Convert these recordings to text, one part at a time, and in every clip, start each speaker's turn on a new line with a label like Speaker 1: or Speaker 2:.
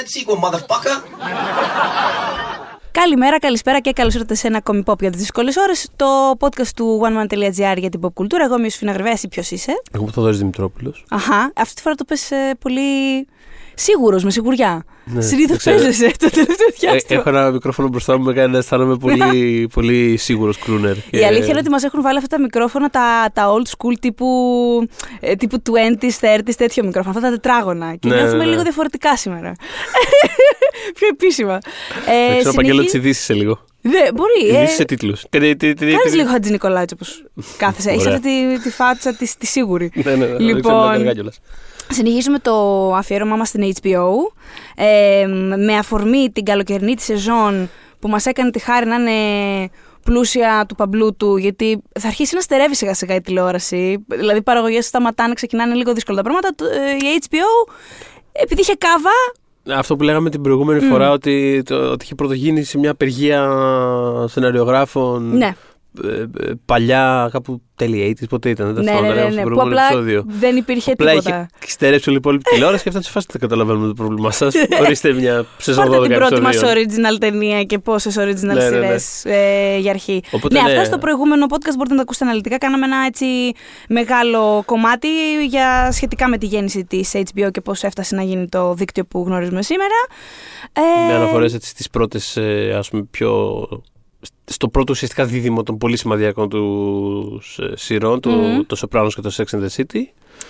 Speaker 1: that sequel, motherfucker.
Speaker 2: Καλημέρα, καλησπέρα και καλώς ήρθατε σε ένα ακόμη pop για τις δύσκολες ώρες. Το podcast του oneman.gr για την pop κουλτούρα. Εγώ είμαι ο Σφίνα Γρυβαία, ποιος είσαι.
Speaker 3: Εγώ που θα δώσει Δημητρόπουλος.
Speaker 2: Αχά, αυτή τη φορά το πες ε, πολύ σίγουρος, με σιγουριά.
Speaker 3: Ναι,
Speaker 2: Συνήθως
Speaker 3: δεν ξέρω.
Speaker 2: παίζεσαι το τελευταίο
Speaker 3: Ε,
Speaker 2: διάστημα.
Speaker 3: έχω ένα μικρόφωνο μπροστά μου, με κάνει να αισθάνομαι πολύ, πολύ σίγουρος κρούνερ.
Speaker 2: Η αλήθεια είναι ότι μας έχουν βάλει αυτά τα μικρόφωνα, τα, τα old school τύπου, ε, τύπου 20s, 30s, τέτοιο μικρόφωνο, αυτά τα τετράγωνα. Και
Speaker 3: Ναι,
Speaker 2: νιώθουμε
Speaker 3: ναι, ναι.
Speaker 2: λίγο διαφορετικά σήμερα. Πιο επίσημα. Ε,
Speaker 3: Δεν ξέρω, απαγγέλω τι
Speaker 2: συνεχί-
Speaker 3: ειδήσει σε λίγο.
Speaker 2: Ναι, μπορεί. ε,
Speaker 3: Ειδήσεις σε τίτλους.
Speaker 2: Κάνεις λίγο Χατζη Νικολάτσι όπως κάθεσαι. Έχεις
Speaker 3: Ωραία.
Speaker 2: αυτή τη, τη φάτσα της, τη σίγουρη.
Speaker 3: Ναι, ναι, ναι.
Speaker 2: Λοιπόν, Συνεχίζουμε το αφιέρωμά μας στην HBO ε, με αφορμή την καλοκαιρινή τη σεζόν που μας έκανε τη χάρη να είναι πλούσια του παμπλούτου γιατί θα αρχίσει να στερεύει σιγά σιγά η τηλεόραση. Δηλαδή οι παραγωγές σταματάνε, ξεκινάνε λίγο δύσκολα τα πράγματα. Το- ε, η HBO επειδή είχε κάβα.
Speaker 3: Αυτό που λέγαμε την προηγούμενη φορά ότι, το, ότι είχε πρωτογίνει σε μια απεργία σεναριογράφων.
Speaker 2: Ναι,
Speaker 3: ε, ε, παλιά, κάπου τέλη 80's, πότε ήταν. Δεν
Speaker 2: ναι,
Speaker 3: θυμάμαι,
Speaker 2: ναι,
Speaker 3: λέγαμε
Speaker 2: ναι,
Speaker 3: στο
Speaker 2: που
Speaker 3: προηγούμενο
Speaker 2: απλά
Speaker 3: επεισόδιο.
Speaker 2: δεν υπήρχε
Speaker 3: Απλά
Speaker 2: τίποτα
Speaker 3: είχε στερέψει όλη η υπόλοιπη τηλεόραση και αυτά σε φάση δεν καταλαβαίνουμε το πρόβλημά σας. Ορίστε μια σεζόν 12
Speaker 2: Πάρτε την πρώτη μας
Speaker 3: επεισοδίων.
Speaker 2: original ταινία και πόσες original
Speaker 3: Ναι, ναι, ναι.
Speaker 2: σειρές ε, για αρχή.
Speaker 3: Οπότε,
Speaker 2: ναι,
Speaker 3: ναι.
Speaker 2: αυτά στο προηγούμενο podcast μπορείτε να τα ακούσετε αναλυτικά. Κάναμε ένα έτσι μεγάλο κομμάτι για, σχετικά με τη γέννηση της HBO και πώς έφτασε να γίνει το δίκτυο που γνωρίζουμε σήμερα. Ε,
Speaker 3: Με αναφορέ στις πρώτες, ας πούμε, πιο. Στο πρώτο ουσιαστικά δίδυμο των πολύ σημαδιακών του ε, σειρών, του,
Speaker 2: Μμμ.
Speaker 3: το Sopranos και το Sex and the City.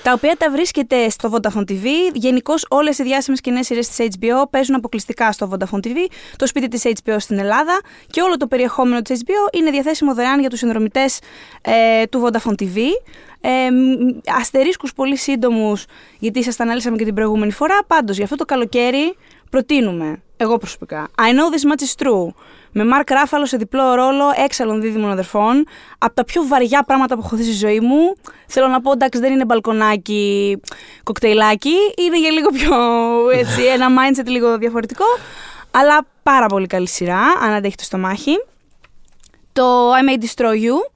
Speaker 2: Τα οποία τα βρίσκεται στο Vodafone TV. Γενικώς όλες οι διάσημες κοινές σειρές της HBO παίζουν αποκλειστικά στο Vodafone TV, το σπίτι της HBO στην Ελλάδα και όλο το περιεχόμενο της HBO είναι διαθέσιμο δωρεάν για τους συνδρομητές ε, του Vodafone TV. Ε, μ, αστερίσκους πολύ σύντομους γιατί σας τα ανάλυσαμε και την προηγούμενη φορά πάντως για αυτό το καλοκαίρι προτείνουμε εγώ προσωπικά I know this much is true με Μαρκ Ράφαλο σε διπλό ρόλο έξαλλων δίδυμων αδερφών. Από τα πιο βαριά πράγματα που έχω δει στη ζωή μου. Θέλω να πω, εντάξει, δεν είναι μπαλκονάκι, κοκτέιλάκι. Είναι για λίγο πιο έτσι, ένα mindset λίγο διαφορετικό. Αλλά πάρα πολύ καλή σειρά, αν αντέχει το στομάχι. Το I May Destroy You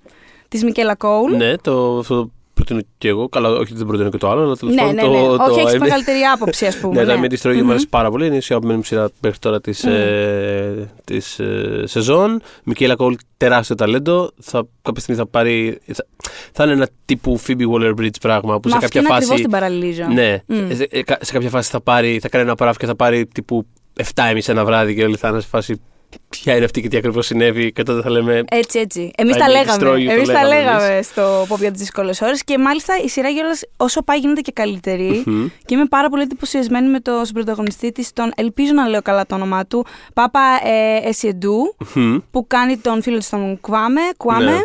Speaker 2: της Μικέλα Κόουλ.
Speaker 3: Ναι, το, αυτό το προτείνω και εγώ. Καλά, όχι ότι δεν προτείνω και το άλλο, αλλά τέλος
Speaker 2: ναι,
Speaker 3: πάντων.
Speaker 2: ναι,
Speaker 3: το,
Speaker 2: ναι.
Speaker 3: το
Speaker 2: Όχι, έχεις
Speaker 3: I May-
Speaker 2: μεγαλύτερη άποψη, ας πούμε.
Speaker 3: Ναι, το
Speaker 2: ναι.
Speaker 3: I May Destroy You μου αρέσει πάρα πολύ. Είναι η αγαπημένη μου σειρά μέχρι τώρα της ε, της, ε, σεζόν. Μικέλα Κόλ, τεράστιο ταλέντο. Θα, κάποια στιγμή θα πάρει. Θα, θα είναι ένα τύπου Phoebe Waller Bridge πράγμα που
Speaker 2: Μα
Speaker 3: σε
Speaker 2: αυτή
Speaker 3: κάποια
Speaker 2: είναι
Speaker 3: φάση.
Speaker 2: ακριβώς την παραλληλίζω.
Speaker 3: Ναι,
Speaker 2: Μμ.
Speaker 3: σε, ε, κα- σε κάποια φάση θα, πάρει, θα κάνει ένα παράφι και θα πάρει τύπου 7,5 ένα βράδυ και όλοι θα είναι σε φάση. Ποια είναι αυτή και τι ακριβώς συνέβη, και τότε θα λέμε.
Speaker 2: Έτσι, έτσι. Εμείς
Speaker 3: I
Speaker 2: τα
Speaker 3: may
Speaker 2: λέγαμε.
Speaker 3: destroy you, το
Speaker 2: Εμείς τα
Speaker 3: λέγαμε
Speaker 2: λέγαμε στο Pop για τις δύσκολες ώρες. Και μάλιστα η σειρά κιόλας όσο πάει γίνεται και καλύτερη.
Speaker 3: Μμμ.
Speaker 2: και είμαι πάρα πολύ εντυπωσιασμένη με τον πρωταγωνιστή της, τον. Ελπίζω να λέω καλά το όνομά του. Πάπα ε, Εσιεντού,
Speaker 3: Μμμ.
Speaker 2: που κάνει τον φίλο της τον Κουάμε. Κουάμε
Speaker 3: Ναι.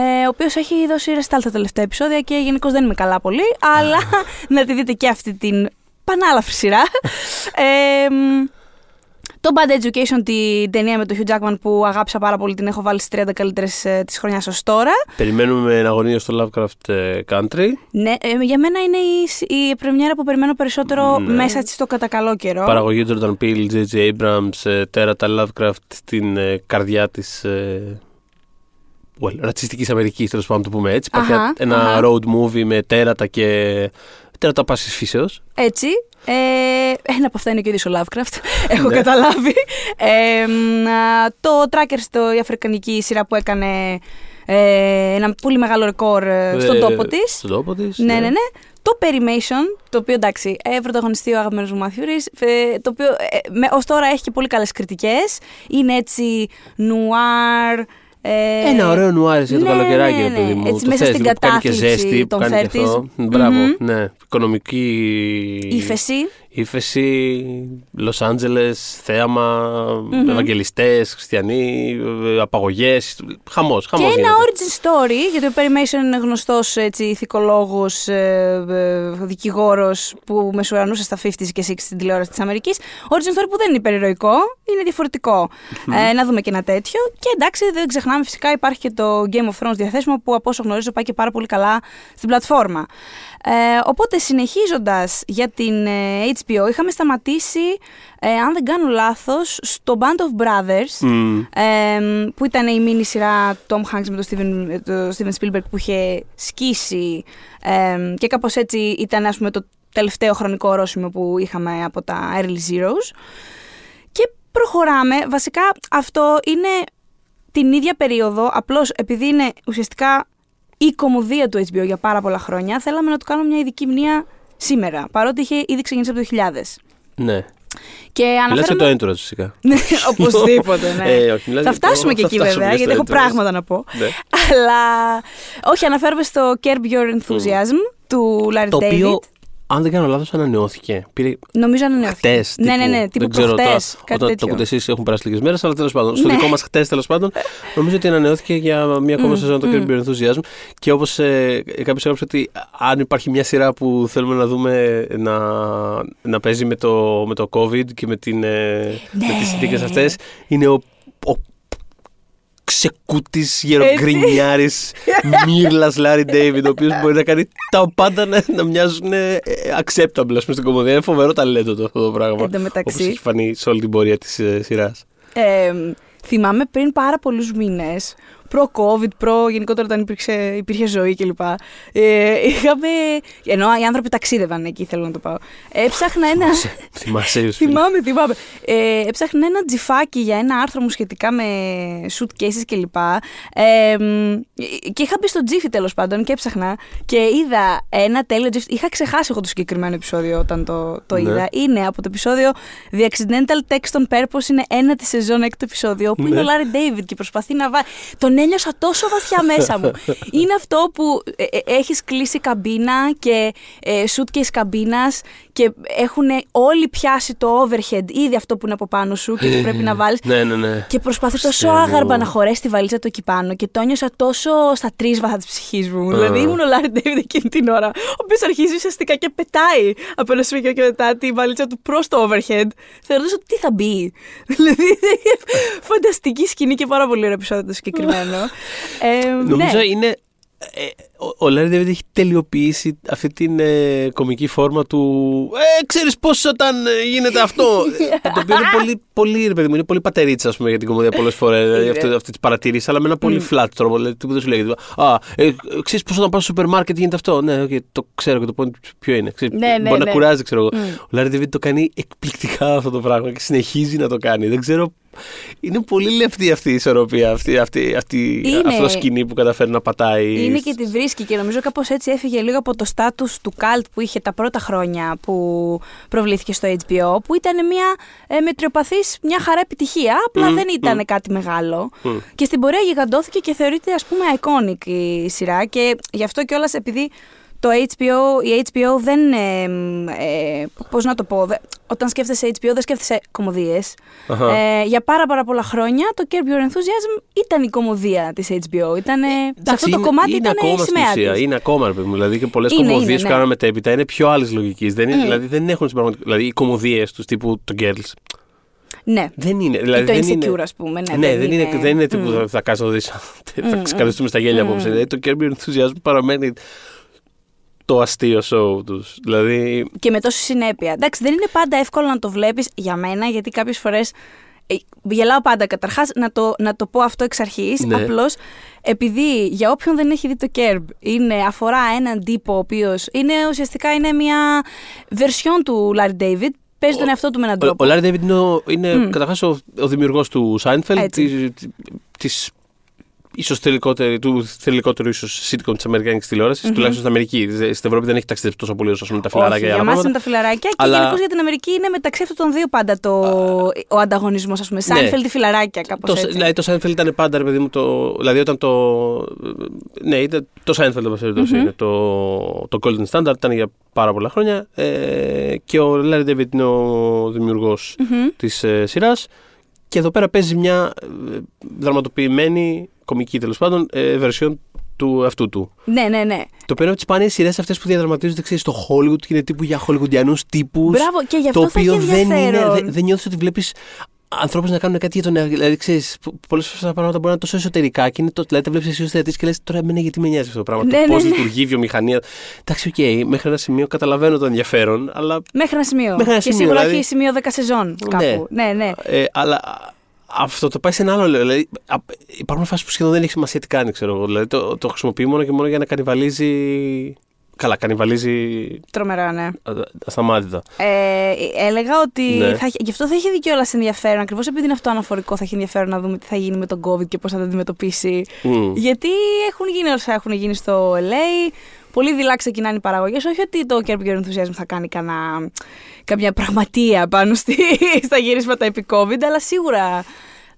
Speaker 2: ε, ο οποίος έχει δώσει ρεστάλ τα τελευταία επεισόδια και γενικώς δεν είμαι καλά πολύ. αλλά να τη δείτε και αυτή την πανάλαφρη σειρά. Ε, μ, το Bad Education, την ταινία με τον Hugh Jackman που αγάπησα πάρα πολύ, την έχω βάλει στις 30 καλύτερες ε, της χρονιάς ως τώρα.
Speaker 3: Περιμένουμε με εναγωνία στο Lovecraft ε, Country.
Speaker 2: Ναι, ε, για μένα είναι η, η πρεμιέρα που περιμένω περισσότερο
Speaker 3: Ναι.
Speaker 2: μέσα έτσι στο κατά καλό καιρό.
Speaker 3: Παραγωγή Jordan Peele, J.J. Abrams, ε, τέρατα Lovecraft στην ε, καρδιά της ε, well, ρατσιστικής Αμερικής, τέλος πάντων να το πούμε έτσι. Υπάρχει
Speaker 2: Αχα,
Speaker 3: ένα
Speaker 2: αχα.
Speaker 3: road movie με τέρατα και τέρατα πάσης φύσεως.
Speaker 2: Έτσι. Ε, ένα από αυτά είναι και ο ίδιος ο Lovecraft. Έχω
Speaker 3: Ναι.
Speaker 2: καταλάβει. Ε, μ, α, το Tracker στο η αφρικανική σειρά που έκανε ε, ένα πολύ μεγάλο ρεκόρ ε, στον
Speaker 3: Ε,
Speaker 2: τόπο της.
Speaker 3: Στον τόπο της.
Speaker 2: Ναι, ναι, ναι. Το Perimation, το οποίο εντάξει, ε, πρωταγωνιστεί ο αγαπημένος μου Matthew Rhys, ε, το οποίο ε, με, ως τώρα έχει και πολύ καλές κριτικές. Είναι έτσι νουάρ. Ε,
Speaker 3: Ένα ωραίο νουάρι για το
Speaker 2: ναι,
Speaker 3: καλοκαιράκι,
Speaker 2: ναι,
Speaker 3: ρε
Speaker 2: ναι.
Speaker 3: παιδί μου.
Speaker 2: Έτσι
Speaker 3: το
Speaker 2: μέσα
Speaker 3: θες,
Speaker 2: στην
Speaker 3: λίγο, που κάνει και
Speaker 2: κατάθλιψη
Speaker 3: ζέστη, που
Speaker 2: των
Speaker 3: κάνει και
Speaker 2: 30s.
Speaker 3: αυτό. Μπράβο,
Speaker 2: Μμμ.
Speaker 3: ναι. Οικονομική
Speaker 2: Ύφεση.
Speaker 3: Ύφεση, Λο Άντζελε, θέαμα, ευαγγελιστές, χριστιανοί, απαγωγές. Χαμός, χαμός.
Speaker 2: Και ένα origin story, γιατί ο Perimation είναι γνωστός ηθικολόγος, ε, ε, δικηγόρος που μεσουρανούσε στα 50s και 60s στην τηλεόραση της Αμερικής. Origin story που δεν είναι υπερηρωικό, είναι διαφορετικό. Ε, να δούμε και ένα τέτοιο. Και εντάξει, δεν ξεχνάμε φυσικά υπάρχει και το Game of Thrones διαθέσιμο που από όσο γνωρίζω πάει και πάρα πολύ καλά στην πλατφόρμα. Ε, οπότε συνεχίζοντας για την ε, HBO είχαμε σταματήσει, ε, αν δεν κάνω λάθος, στο Band of Brothers
Speaker 3: Μμμ.
Speaker 2: ε, που ήταν η μίνι σειρά Tom Hanks με τον Steven, ε, το Steven Spielberg που είχε σκίσει ε, και κάπως έτσι ήταν ας πούμε το τελευταίο χρονικό ορόσημο που είχαμε από τα Early Zeros. Και προχωράμε. Βασικά αυτό είναι την ίδια περίοδο, απλώς επειδή είναι ουσιαστικά η κομμωδία του HBO για πάρα πολλά χρόνια, θέλαμε να του κάνουμε μια ειδική μνήμα σήμερα, παρότι είχε ήδη ξεκινήσει από το 2000.
Speaker 3: Ναι.
Speaker 2: Και
Speaker 3: Μιλάς για
Speaker 2: αναφέρομαι...
Speaker 3: το intro φυσικά.
Speaker 2: Ναι, οπωσδήποτε, ναι.
Speaker 3: Ε, όχι, μιλάς
Speaker 2: θα
Speaker 3: για το-
Speaker 2: φτάσουμε και
Speaker 3: θα
Speaker 2: εκεί
Speaker 3: φτάσουμε
Speaker 2: βέβαια,
Speaker 3: και
Speaker 2: γιατί
Speaker 3: στο
Speaker 2: έχω
Speaker 3: intro.
Speaker 2: πράγματα να πω.
Speaker 3: Ναι.
Speaker 2: Αλλά όχι, αναφέρομαι στο Curb Your Enthusiasm του Larry
Speaker 3: Το
Speaker 2: David.
Speaker 3: οποίο, αν δεν κάνω λάθος, ανανεώθηκε. Πήρε
Speaker 2: Νομίζω ανανεώθηκε.
Speaker 3: χτες.
Speaker 2: Ναι,
Speaker 3: τύπου.
Speaker 2: ναι, ναι, τύπου
Speaker 3: δεν ξέρω τώρα,
Speaker 2: προχτές, κάτι
Speaker 3: όταν το
Speaker 2: τέτοιο.
Speaker 3: ακούτε εσείς έχουν περάσει λίγες μέρες, αλλά τέλος πάντων. Στο
Speaker 2: Ναι.
Speaker 3: δικό μας χτες τέλος πάντων, νομίζω ότι ανανεώθηκε για μία ακόμα σεζόν το Curb Your Enthusiasm. Και όπως ε, κάποιος έγραψε ότι αν υπάρχει μια σειρά που θέλουμε να δούμε να, να παίζει με το, με το COVID και με, την, ε, με
Speaker 2: Ναι.
Speaker 3: τις συνθήκες αυτές, είναι ο, ο ξεκούτης γερογκρινιάρης Μύρλας Λάρι Ντέιβιντ ο οποίος μπορεί να κάνει τα πάντα να, να μοιάζουν ε, acceptable ας πούμε, στην κομμωδία. Είναι φοβερό ταλέντο το, αυτό το πράγμα.
Speaker 2: Εν τω μεταξύ-
Speaker 3: Όπως έχει φανεί σε όλη την πορεία της ε, σειράς.
Speaker 2: Ε, θυμάμαι πριν πάρα πολλούς μήνες, προ-COVID, προ γενικότερα όταν υπήρξε, υπήρχε ζωή κλπ. Ε, είχαμε. ενώ οι άνθρωποι ταξίδευαν εκεί, θέλω να το πάω. Έψαχνα ένα.
Speaker 3: Θυμάσαι, Ιωσήφ.
Speaker 2: Θυμάμαι, θυμάμαι. Ε, έψαχνα ένα τζιφάκι για ένα άρθρο μου σχετικά με suitcases κλπ. Ε, μ, και είχα μπει στο τζίφι τέλος πάντων και έψαχνα και είδα ένα τέλειο τζίφι. Είχα ξεχάσει εγώ το συγκεκριμένο επεισόδιο όταν το, το
Speaker 3: Ναι.
Speaker 2: είδα. Είναι από το επεισόδιο The Accidental Text on Purpose. Είναι ένα τη σεζόν έκτο επεισόδιο που είναι
Speaker 3: Ναι.
Speaker 2: ο Λάρι Ντέιβιντ και προσπαθεί να βάλει. Τον ένιωσα τόσο βαθιά μέσα μου. είναι αυτό που ε, ε, έχεις κλείσει καμπίνα και ε, suitcase καμπίνας και έχουν όλοι πιάσει το overhead, ήδη αυτό που είναι από πάνω σου και που πρέπει να βάλεις.
Speaker 3: Ναι, ναι, ναι.
Speaker 2: Και προσπαθεί τόσο
Speaker 3: Χριστέ μου.
Speaker 2: άγαρμα να χωρέσει τη βαλίτσα του εκεί πάνω και το νιώσα τόσο στα τρίσβαθα της ψυχής μου.
Speaker 3: Α.
Speaker 2: Δηλαδή ήμουν ο Λάρι Ντέιβιντ εκείνη την ώρα, ο οποίος αρχίζει ουσιαστικά και πετάει από ένα σημείο και μετά τη βαλίτσα του προς το overhead, θεωρώντας ότι τι θα μπει. δηλαδή φανταστική σκηνή και πάρα πολύ ωραίο επεισόδιο το συγκεκριμένο. Ε,
Speaker 3: Νομίζω
Speaker 2: ναι.
Speaker 3: είναι. ε, ο- ο Λάρι Ντέβιντ έχει τελειοποιήσει αυτή την ε, κομική φόρμα του. Ε, ξέρεις πώς όταν ε, γίνεται αυτό. Ε, το οποίο είναι πολύ, πολύ, ρε παιδί μου, είναι πολύ πατερίτσα, ας πούμε, για την κομμωδία πολλές φορές. δηλαδή,
Speaker 2: Είναι.
Speaker 3: αυτή, αυτή της παρατήρηση, αλλά με ένα πολύ flat τρόπο. Δηλαδή, τίποτα σου λέγεται. Α, ε, ξέρεις πώς όταν πάω στο σούπερ μάρκετ γίνεται αυτό; Ναι, okay, το ξέρω και το point ποιο είναι. Ξέρεις,
Speaker 2: Ναι, ναι,
Speaker 3: μπορεί
Speaker 2: ναι.
Speaker 3: να κουράζει, ξέρω εγώ.
Speaker 2: Μμ.
Speaker 3: Ο Λάρι Ντέβιντ το κάνει εκπληκτικά αυτό το πράγμα και συνεχίζει να το κάνει. Δεν ξέρω. Είναι πολύ λεπτή αυτή η ισορροπία, αυτή, αυτή, αυτή,
Speaker 2: Είναι.
Speaker 3: αυτό το σκηνή που καταφέρει να πατάει.
Speaker 2: Είναι και τη βρίσκει και νομίζω κάπως έτσι έφυγε λίγο από το στάτους του καλτ που είχε τα πρώτα χρόνια που προβλήθηκε στο HBO, που ήταν μια ε, μετριοπαθής, μια χαρά επιτυχία, απλά
Speaker 3: Μμ,
Speaker 2: δεν ήταν
Speaker 3: μμ.
Speaker 2: κάτι μεγάλο.
Speaker 3: Μμ.
Speaker 2: Και στην πορεία γιγαντώθηκε και θεωρείται ας πούμε iconic η σειρά και γι' αυτό κιόλας επειδή το HBO, η HBO δεν. Ε, ε, πώς να το πω. δε- όταν σκέφτεσαι HBO, δεν σκέφτεσαι κομμωδίες.
Speaker 3: Αχα.
Speaker 2: Ε, για πάρα, πάρα πολλά χρόνια το Curb Your Enthusiasm ήταν η κομμωδία της HBO. Ήταν, σε αυτό το
Speaker 3: Ε, είναι-
Speaker 2: κομμάτι
Speaker 3: είναι
Speaker 2: ήταν η
Speaker 3: ακόμα στην
Speaker 2: σημαία
Speaker 3: ουσία.
Speaker 2: της.
Speaker 3: Είναι ακόμα, ρε παιδί μου. Δηλαδή και πολλές
Speaker 2: Είναι,
Speaker 3: κομμωδίες
Speaker 2: είναι,
Speaker 3: που
Speaker 2: ναι.
Speaker 3: κάναμε μετέπειτα είναι πιο άλλης λογικής. Δεν, είναι- δηλαδή δεν έχουν στην πραγματικότητα. Δηλαδή οι κομμωδίες τους τύπου το Girls.
Speaker 2: Ναι.
Speaker 3: Δεν είναι. Δηλαδή,
Speaker 2: Ή το
Speaker 3: δεν
Speaker 2: Insecure,
Speaker 3: είναι,
Speaker 2: ας πούμε. Ναι,
Speaker 3: Ναι, δεν, είναι, δεν είναι τύπου
Speaker 2: Μμ.
Speaker 3: θα, θα κάτσει να το δει. θα ξεκαθαριστούμε στα γέλια απόψε. Δηλαδή το Curb Your Enthusiasm παραμένει το αστείο show τους. Δηλαδή.
Speaker 2: Και με τόση συνέπεια. Εντάξει, δεν είναι πάντα εύκολο να το βλέπεις για μένα, γιατί κάποιες φορές. Γελάω πάντα καταρχάς να το, να το πω αυτό εξ αρχής.
Speaker 3: Ναι.
Speaker 2: Απλώς επειδή για όποιον δεν έχει δει το Curb, είναι, αφορά έναν τύπο ο οποίος είναι ουσιαστικά είναι μια βερσιόν του Larry David. Παίζει τον εαυτό του με έναν
Speaker 3: Ο,
Speaker 2: τρόπο.
Speaker 3: ο Larry David είναι, ο- είναι
Speaker 2: Μμ.
Speaker 3: καταρχάς ο, ο δημιουργός του Seinfeld,
Speaker 2: Έτσι.
Speaker 3: Της, της ίσως θελικότερη, του θελικότερου ίσως sitcom της Αμερικάνικης τηλεόρασης, τουλάχιστον στην Αμερική. Δε- Στην Ευρώπη δεν έχει ταξιδέψει τόσο πολύ όσο ας πούμε, τα φιλαράκια
Speaker 2: Όχι,
Speaker 3: και
Speaker 2: για
Speaker 3: άλλα
Speaker 2: μα είναι
Speaker 3: πράγματα.
Speaker 2: τα φιλαράκια
Speaker 3: Αλλά-
Speaker 2: και γενικώς για την Αμερική είναι μεταξύ αυτών των δύο πάντα το, ο ανταγωνισμός, ας πούμε.
Speaker 3: Ναι.
Speaker 2: Σάινφελντ ή φιλαράκια, κάπως
Speaker 3: Το,
Speaker 2: έτσι.
Speaker 3: δηλαδή το Seinfeld ήταν πάντα, ρε παιδί μου, το, δηλαδή όταν το. Ναι, ήταν, το Seinfeld, εν πάση περιπτώσει, είναι το, το Golden Standard, ήταν για πάρα πολλά χρόνια. Ε, και ο Larry David είναι ο δημιουργός
Speaker 2: Μμμ.
Speaker 3: της ε, σειράς και εδώ πέρα παίζει μια ε, δραματοποιημένη, κομική τέλος πάντων, ε, version του αυτού του.
Speaker 2: Ναι, ναι, ναι.
Speaker 3: Το οποίο είναι από τις σπάνιες σειρές αυτές που διαδραματίζονται ξέρεις, στο Hollywood και είναι τύπου για χολιγουντιανούς τύπους.
Speaker 2: Μπράβο, και γι'
Speaker 3: Το
Speaker 2: αυτό θα έχει
Speaker 3: οποίο δεν είναι.
Speaker 2: ενδιαφέρον.
Speaker 3: Δεν, δεν νιώθεις ότι βλέπεις ανθρώπους να κάνουν κάτι για τον εαυτό. Δηλαδή, ξέρεις, πολλές φορές τα πράγματα μπορεί να είναι τόσο εσωτερικά και είναι το. Δηλαδή, τα βλέπεις εσύ ως θεατής και λες τώρα εμένα γιατί με νοιάζει αυτό το πράγμα.
Speaker 2: Ναι,
Speaker 3: το
Speaker 2: ναι,
Speaker 3: πώς
Speaker 2: ναι.
Speaker 3: λειτουργεί η βιομηχανία. Εντάξει, οκ, μέχρι ένα σημείο καταλαβαίνω το ενδιαφέρον, αλλά.
Speaker 2: Μέχρι ένα σημείο.
Speaker 3: Μέχρι ένα
Speaker 2: και
Speaker 3: σημείο,
Speaker 2: σίγουρα
Speaker 3: δηλαδή.
Speaker 2: έχει σημείο 10 σεζόν κάπου. Ναι, ναι.
Speaker 3: Ε, αλλά αυτό το πάει σε ένα άλλο level. Δηλαδή, α, υπάρχουν φάσεις που σχεδόν δεν έχει σημασία τι κάνει, ξέρω εγώ. Δηλαδή, το, το χρησιμοποιεί μόνο και μόνο για να κανιβαλίζει Καλά, κανιβαλίζει
Speaker 2: Τρομερά, ναι.
Speaker 3: α- ασταμάτητα.
Speaker 2: Ε, έλεγα ότι
Speaker 3: Ναι.
Speaker 2: θα, έχει- γι' αυτό θα έχει δει κιόλα ενδιαφέρον. Ακριβώς επειδή είναι αυτό αναφορικό, θα έχει ενδιαφέρον να δούμε τι θα γίνει με τον COVID και πώς θα το αντιμετωπίσει.
Speaker 3: Μμ.
Speaker 2: Γιατί έχουν γίνει όσα έχουν γίνει στο LA. Πολύ δειλά ξεκινάνε οι παραγωγές. Όχι ότι το Curb Your Enthusiasm θα κάνει κανένα, καμιά πραγματεία πάνω στη, στα γυρίσματα επί COVID, αλλά σίγουρα.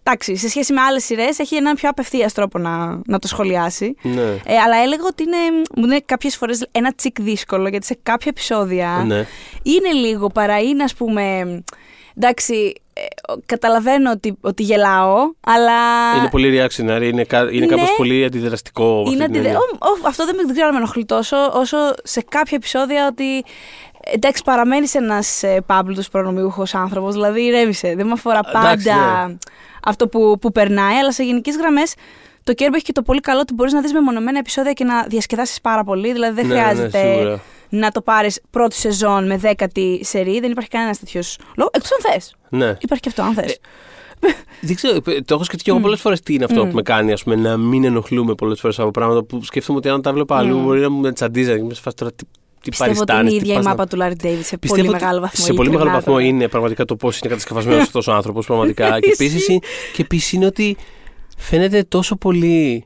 Speaker 2: Εντάξει, σε σχέση με άλλες σειρές έχει έναν πιο απευθείας τρόπο να, να το σχολιάσει.
Speaker 3: Ναι.
Speaker 2: Ε, αλλά έλεγα ότι είναι, μου είναι κάποιες φορές ένα τσικ δύσκολο γιατί σε κάποια επεισόδια
Speaker 3: ναι.
Speaker 2: είναι λίγο παρά είναι ας πούμε εντάξει ε, καταλαβαίνω ότι, ότι γελάω αλλά
Speaker 3: Είναι πολύ reactionary, είναι, κα- είναι
Speaker 2: Ναι.
Speaker 3: κάπως πολύ αντιδραστικό. με αυτή
Speaker 2: είναι
Speaker 3: την
Speaker 2: αντιδε-
Speaker 3: έννοια.
Speaker 2: ο- ο- αυτό δεν με δεν ξέρω αν με ενοχλεί τόσο όσο σε κάποια επεισόδια ότι εντάξει παραμένεις ένας πάμπλουτος προνομιούχος άνθρωπος δηλαδή ηρέμησε δεν με αφορά
Speaker 3: Εντάξει,
Speaker 2: πάντα
Speaker 3: ναι.
Speaker 2: Αυτό που, που περνάει αλλά σε γενικές γραμμές το Κέρμπο έχει και το πολύ καλό ότι μπορείς να δεις μεμονωμένα επεισόδια και να διασκεδάσεις πάρα πολύ. Δηλαδή δεν
Speaker 3: Ναι, ναι,
Speaker 2: χρειάζεται
Speaker 3: σίγουρα.
Speaker 2: να το πάρεις πρώτη σεζόν με δέκατη σερή. Δεν υπάρχει κανένας τέτοιος λόγος. Εκτός αν θες.
Speaker 3: Ναι.
Speaker 2: Υπάρχει και αυτό, αν θες.
Speaker 3: Δεν ξέρω, ε, το έχω σκεφτεί και εγώ πολλές φορές τι είναι αυτό
Speaker 2: Μμ.
Speaker 3: που με κάνει ας πούμε, να μην ενοχλούμε πολλές φορές από πράγματα που σκέφτομαι ότι αν τα βλέπω αλλού
Speaker 2: Μμ.
Speaker 3: μπορεί να μου τσαντίζα και είμαι σε φάση τώρα τι, τι
Speaker 2: Πιστεύω ότι είναι
Speaker 3: παριστάνεις,
Speaker 2: η
Speaker 3: τι
Speaker 2: ίδια η
Speaker 3: πας να-
Speaker 2: μάπα του Λάρι Ντέιβιτ σε
Speaker 3: Πιστεύω
Speaker 2: πολύ
Speaker 3: ότι
Speaker 2: μεγάλο βαθμό.
Speaker 3: Σε πολύ μεγάλο
Speaker 2: ειλικρινά
Speaker 3: βαθμό
Speaker 2: τώρα.
Speaker 3: είναι πραγματικά το πώς είναι κατασκευασμένος αυτός ο άνθρωπος. Πραγματικά. και επίσης και επίσης είναι ότι φαίνεται τόσο πολύ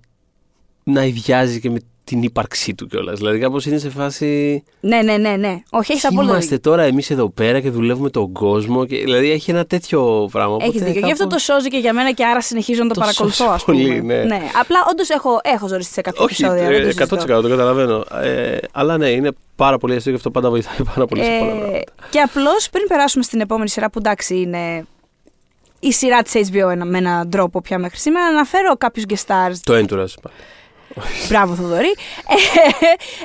Speaker 3: να ιδιάζει και με την ύπαρξή του κιόλας. Δηλαδή κάπως είναι σε φάση.
Speaker 2: Ναι, ναι, ναι, ναι. Όχι, έχει
Speaker 3: Τι
Speaker 2: απόλυτο
Speaker 3: είμαστε
Speaker 2: δίκιο.
Speaker 3: τώρα εμείς εδώ πέρα και δουλεύουμε τον κόσμο. Και, δηλαδή έχει ένα τέτοιο πράγμα.
Speaker 2: Έχεις
Speaker 3: οπότε
Speaker 2: δίκιο. Γι' αυτό το
Speaker 3: κάπως-
Speaker 2: σώζει και για μένα και άρα συνεχίζω να το,
Speaker 3: Το
Speaker 2: παρακολουθώ,
Speaker 3: σώζει
Speaker 2: α πούμε.
Speaker 3: πολύ, ναι.
Speaker 2: Απλά όντως έχω, έχω ζωρίσει σε κάποια
Speaker 3: Όχι,
Speaker 2: επεισόδια. δεν το
Speaker 3: ε,
Speaker 2: συζητώ.
Speaker 3: 100% το καταλαβαίνω. Ε, αλλά ναι, είναι πάρα πολύ αστείο και αυτό πάντα βοηθάει πάρα πολύ σε πολλά
Speaker 2: Ε,
Speaker 3: πράγματα.
Speaker 2: και απλώς πριν περάσουμε στην επόμενη σειρά που εντάξει είναι η σειρά της HBO ένα- με έναν τρόπο πια μέχρι σήμερα, να αναφέρω κάποιους guest stars.
Speaker 3: Το έντουρα.
Speaker 2: Μπράβο, Θοδωρή.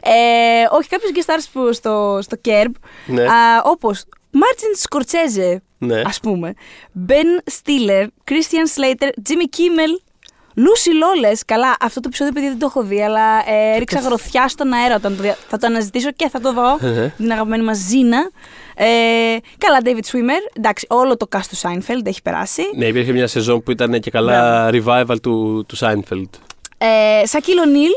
Speaker 2: Ε, ε, όχι, κάποιου guest stars που στο, στο Kerb.
Speaker 3: Ναι.
Speaker 2: Όπως Μάρτιν Σκορτσέζε,
Speaker 3: Ναι.
Speaker 2: ας πούμε. Μπεν Στίλερ, Κρίστιαν Σλέιτερ, Τζίμι Κίμελ. Λούσι Λόλε. Καλά, αυτό το επεισόδιο επειδή δεν το έχω δει, αλλά ε, ρίξα γροθιά στον αέρα όταν το δια... θα το αναζητήσω και θα το δω.
Speaker 3: Ε,
Speaker 2: την αγαπημένη μας Ζήνα. Ε, καλά, David Swimmer. Εντάξει, όλο το cast του Seinfeld έχει περάσει.
Speaker 3: Ναι, υπήρχε μια σεζόν που ήταν και καλά revival του, του Seinfeld.
Speaker 2: Ε, Σακίλ Ονίλ.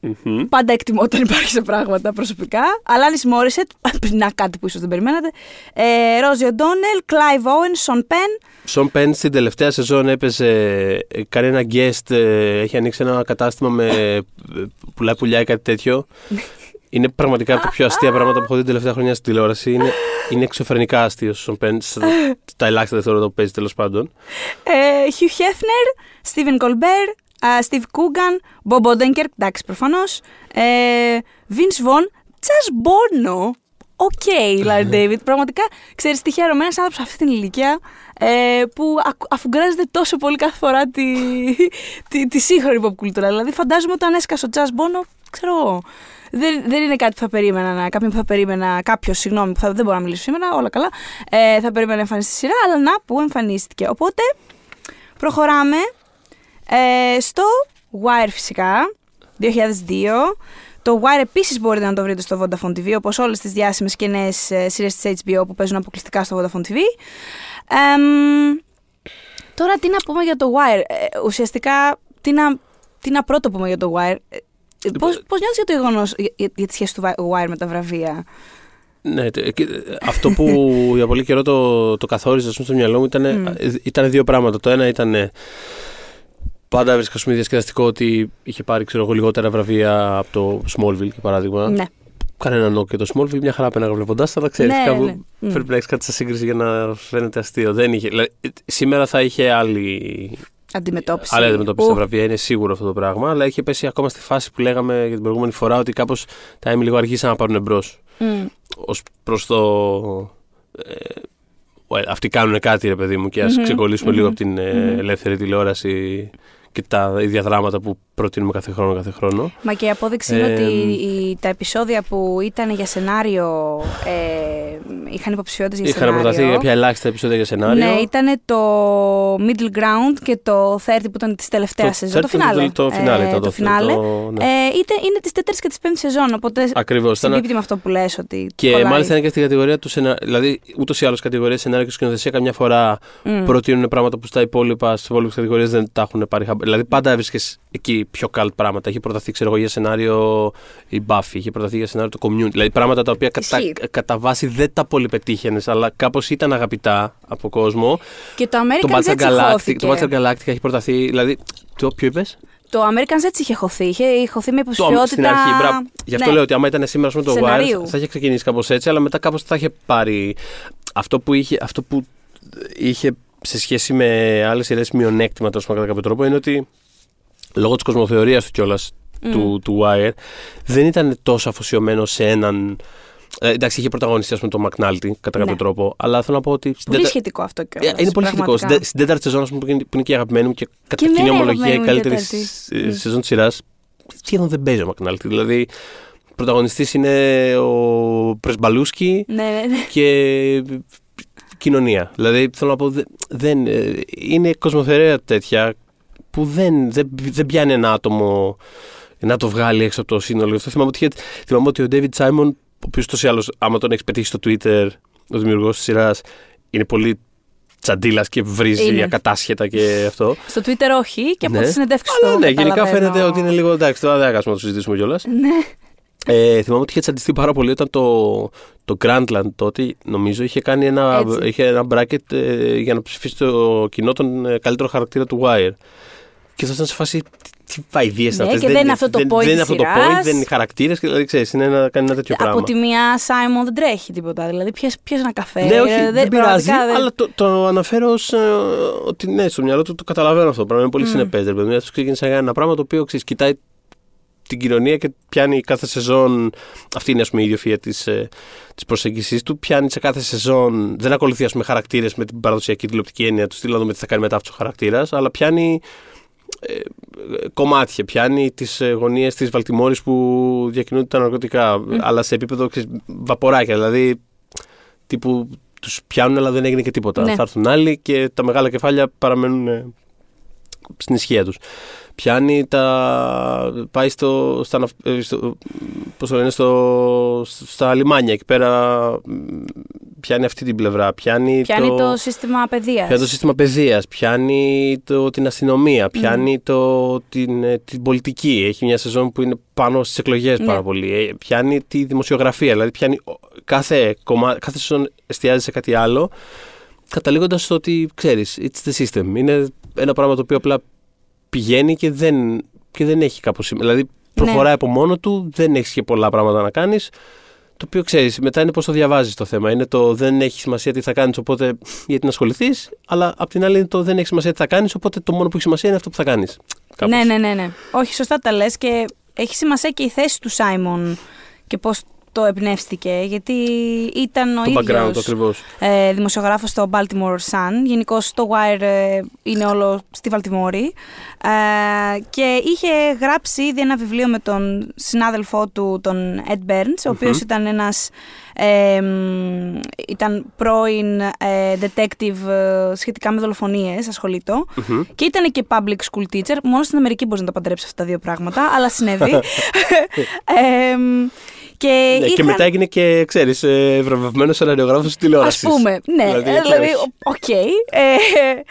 Speaker 3: Μμμ.
Speaker 2: Πάντα εκτιμώ όταν υπάρχει σε πράγματα προσωπικά. Αλάνις Μόρισετ. Να κάτι που ίσως δεν περιμένατε. Ε, Ρόζι Οντόνελ. Κλάιβ Όεν. Σον Πεν.
Speaker 3: Σον Πεν στην τελευταία σεζόν έπαιζε, ε, κάνει ένα guest, ε, έχει ανοίξει ένα κατάστημα με ε, πουλάει πουλιά ή κάτι τέτοιο. Είναι πραγματικά από τα πιο αστεία πράγματα που έχω δει την τελευταία χρονιά στην τηλεόραση. Είναι, είναι εξωφρενικά αστείο ο Σον Πεν, στα, τα ελάχιστα δευτερόλεπτα που παίζει τέλος πάντων.
Speaker 2: Ε, Χιου Χέφνερ. Στίβεν Κολμπέρ. Στίβ Κούγκαν. Μπομπ Όντεγκερ. Εντάξει, προφανώς. Βιν Βον. Τζας Μπόρνο. Οκ, Λάρι Ντέιβιτ. Πραγματικά, ξέρεις τι χαίρομαι. Ένας άνθρωπος σε αυτή την ηλικία ε, που ακου- αφουγκράζεται τόσο πολύ κάθε φορά τη, τη, τη σύγχρονη pop κουλτούρα. Δηλαδή, φαντάζομαι όταν έσκασε ο Τζας Μπόρνο, ξέρω εγώ. Δεν, δεν είναι κάτι που θα περίμενα, να- κάποιον που θα περίμενα, κάποιος, συγγνώμη, που θα, δεν μπορώ να μιλήσω σήμερα, όλα καλά. Ε, θα περίμενα να εμφανιστεί στη σειρά, αλλά να που εμφανίστηκε. Οπότε, προχωράμε ε, στο Wire φυσικά, 2002. Το Wire επίσης μπορείτε να το βρείτε στο Vodafone TV, όπως όλες τις διάσημες και νέες σειρές της HBO που παίζουν αποκλειστικά στο Vodafone TV. Εμ, τώρα τι να πούμε για το Wire; Ε, ουσιαστικά, τι να, τι να πρώτο πούμε για το Wire; Ε, Πώς, πώς νιώθεις για το γεγονός για, για, για τη σχέση του Wire με τα βραβεία;
Speaker 3: Ναι, τε- και, ε, αυτό που για πολύ καιρό το, το καθόριζα ας πούμε, στο μυαλό μου ήταν,
Speaker 2: Μμ.
Speaker 3: ε, ήταν δύο πράγματα. Το ένα ήταν ε, πάντα έβρισκα ας πούμε, διασκεδαστικό ότι είχε πάρει ξέρω, εγώ, λιγότερα βραβεία από το Smallville για παράδειγμα.
Speaker 2: Ναι.
Speaker 3: Κανένα νόκ και το Smallville, μια χαρά πέναγα βλέποντάς, αλλά ξέρεις.
Speaker 2: Ναι,
Speaker 3: κάπου
Speaker 2: ναι. Μμ.
Speaker 3: Πρέπει να έχει κάτι σε σύγκριση για να φαίνεται αστείο. Δεν είχε. δηλαδή, ε, σήμερα θα είχε άλλη,
Speaker 2: Αντιμετώπιση.
Speaker 3: άλλη αντιμετώπιση στα
Speaker 2: Ου,
Speaker 3: βραβεία, είναι σίγουρο αυτό το πράγμα. Αλλά είχε πέσει ακόμα στη φάση που λέγαμε για την προηγούμενη φορά ότι κάπως τα Emmy λίγο αργήσαν να πάρουν μπρος.
Speaker 2: μ.
Speaker 3: Ω προς το. Ε, well, αυτοί κάνουν κάτι, ρε παιδί μου, και ας
Speaker 2: Μμμ,
Speaker 3: ξεκολλήσουμε
Speaker 2: μμμ,
Speaker 3: λίγο από την ε,
Speaker 2: μμμ.
Speaker 3: ελεύθερη τηλεόραση και τα ίδια δράματα που προτείνουμε κάθε χρόνο κάθε χρόνο.
Speaker 2: Μα και η απόδειξη είναι
Speaker 3: Ε,
Speaker 2: ότι οι- τα επεισόδια που ήταν για σενάριο ε, είχαν υποψηφιότητες για
Speaker 3: Είχαν
Speaker 2: σενάριο.
Speaker 3: προταθεί κάποια ελάχιστα επεισόδια για σενάριο.
Speaker 2: Ναι, ήταν το Middle Ground και το 30 που ήταν της τελευταίας
Speaker 3: Το
Speaker 2: σεζόν. Το
Speaker 3: 30
Speaker 2: φινάλε.
Speaker 3: Το, το φινάλε
Speaker 2: Ε,
Speaker 3: ήταν
Speaker 2: το φινάλε.
Speaker 3: το- ναι.
Speaker 2: Ε, είτε, είναι της τέταρτης και της πέμπτης σεζόν. Οπότε
Speaker 3: Ακριβώς.
Speaker 2: συμπίπτει με αυτό που λες ότι.
Speaker 3: Και
Speaker 2: κολλάει.
Speaker 3: μάλιστα είναι και στην κατηγορία του σενάριου. Δηλαδή, ούτως ή άλλως κατηγορία σενάριο και σκηνοθεσία καμιά φορά
Speaker 2: Μμ.
Speaker 3: προτείνουν πράγματα που στα υπόλοιπα, στις υπόλοιπες κατηγορίες δεν τα έχουν πάρει. χαμπ- Δηλαδή, πάντα έβρισκες εκεί πιο cult πράγματα. Είχε προταθεί, ξέρω εγώ, για σενάριο η Buffy, είχε προταθεί για σενάριο το community. Δηλαδή πράγματα τα οποία κατά,
Speaker 2: Ισχύει.
Speaker 3: κατά βάση δεν τα πολύ πετύχαινες, αλλά κάπως ήταν αγαπητά από κόσμο.
Speaker 2: Και το
Speaker 3: Το
Speaker 2: American
Speaker 3: Battle
Speaker 2: έτσι
Speaker 3: Galactic,
Speaker 2: χώθηκε.
Speaker 3: το Battle Galactica έχει προταθεί. Δηλαδή. Το ποιο είπες;
Speaker 2: Το American έτσι είχε χωθεί. Είχε χωθεί με
Speaker 3: Το,
Speaker 2: υποψηφιότητα.
Speaker 3: στην αρχή, μπράβο. Γι' αυτό
Speaker 2: Ναι.
Speaker 3: λέω ότι άμα ήταν σήμερα με το
Speaker 2: Σεναρίου.
Speaker 3: Wire θα είχε ξεκινήσει κάπως έτσι, αλλά μετά κάπως θα είχε πάρει. Αυτό που είχε, αυτό που είχε σε σχέση με άλλες σειρές μειονέκτημα τόσο κατά κάποιο τρόπο είναι ότι λόγω της κοσμοθεωρίας του κιόλας του, του Wire δεν ήταν τόσο αφοσιωμένο σε έναν. Ε, εντάξει, είχε πρωταγωνιστεί ας πούμε, το McNulty κατά κάποιο
Speaker 2: Ναι.
Speaker 3: τρόπο, αλλά θέλω να πω ότι. στην
Speaker 2: Πολύ
Speaker 3: τέτα-
Speaker 2: σχετικό αυτό και
Speaker 3: ε, είναι πολύ σχετικό. Στην, τε- στην τέταρτη σεζόν, ας πούμε, που είναι, που είναι και η αγαπημένη μου και κατά
Speaker 2: Και
Speaker 3: κοινή
Speaker 2: εμένα η
Speaker 3: ομολογία η
Speaker 2: αγαπημένη μου η
Speaker 3: καλύτερη
Speaker 2: τέταρτη.
Speaker 3: σ- ε,
Speaker 2: Mm.
Speaker 3: σεζόν της σειράς, σχεδόν δεν παίζει ο McNulty. Δηλαδή, πρωταγωνιστής είναι ο Πρεσμπαλούσκι
Speaker 2: Ναι, ναι, ναι.
Speaker 3: και κοινωνία. Δηλαδή, θέλω να πω, δε- δεν, ε, είναι κοσμοθερέα τέτοια που δεν, δεν, δεν πιάνει ένα άτομο να το βγάλει έξω από το σύνολο. Γι' αυτό θυμάμαι ότι, είχε- θυμάμαι ότι ο David Simon, ο οποίος τόσο ή άλλω, άμα τον έχεις πετύχει στο Twitter, ο δημιουργός της σειράς, είναι πολύ τσαντίλας και βρίζει
Speaker 2: Είναι.
Speaker 3: ακατάσχετα και αυτό.
Speaker 2: Στο Twitter όχι και από
Speaker 3: Ναι.
Speaker 2: τι συνεντεύξεις
Speaker 3: Αλλά
Speaker 2: του.
Speaker 3: ναι, γενικά
Speaker 2: καταλαβαίνω.
Speaker 3: φαίνεται ότι είναι λίγο εντάξει. Τώρα δεν θα κάτσουμε να το συζητήσουμε κιόλας.
Speaker 2: Ναι.
Speaker 3: Ε, θυμάμαι ότι είχε τσαντιστεί πάρα πολύ όταν το, το Grandland τότε, νομίζω, είχε κάνει ένα,
Speaker 2: Έτσι.
Speaker 3: είχε ένα bracket ε, για να ψηφίσει το κοινό τον ε, καλύτερο χαρακτήρα του Wire. Και θα ήταν σε φάση. Τι, τι βαϊδίε είναι
Speaker 2: Ναι,
Speaker 3: αυτές;
Speaker 2: και δεν είναι αυτό το point
Speaker 3: Δεν είναι
Speaker 2: της
Speaker 3: αυτό το
Speaker 2: σειράς.
Speaker 3: point, δεν είναι χαρακτήρες. Δηλαδή, ξέρεις, είναι να κάνει ένα τέτοιο
Speaker 2: Από
Speaker 3: πράγμα.
Speaker 2: τη μία, Σάιμον δεν τρέχει τίποτα. Δηλαδή, πιες, πιες ένα καφέ.
Speaker 3: Ναι, όχι,
Speaker 2: ε,
Speaker 3: δεν, πειράζει,
Speaker 2: πραγματικά δεν-
Speaker 3: αλλά το, το αναφέρω ως, ε, ότι ναι, στο μυαλό του το καταλαβαίνω αυτό το πράγμα. Είναι πολύ mm. συνεπές. ρε παιδί μου. Αυτό ξεκίνησε να κάνει ένα πράγμα το οποίο ξέρεις, κοιτάει την κοινωνία και πιάνει κάθε σεζόν. Αυτή είναι ας πούμε, η ιδιοφυΐα της της προσέγγισης του. Πιάνει σε κάθε σεζόν. Δεν ακολουθεί ας πούμε, χαρακτήρες με την παραδοσιακή τηλεοπτική έννοια του στυλ να δούμε τι θα κάνει μετά αυτός ο χαρακτήρας, αλλά πιάνει ε, ε, κομμάτια. Πιάνει τις ε, γωνίες της Βαλτιμόρης που διακινούνται τα ναρκωτικά, αλλά σε επίπεδο ξέρεις, βαποράκια. Δηλαδή τύπου τους πιάνουν, αλλά δεν έγινε και τίποτα.
Speaker 2: Ναι.
Speaker 3: Θα έρθουν άλλοι και τα μεγάλα κεφάλια παραμένουν ε, στην ισχύα τους. Πιάνει τα. πάει στο. Στα, ναυ- ε, στο, πώς το λένε, στο, στα λιμάνια εκεί πέρα. μ, Πιάνει αυτή την πλευρά. Πιάνει,
Speaker 2: Πιάνει το, σύστημα παιδείας.
Speaker 3: Πιάνει το σύστημα παιδείας, πιάνει το, την αστυνομία, πιάνει το, την, ε, την πολιτική. Έχει μια σεζόν που είναι πάνω στις εκλογές
Speaker 2: Ναι.
Speaker 3: πάρα πολύ. Ε, Πιάνει τη δημοσιογραφία. Δηλαδή, πιάνει ο- κάθε, κομμά, κάθε σεζόν εστιάζει σε κάτι άλλο. Καταλήγοντας στο ότι ξέρεις, it's the system. Είναι ένα πράγμα το οποίο απλά πηγαίνει και δεν, και δεν έχει κάπω. Δηλαδή, προχωράει από μόνο του, δεν έχεις και πολλά πράγματα να κάνεις. Το οποίο ξέρεις, μετά είναι πώς το διαβάζεις το θέμα. Είναι το δεν έχει σημασία τι θα κάνεις, οπότε γιατί να ασχοληθείς. Αλλά απ' την άλλη είναι το δεν έχει σημασία τι θα κάνεις, οπότε το μόνο που έχει σημασία είναι αυτό που θα κάνεις.
Speaker 2: Ναι, ναι, ναι, ναι. Όχι, σωστά τα λες και έχει σημασία και η θέση του Σάιμον και πώς το εμπνεύστηκε, γιατί ήταν ο
Speaker 3: Το background του
Speaker 2: ίδιος
Speaker 3: ακριβώς.
Speaker 2: ε, δημοσιογράφος στο Baltimore Sun. Γενικώς το Wire ε, είναι όλο στη Βαλτιμόρη. Ε, και είχε γράψει ήδη ένα βιβλίο με τον συνάδελφό του, τον Ed Burns, ο οποίος ήταν ένας ε, μ, ήταν πρώην ε, detective ε, σχετικά με δολοφονίες, ασχολείται. Και ήταν και public school teacher. Μόνο στην Αμερική μπορείς να τα παντρέψεις αυτά τα δύο πράγματα, αλλά συνέβη. ε, μ, και,
Speaker 3: Ναι, και
Speaker 2: είχαν-
Speaker 3: μετά έγινε και, ξέρεις, βραβευμένος σεναριογράφος στη τηλεόρασης.
Speaker 2: Ας πούμε, ναι,
Speaker 3: Δηλαδή,
Speaker 2: ε, δηλαδή,
Speaker 3: ξέρεις.
Speaker 2: οκ. Ε,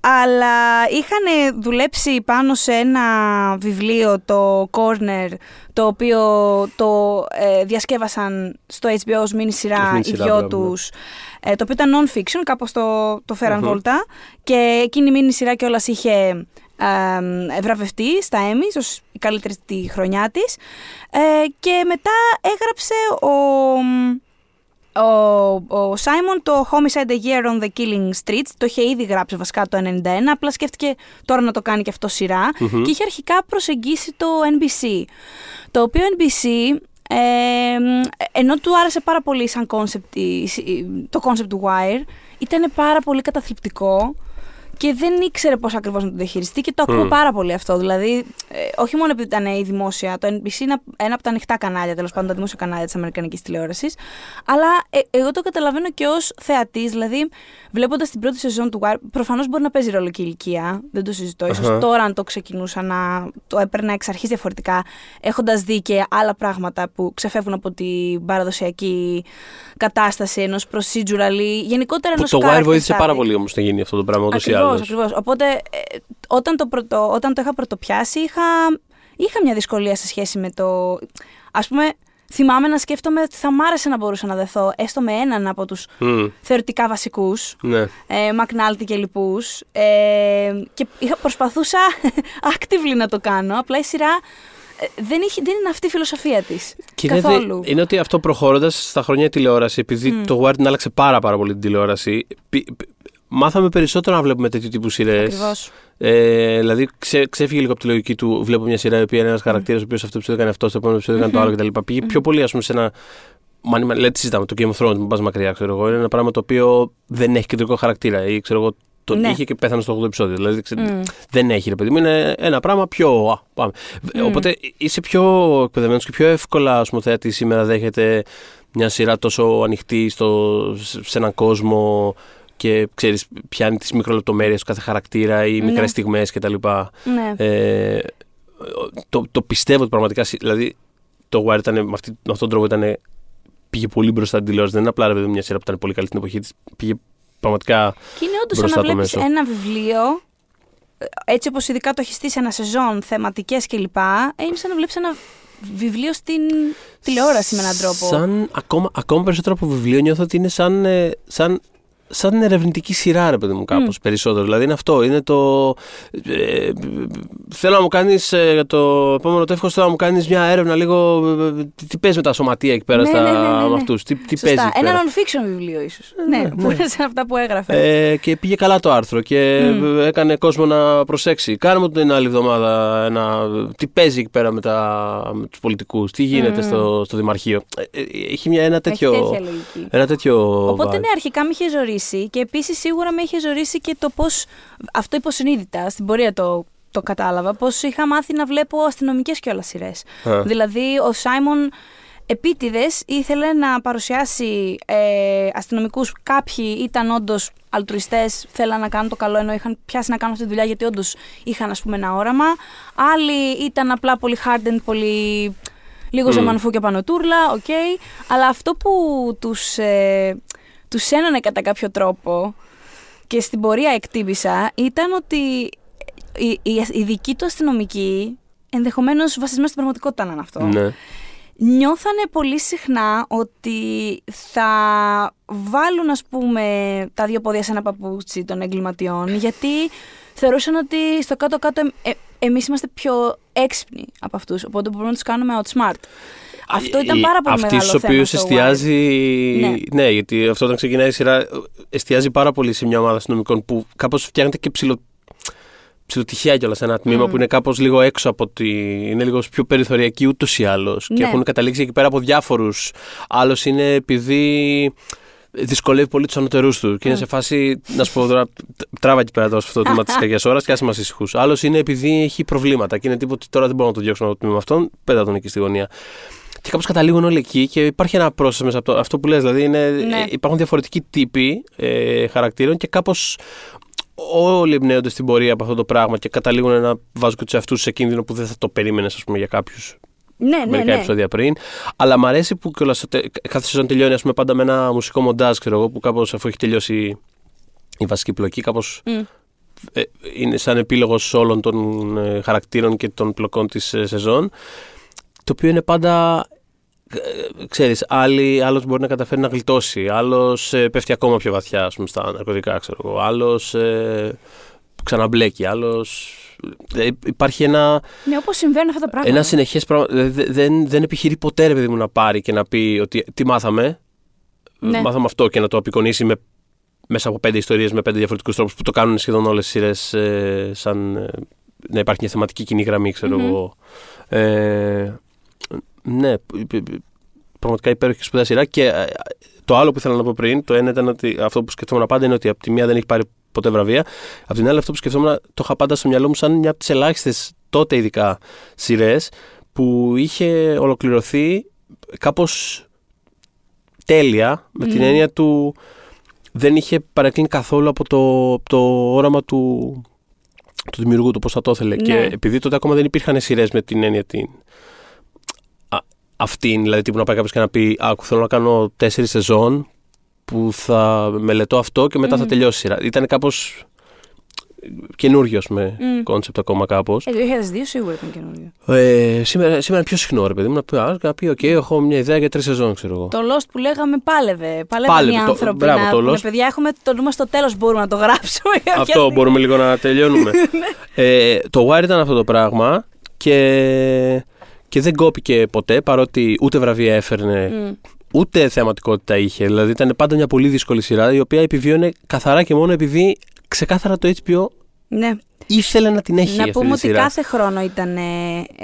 Speaker 2: αλλά είχαν δουλέψει πάνω σε ένα βιβλίο, το Corner, το οποίο το ε, διασκεύασαν στο HBO ως mini σειρά
Speaker 3: Ως mini
Speaker 2: οι
Speaker 3: σειρά,
Speaker 2: δυο
Speaker 3: μπράβο, ναι.
Speaker 2: τους. Ε, το οποίο ήταν non-fiction, κάπως το, το φέραν
Speaker 3: Μμμ.
Speaker 2: βόλτα. Και εκείνη η mini σειρά κιόλας είχε ε, βραβευτεί στα Emmys ως η καλύτερη τη χρονιά της. Ε, και μετά έγραψε ο, ο, ο Σάιμον το Homicide a Year on the Killing Streets. Το είχε ήδη γράψει βασικά το 1991, απλά σκέφτηκε τώρα να το κάνει και αυτό σειρά. Και είχε αρχικά προσεγγίσει το NBC. Το οποίο NBC, ε, ενώ του άρεσε πάρα πολύ σαν concept, η- η- το concept του Wire, ήταν πάρα πολύ καταθλιπτικό και δεν ήξερε πώς ακριβώς να το διαχειριστεί και το ακούω
Speaker 3: Μμ.
Speaker 2: πάρα πολύ αυτό. Δηλαδή, ε, όχι μόνο επειδή ήταν η δημόσια, το NBC είναι ένα από τα ανοιχτά κανάλια, τέλος πάντων, τα δημόσια κανάλια της Αμερικανικής τηλεόρασης. Αλλά ε, εγώ το καταλαβαίνω και ως θεατής, δηλαδή, βλέποντας την πρώτη σεζόν του Wire, προφανώς μπορεί να παίζει ρόλο και η ηλικία, δεν το συζητώ. Ίσως
Speaker 3: Αχα.
Speaker 2: τώρα, αν το ξεκινούσα να το έπαιρνα εξ αρχής διαφορετικά, έχοντας δει και άλλα πράγματα που ξεφεύγουν από την παραδοσιακή κατάσταση ενός procedural ή γενικότερα ενός
Speaker 3: Που το Wire βοήθησε πάρα πολύ όμως να γίνει αυτό το πράγμα ούτως ή
Speaker 2: Ακριβώς. Ακριβώς, ακριβώς. Οπότε ε, όταν, το πρωτο, όταν το είχα πρωτοπιάσει, είχα, είχα μια δυσκολία σε σχέση με το. Α πούμε, θυμάμαι να σκέφτομαι ότι θα μ' άρεσε να μπορούσα να δεθώ έστω με έναν από τους
Speaker 3: Μμ,
Speaker 2: θεωρητικά βασικούς.
Speaker 3: ναι.
Speaker 2: Ε, Μακνάλτη και λοιπούς. Ε, και είχα, προσπαθούσα actively να το κάνω. Απλά η σειρά ε, δεν, είχε, δεν είναι αυτή η φιλοσοφία της.
Speaker 3: Και είναι,
Speaker 2: Καθόλου.
Speaker 3: είναι ότι αυτό προχωρώντας στα χρόνια τηλεόραση, επειδή
Speaker 2: Μμ.
Speaker 3: το Ward άλλαξε πάρα, πάρα πολύ την τηλεόραση, πι- πι- μάθαμε περισσότερο να βλέπουμε τέτοιου τύπου σειρές.
Speaker 2: Ακριβώς.
Speaker 3: Ε, δηλαδή, ξε, ξέφυγε λίγο από τη λογική του. Βλέπω μια σειρά η οποία είναι ένας χαρακτήρας ο οποίος αυτό το έκανε αυτό, στο επόμενο επεισόδιο έκανε το άλλο κτλ. Πήγε πιο πολύ, ας πούμε, σε ένα. Μα, μα, λέτε, συζητάμε το Game of Thrones, μην πας μακριά, ξέρω εγώ. Είναι ένα πράγμα το οποίο δεν έχει κεντρικό χαρακτήρα. Ή ξέρω εγώ, τον
Speaker 2: Ναι.
Speaker 3: είχε και πέθανε στο 8ο επεισόδιο. Δηλαδή, ξε-
Speaker 2: Μμ.
Speaker 3: δεν έχει, ρε παιδί μου. Είναι ένα πράγμα πιο. Α, πάμε.
Speaker 2: Μμ.
Speaker 3: Οπότε είσαι πιο εκπαιδευμένος και πιο εύκολα, ας πούμε, ο θεατή σήμερα δέχεται μια σειρά τόσο ανοιχτή στο, σε έναν κόσμο και ξέρεις, πιάνει τις μικρολεπτομέρειες του κάθε χαρακτήρα ή
Speaker 2: Ναι.
Speaker 3: μικρές στιγμές κτλ.
Speaker 2: Ναι.
Speaker 3: Ε, το, το πιστεύω ότι πραγματικά. συ- Δηλαδή, το Wire ήταν, με, αυτή, με αυτόν τον τρόπο ήταν, πήγε πολύ μπροστά την τηλεόραση. Δεν είναι απλά ρε παιδί μου, μια σειρά που ήταν πολύ καλή στην εποχή της. Πήγε πραγματικά.
Speaker 2: Και είναι όντως σαν
Speaker 3: μπροστά
Speaker 2: να
Speaker 3: το
Speaker 2: βλέπεις
Speaker 3: μέσο.
Speaker 2: ένα βιβλίο, ε, έτσι όπως ειδικά το έχεις στήσει ένα σεζόν, θεματικές κλπ. ε, Είναι σαν να βλέπεις ένα βιβλίο στην τηλεόραση με έναν τρόπο.
Speaker 3: Σαν, ακόμα, ακόμα περισσότερο από βιβλίο νιώθω ότι είναι σαν, ε, σαν, σαν ερευνητική σειρά, ρε παιδί μου, κάπως περισσότερο. Δηλαδή είναι αυτό. Είναι το. Ε, θέλω να μου κάνεις για το επόμενο τεύχος, θέλω να μου κάνεις μια έρευνα λίγο. ε, τι, τι παίζει με τα σωματεία εκεί πέρα
Speaker 2: Ναι,
Speaker 3: στα,
Speaker 2: ναι, ναι, ναι, ναι.
Speaker 3: με αυτούς, Τι, τι
Speaker 2: Σωστά.
Speaker 3: παίζεις εκεί
Speaker 2: Ένα
Speaker 3: πέρα.
Speaker 2: non-fiction βιβλίο, ίσως.
Speaker 3: ναι,
Speaker 2: ναι,
Speaker 3: ναι.
Speaker 2: που είναι σαν αυτά που έγραφε.
Speaker 3: Ε, και πήγε καλά το άρθρο και
Speaker 2: Μμ.
Speaker 3: έκανε κόσμο να προσέξει. Κάνε μου την άλλη εβδομάδα ένα, τι παίζει εκεί πέρα με, τα, με τους πολιτικούς, τι γίνεται
Speaker 2: Μμ.
Speaker 3: στο, στο Δημαρχείο. Ε, ε, έχει μια, ένα τέτοιο...
Speaker 2: Έχει τέτοια λογική.
Speaker 3: Ένα τέτοιο
Speaker 2: Οπότε
Speaker 3: vibe.
Speaker 2: ναι, αρχικά με είχε ζωρίσει και επίσης σίγουρα με είχε ζωρίσει και το πώς. Αυτό υποσυνείδητα στην πορεία το, το κατάλαβα. Πώς είχα μάθει να βλέπω αστυνομικές κιόλας σειρές.
Speaker 3: Α.
Speaker 2: Δηλαδή, ο Σάιμον επίτηδες ήθελε να παρουσιάσει ε, αστυνομικούς. Κάποιοι ήταν όντως αλτρουιστές, θέλαν να κάνουν το καλό ενώ είχαν πιάσει να κάνουν αυτή τη δουλειά γιατί όντως είχαν ας πούμε, ένα όραμα. Άλλοι ήταν απλά πολύ hardened, πολύ. Λίγο
Speaker 3: Μμ.
Speaker 2: ζεμανφού και πανωτούρλα, οκ. Αλλά αυτό που τους, ε, τους ένωνε κατά κάποιο τρόπο και στην πορεία εκτίμησα ήταν ότι η, η, η δική του αστυνομική ενδεχομένως βασισμένη στην πραγματικότητα να είναι αυτό
Speaker 3: Ναι.
Speaker 2: νιώθανε πολύ συχνά ότι θα βάλουν ας πούμε τα δύο πόδια σε ένα παπούτσι των εγκληματιών γιατί θεωρούσαν ότι στο κάτω-κάτω ε, ε, εμείς είμαστε πιο έξυπνοι από αυτούς οπότε μπορούμε να τους κάνουμε outsmart. Αυτό ήταν
Speaker 3: Η-
Speaker 2: πάρα πολύ
Speaker 3: Αυτοί
Speaker 2: μεγάλο
Speaker 3: στους
Speaker 2: θέμα
Speaker 3: οποίους
Speaker 2: στο
Speaker 3: εστιάζει.
Speaker 2: Ναι.
Speaker 3: Ναι. γιατί αυτό όταν ξεκινάει η σειρά εστιάζει πάρα πολύ σε μια ομάδα αστυνομικών που κάπως φτιάχνεται και ψηλο, ψιλοτυχαία κιόλας ένα τμήμα
Speaker 2: Μμμ.
Speaker 3: που είναι κάπως λίγο έξω από τη. είναι λίγο πιο περιθωριακή ούτως ή άλλως. Και
Speaker 2: Ναι.
Speaker 3: έχουν καταλήξει εκεί πέρα από διάφορους. Άλλος είναι επειδή δυσκολεύει πολύ τους ανωτερού του. Και είναι
Speaker 2: Μμ.
Speaker 3: σε φάση. Να σου πω τώρα, τράβα εκεί πέρα τώρα σε αυτό το τμήμα της κακιάς ώρας και άσε μας ησυχούς. Άλλος είναι επειδή έχει προβλήματα και είναι τίποτα ότι τώρα δεν μπορώ να το διώξω από το τμήμα αυτόν. Πέτα τον εκεί στη γωνία. Και κάπως καταλήγουν όλοι εκεί και υπάρχει ένα πρόσθεσμα μέσα από το, αυτό που λες. Δηλαδή είναι,
Speaker 2: Ναι.
Speaker 3: ε, υπάρχουν διαφορετικοί τύποι ε, χαρακτήρων και κάπως όλοι εμπνέονται στην πορεία από αυτό το πράγμα και καταλήγουν να βάζουν και τους εαυτούς σε κίνδυνο που δεν θα το περίμενες, ας πούμε, για κάποιους
Speaker 2: Ναι, ναι,
Speaker 3: μερικά
Speaker 2: ναι.
Speaker 3: επεισόδια πριν. Αλλά μ' αρέσει που κιόλας στο τε- κάθε σεζόν τελειώνει ας πούμε, πάντα με ένα μουσικό μοντάζ, ξέρω εγώ, που κάπως αφού έχει τελειώσει η βασική πλοκή, κάπως
Speaker 2: Μμ.
Speaker 3: ε, είναι σαν επίλογος όλων των ε, χαρακτήρων και των πλοκών της σεζόν. Το οποίο είναι πάντα. ε, Ξέρεις, άλλοι, άλλος μπορεί να καταφέρει να γλιτώσει, άλλος ε, πέφτει ακόμα πιο βαθιά ας πούμε, στα ναρκωτικά, ξέρω εγώ, άλλος ε, ξαναμπλέκει, άλλος... ε, υπάρχει ένα,
Speaker 2: Ναι, όπως συμβαίνουν αυτά τα πράγματα.
Speaker 3: ένα συνεχές πράγμα. δε- δε- δεν, δεν επιχειρεί ποτέ, ρε παιδί μου, να πάρει και να πει ότι τι μάθαμε.
Speaker 2: Ναι.
Speaker 3: Μάθαμε αυτό και να το απεικονίσει με, μέσα από πέντε ιστορίες με πέντε διαφορετικούς τρόπους που το κάνουν σχεδόν όλες τι σειρές. Ε, σαν ε, να υπάρχει μια θεματική κοινή γραμμή, ξέρω
Speaker 2: Μμμ.
Speaker 3: εγώ. Ε, ναι, π- π- π- πραγματικά υπέροχη και σπουδαία σειρά. Και ε, το άλλο που ήθελα να πω πριν, το ένα ήταν ότι αυτό που σκεφτόμουν πάντα είναι ότι από τη μία δεν έχει πάρει ποτέ βραβεία. Από την άλλη, αυτό που σκεφτόμουν το είχα πάντα στο μυαλό μου σαν μια από τις ελάχιστες τότε ειδικά σειρές που είχε ολοκληρωθεί κάπως τέλεια με την
Speaker 2: Μμμ.
Speaker 3: έννοια του δεν είχε παρεκκλίνει καθόλου από το, το όραμα του, του δημιουργού του πώς θα το ήθελε
Speaker 2: Ναι.
Speaker 3: και επειδή τότε ακόμα δεν υπήρχαν σειρές με την έννοια την α, αυτήν, δηλαδή τύπου να πάει κάποιος και να πει «Άκου, θέλω να κάνω τέσσερις σεζόν που θα μελετώ αυτό και μετά θα
Speaker 2: Μμμ.
Speaker 3: τελειώσει η σειρά». Ήταν κάπως καινούριο με
Speaker 2: Μμ.
Speaker 3: κόνσεπτ ακόμα κάπως.
Speaker 2: Ε, το 2002 σίγουρα ήταν καινούριο.
Speaker 3: Ε, σήμερα, σήμερα είναι πιο συχνό, ρε παιδί μου, να πει, α, να πει, οκ, έχω μια ιδέα για τρεις σεζόν, ξέρω εγώ.
Speaker 2: Το Lost που λέγαμε πάλευε. Πάλευαν
Speaker 3: Πάλευε,
Speaker 2: οι
Speaker 3: το-
Speaker 2: άνθρωποι.
Speaker 3: μπράβο,
Speaker 2: να
Speaker 3: το
Speaker 2: πούνε,
Speaker 3: Lost.
Speaker 2: παιδιά, έχουμε το νου μας στο τέλος. Μπορούμε να το γράψουμε. για κάποια
Speaker 3: Αυτό
Speaker 2: στιγμή.
Speaker 3: μπορούμε λίγο να τελειώνουμε. ε, το Wire ήταν αυτό το πράγμα και, και δεν κόπηκε ποτέ παρότι ούτε βραβεία έφερνε
Speaker 2: Μμ.
Speaker 3: ούτε θεματικότητα είχε. Δηλαδή ήταν πάντα μια πολύ δύσκολη σειρά η οποία επιβίωνε καθαρά και μόνο επειδή ξεκάθαρα το HBO
Speaker 2: Ναι.
Speaker 3: Ήθελε να την έχει
Speaker 2: Να
Speaker 3: αυτή
Speaker 2: πούμε
Speaker 3: τη
Speaker 2: ότι
Speaker 3: σειρά.
Speaker 2: κάθε χρόνο ήταν ε,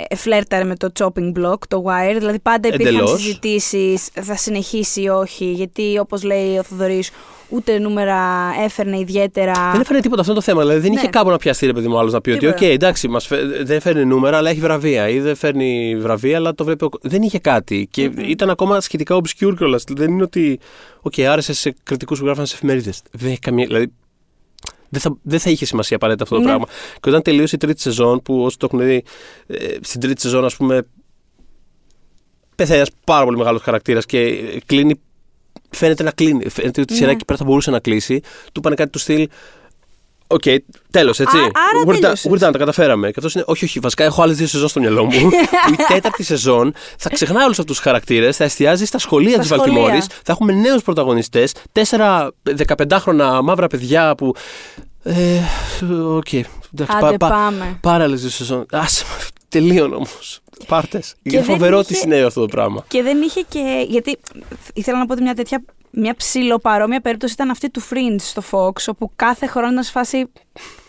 Speaker 2: ε, φλέρταρε με το chopping block, το wire. Δηλαδή πάντα υπήρχαν
Speaker 3: Εντελώς.
Speaker 2: συζητήσεις, θα συνεχίσει ή όχι. Γιατί όπως λέει ο Θοδωρής, ούτε νούμερα έφερνε ιδιαίτερα.
Speaker 3: Δεν έφερε τίποτα αυτό το θέμα. Δηλαδή δεν
Speaker 2: Ναι.
Speaker 3: είχε κάπου να πιαστεί ρε παιδί μου άλλος να πει ότι, οκ,
Speaker 2: Τίποτα.
Speaker 3: εντάξει, μας φε- δεν φέρνει νούμερα, αλλά έχει βραβεία. Ή δεν φέρνει βραβεία, αλλά το βλέπει. ο... Δεν είχε κάτι. Και ήταν ακόμα σχετικά obscure κιόλας. Δεν είναι ότι, οκ, άρεσε σε κριτικούς που γράφαν σε εφημερίδες. Δεν έχει καμία. Δηλαδή, δεν θα, δεν θα είχε σημασία απαραίτητα αυτό το
Speaker 2: Ναι.
Speaker 3: πράγμα. Και όταν τελείωσε η τρίτη σεζόν, που όσοι το έχουν δει, ε, στην τρίτη σεζόν, ας πούμε, πεθαίνει ένας πάρα πολύ μεγάλος χαρακτήρας και κλείνει. Φαίνεται να κλείνει. Φαίνεται ότι η σειρά
Speaker 2: Ναι.
Speaker 3: εκεί πέρα θα μπορούσε να κλείσει. Του είπανε κάτι του στυλ. Οκ, τέλος, έτσι.
Speaker 2: Α- άρα
Speaker 3: We're done,
Speaker 2: τέλειωσες.
Speaker 3: we're done, τα καταφέραμε. Και αυτός είναι, όχι, όχι, βασικά έχω άλλες δύο σεζόν στο μυαλό μου. που η τέταρτη σεζόν θα ξεχνάει όλους αυτούς τους χαρακτήρες, θα εστιάζει στα σχολεία
Speaker 2: Στα
Speaker 3: της
Speaker 2: σχολεία.
Speaker 3: Βαλτιμόρη, θα έχουμε νέους πρωταγωνιστές, τέσσερα 15χρονα μαύρα παιδιά που. Ε, οκ. εντάξει,
Speaker 2: Άντε,
Speaker 3: πα- πα-
Speaker 2: πάμε.
Speaker 3: Πάρα άλλες δύο σεζόν. Άσε με, τελείων όμως. Πάρτες. Είναι
Speaker 2: δεν
Speaker 3: φοβερό
Speaker 2: είχε-
Speaker 3: τι συνέβη αυτό το πράγμα.
Speaker 2: Και δεν είχε και. Γιατί ήθελα να πω ότι μια τέτοια. Μια ψιλοπαρόμοια περίπτωση ήταν αυτή του Fringe στο Fox, όπου κάθε χρόνο ήταν σε φάση.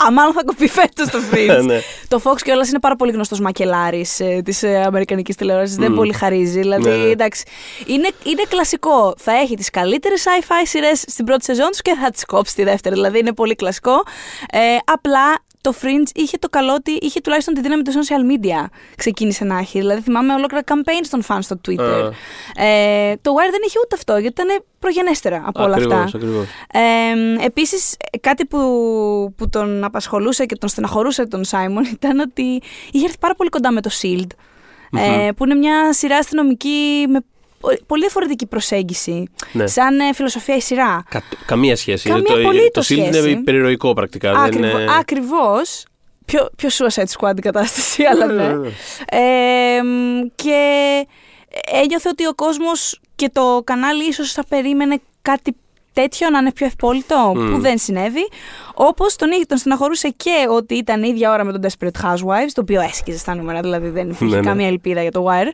Speaker 2: Α, μάλλον θα κοπεί φέτος το Fringe.
Speaker 3: Ναι.
Speaker 2: Το Fox κιόλα είναι πάρα πολύ γνωστός μακελάρης ε, της ε, Αμερικανικής τηλεόρασης. Δεν
Speaker 3: Μμ.
Speaker 2: πολύ χαρίζει. Δηλαδή,
Speaker 3: Ναι, ναι.
Speaker 2: εντάξει. Είναι, είναι κλασικό. Θα έχει τις καλύτερες sci-fi σειρές στην πρώτη σεζόν τους και θα τις κόψει τη δεύτερη. Δηλαδή, είναι πολύ κλασικό. Ε, απλά το Fringe είχε το καλό ότι είχε τουλάχιστον τη δύναμη του social media. Ξεκίνησε να έχει. Δηλαδή, θυμάμαι ολόκληρα campaigns των fans στο Twitter. Ε, το Wire δεν είχε ούτε αυτό, γιατί ήταν προγενέστερα από όλα αυτά.
Speaker 3: Ακριβώς, ακριβώς.
Speaker 2: Ε, επίσης κάτι που, που τον απασχολούσε και τον στεναχωρούσε τον Σάιμον ήταν ότι είχε έρθει πάρα πολύ κοντά με το SHIELD ε, που είναι μια σειρά αστυνομική με πο- πολύ διαφορετική προσέγγιση
Speaker 3: Ναι.
Speaker 2: σαν ε, φιλοσοφία η σειρά.
Speaker 3: Κα- καμία σχέση.
Speaker 2: Καμία
Speaker 3: το,
Speaker 2: απολύτως
Speaker 3: το Shield
Speaker 2: σχέση.
Speaker 3: είναι περιεροϊκό πρακτικά. δεν
Speaker 2: Ακριβώ,
Speaker 3: είναι...
Speaker 2: Ακριβώς. Πιο, πιο Suicide Squad η κατάσταση, αλλά
Speaker 3: Ναι,
Speaker 2: ναι.
Speaker 3: ναι, ναι.
Speaker 2: Ε, μ, και ένιωθε ότι ο κόσμος και το κανάλι ίσως θα περίμενε κάτι τέτοιο να είναι πιο ευπόλυτο,
Speaker 3: Μμ.
Speaker 2: που δεν συνέβη. Όπως τον, είχε- τον στεναχωρούσε και ότι ήταν η ίδια ώρα με τον Desperate Housewives, το οποίο έσκυζε στα νούμερα, δηλαδή δεν υπήρχε
Speaker 3: Ναι, ναι.
Speaker 2: καμία ελπίδα για το Wire,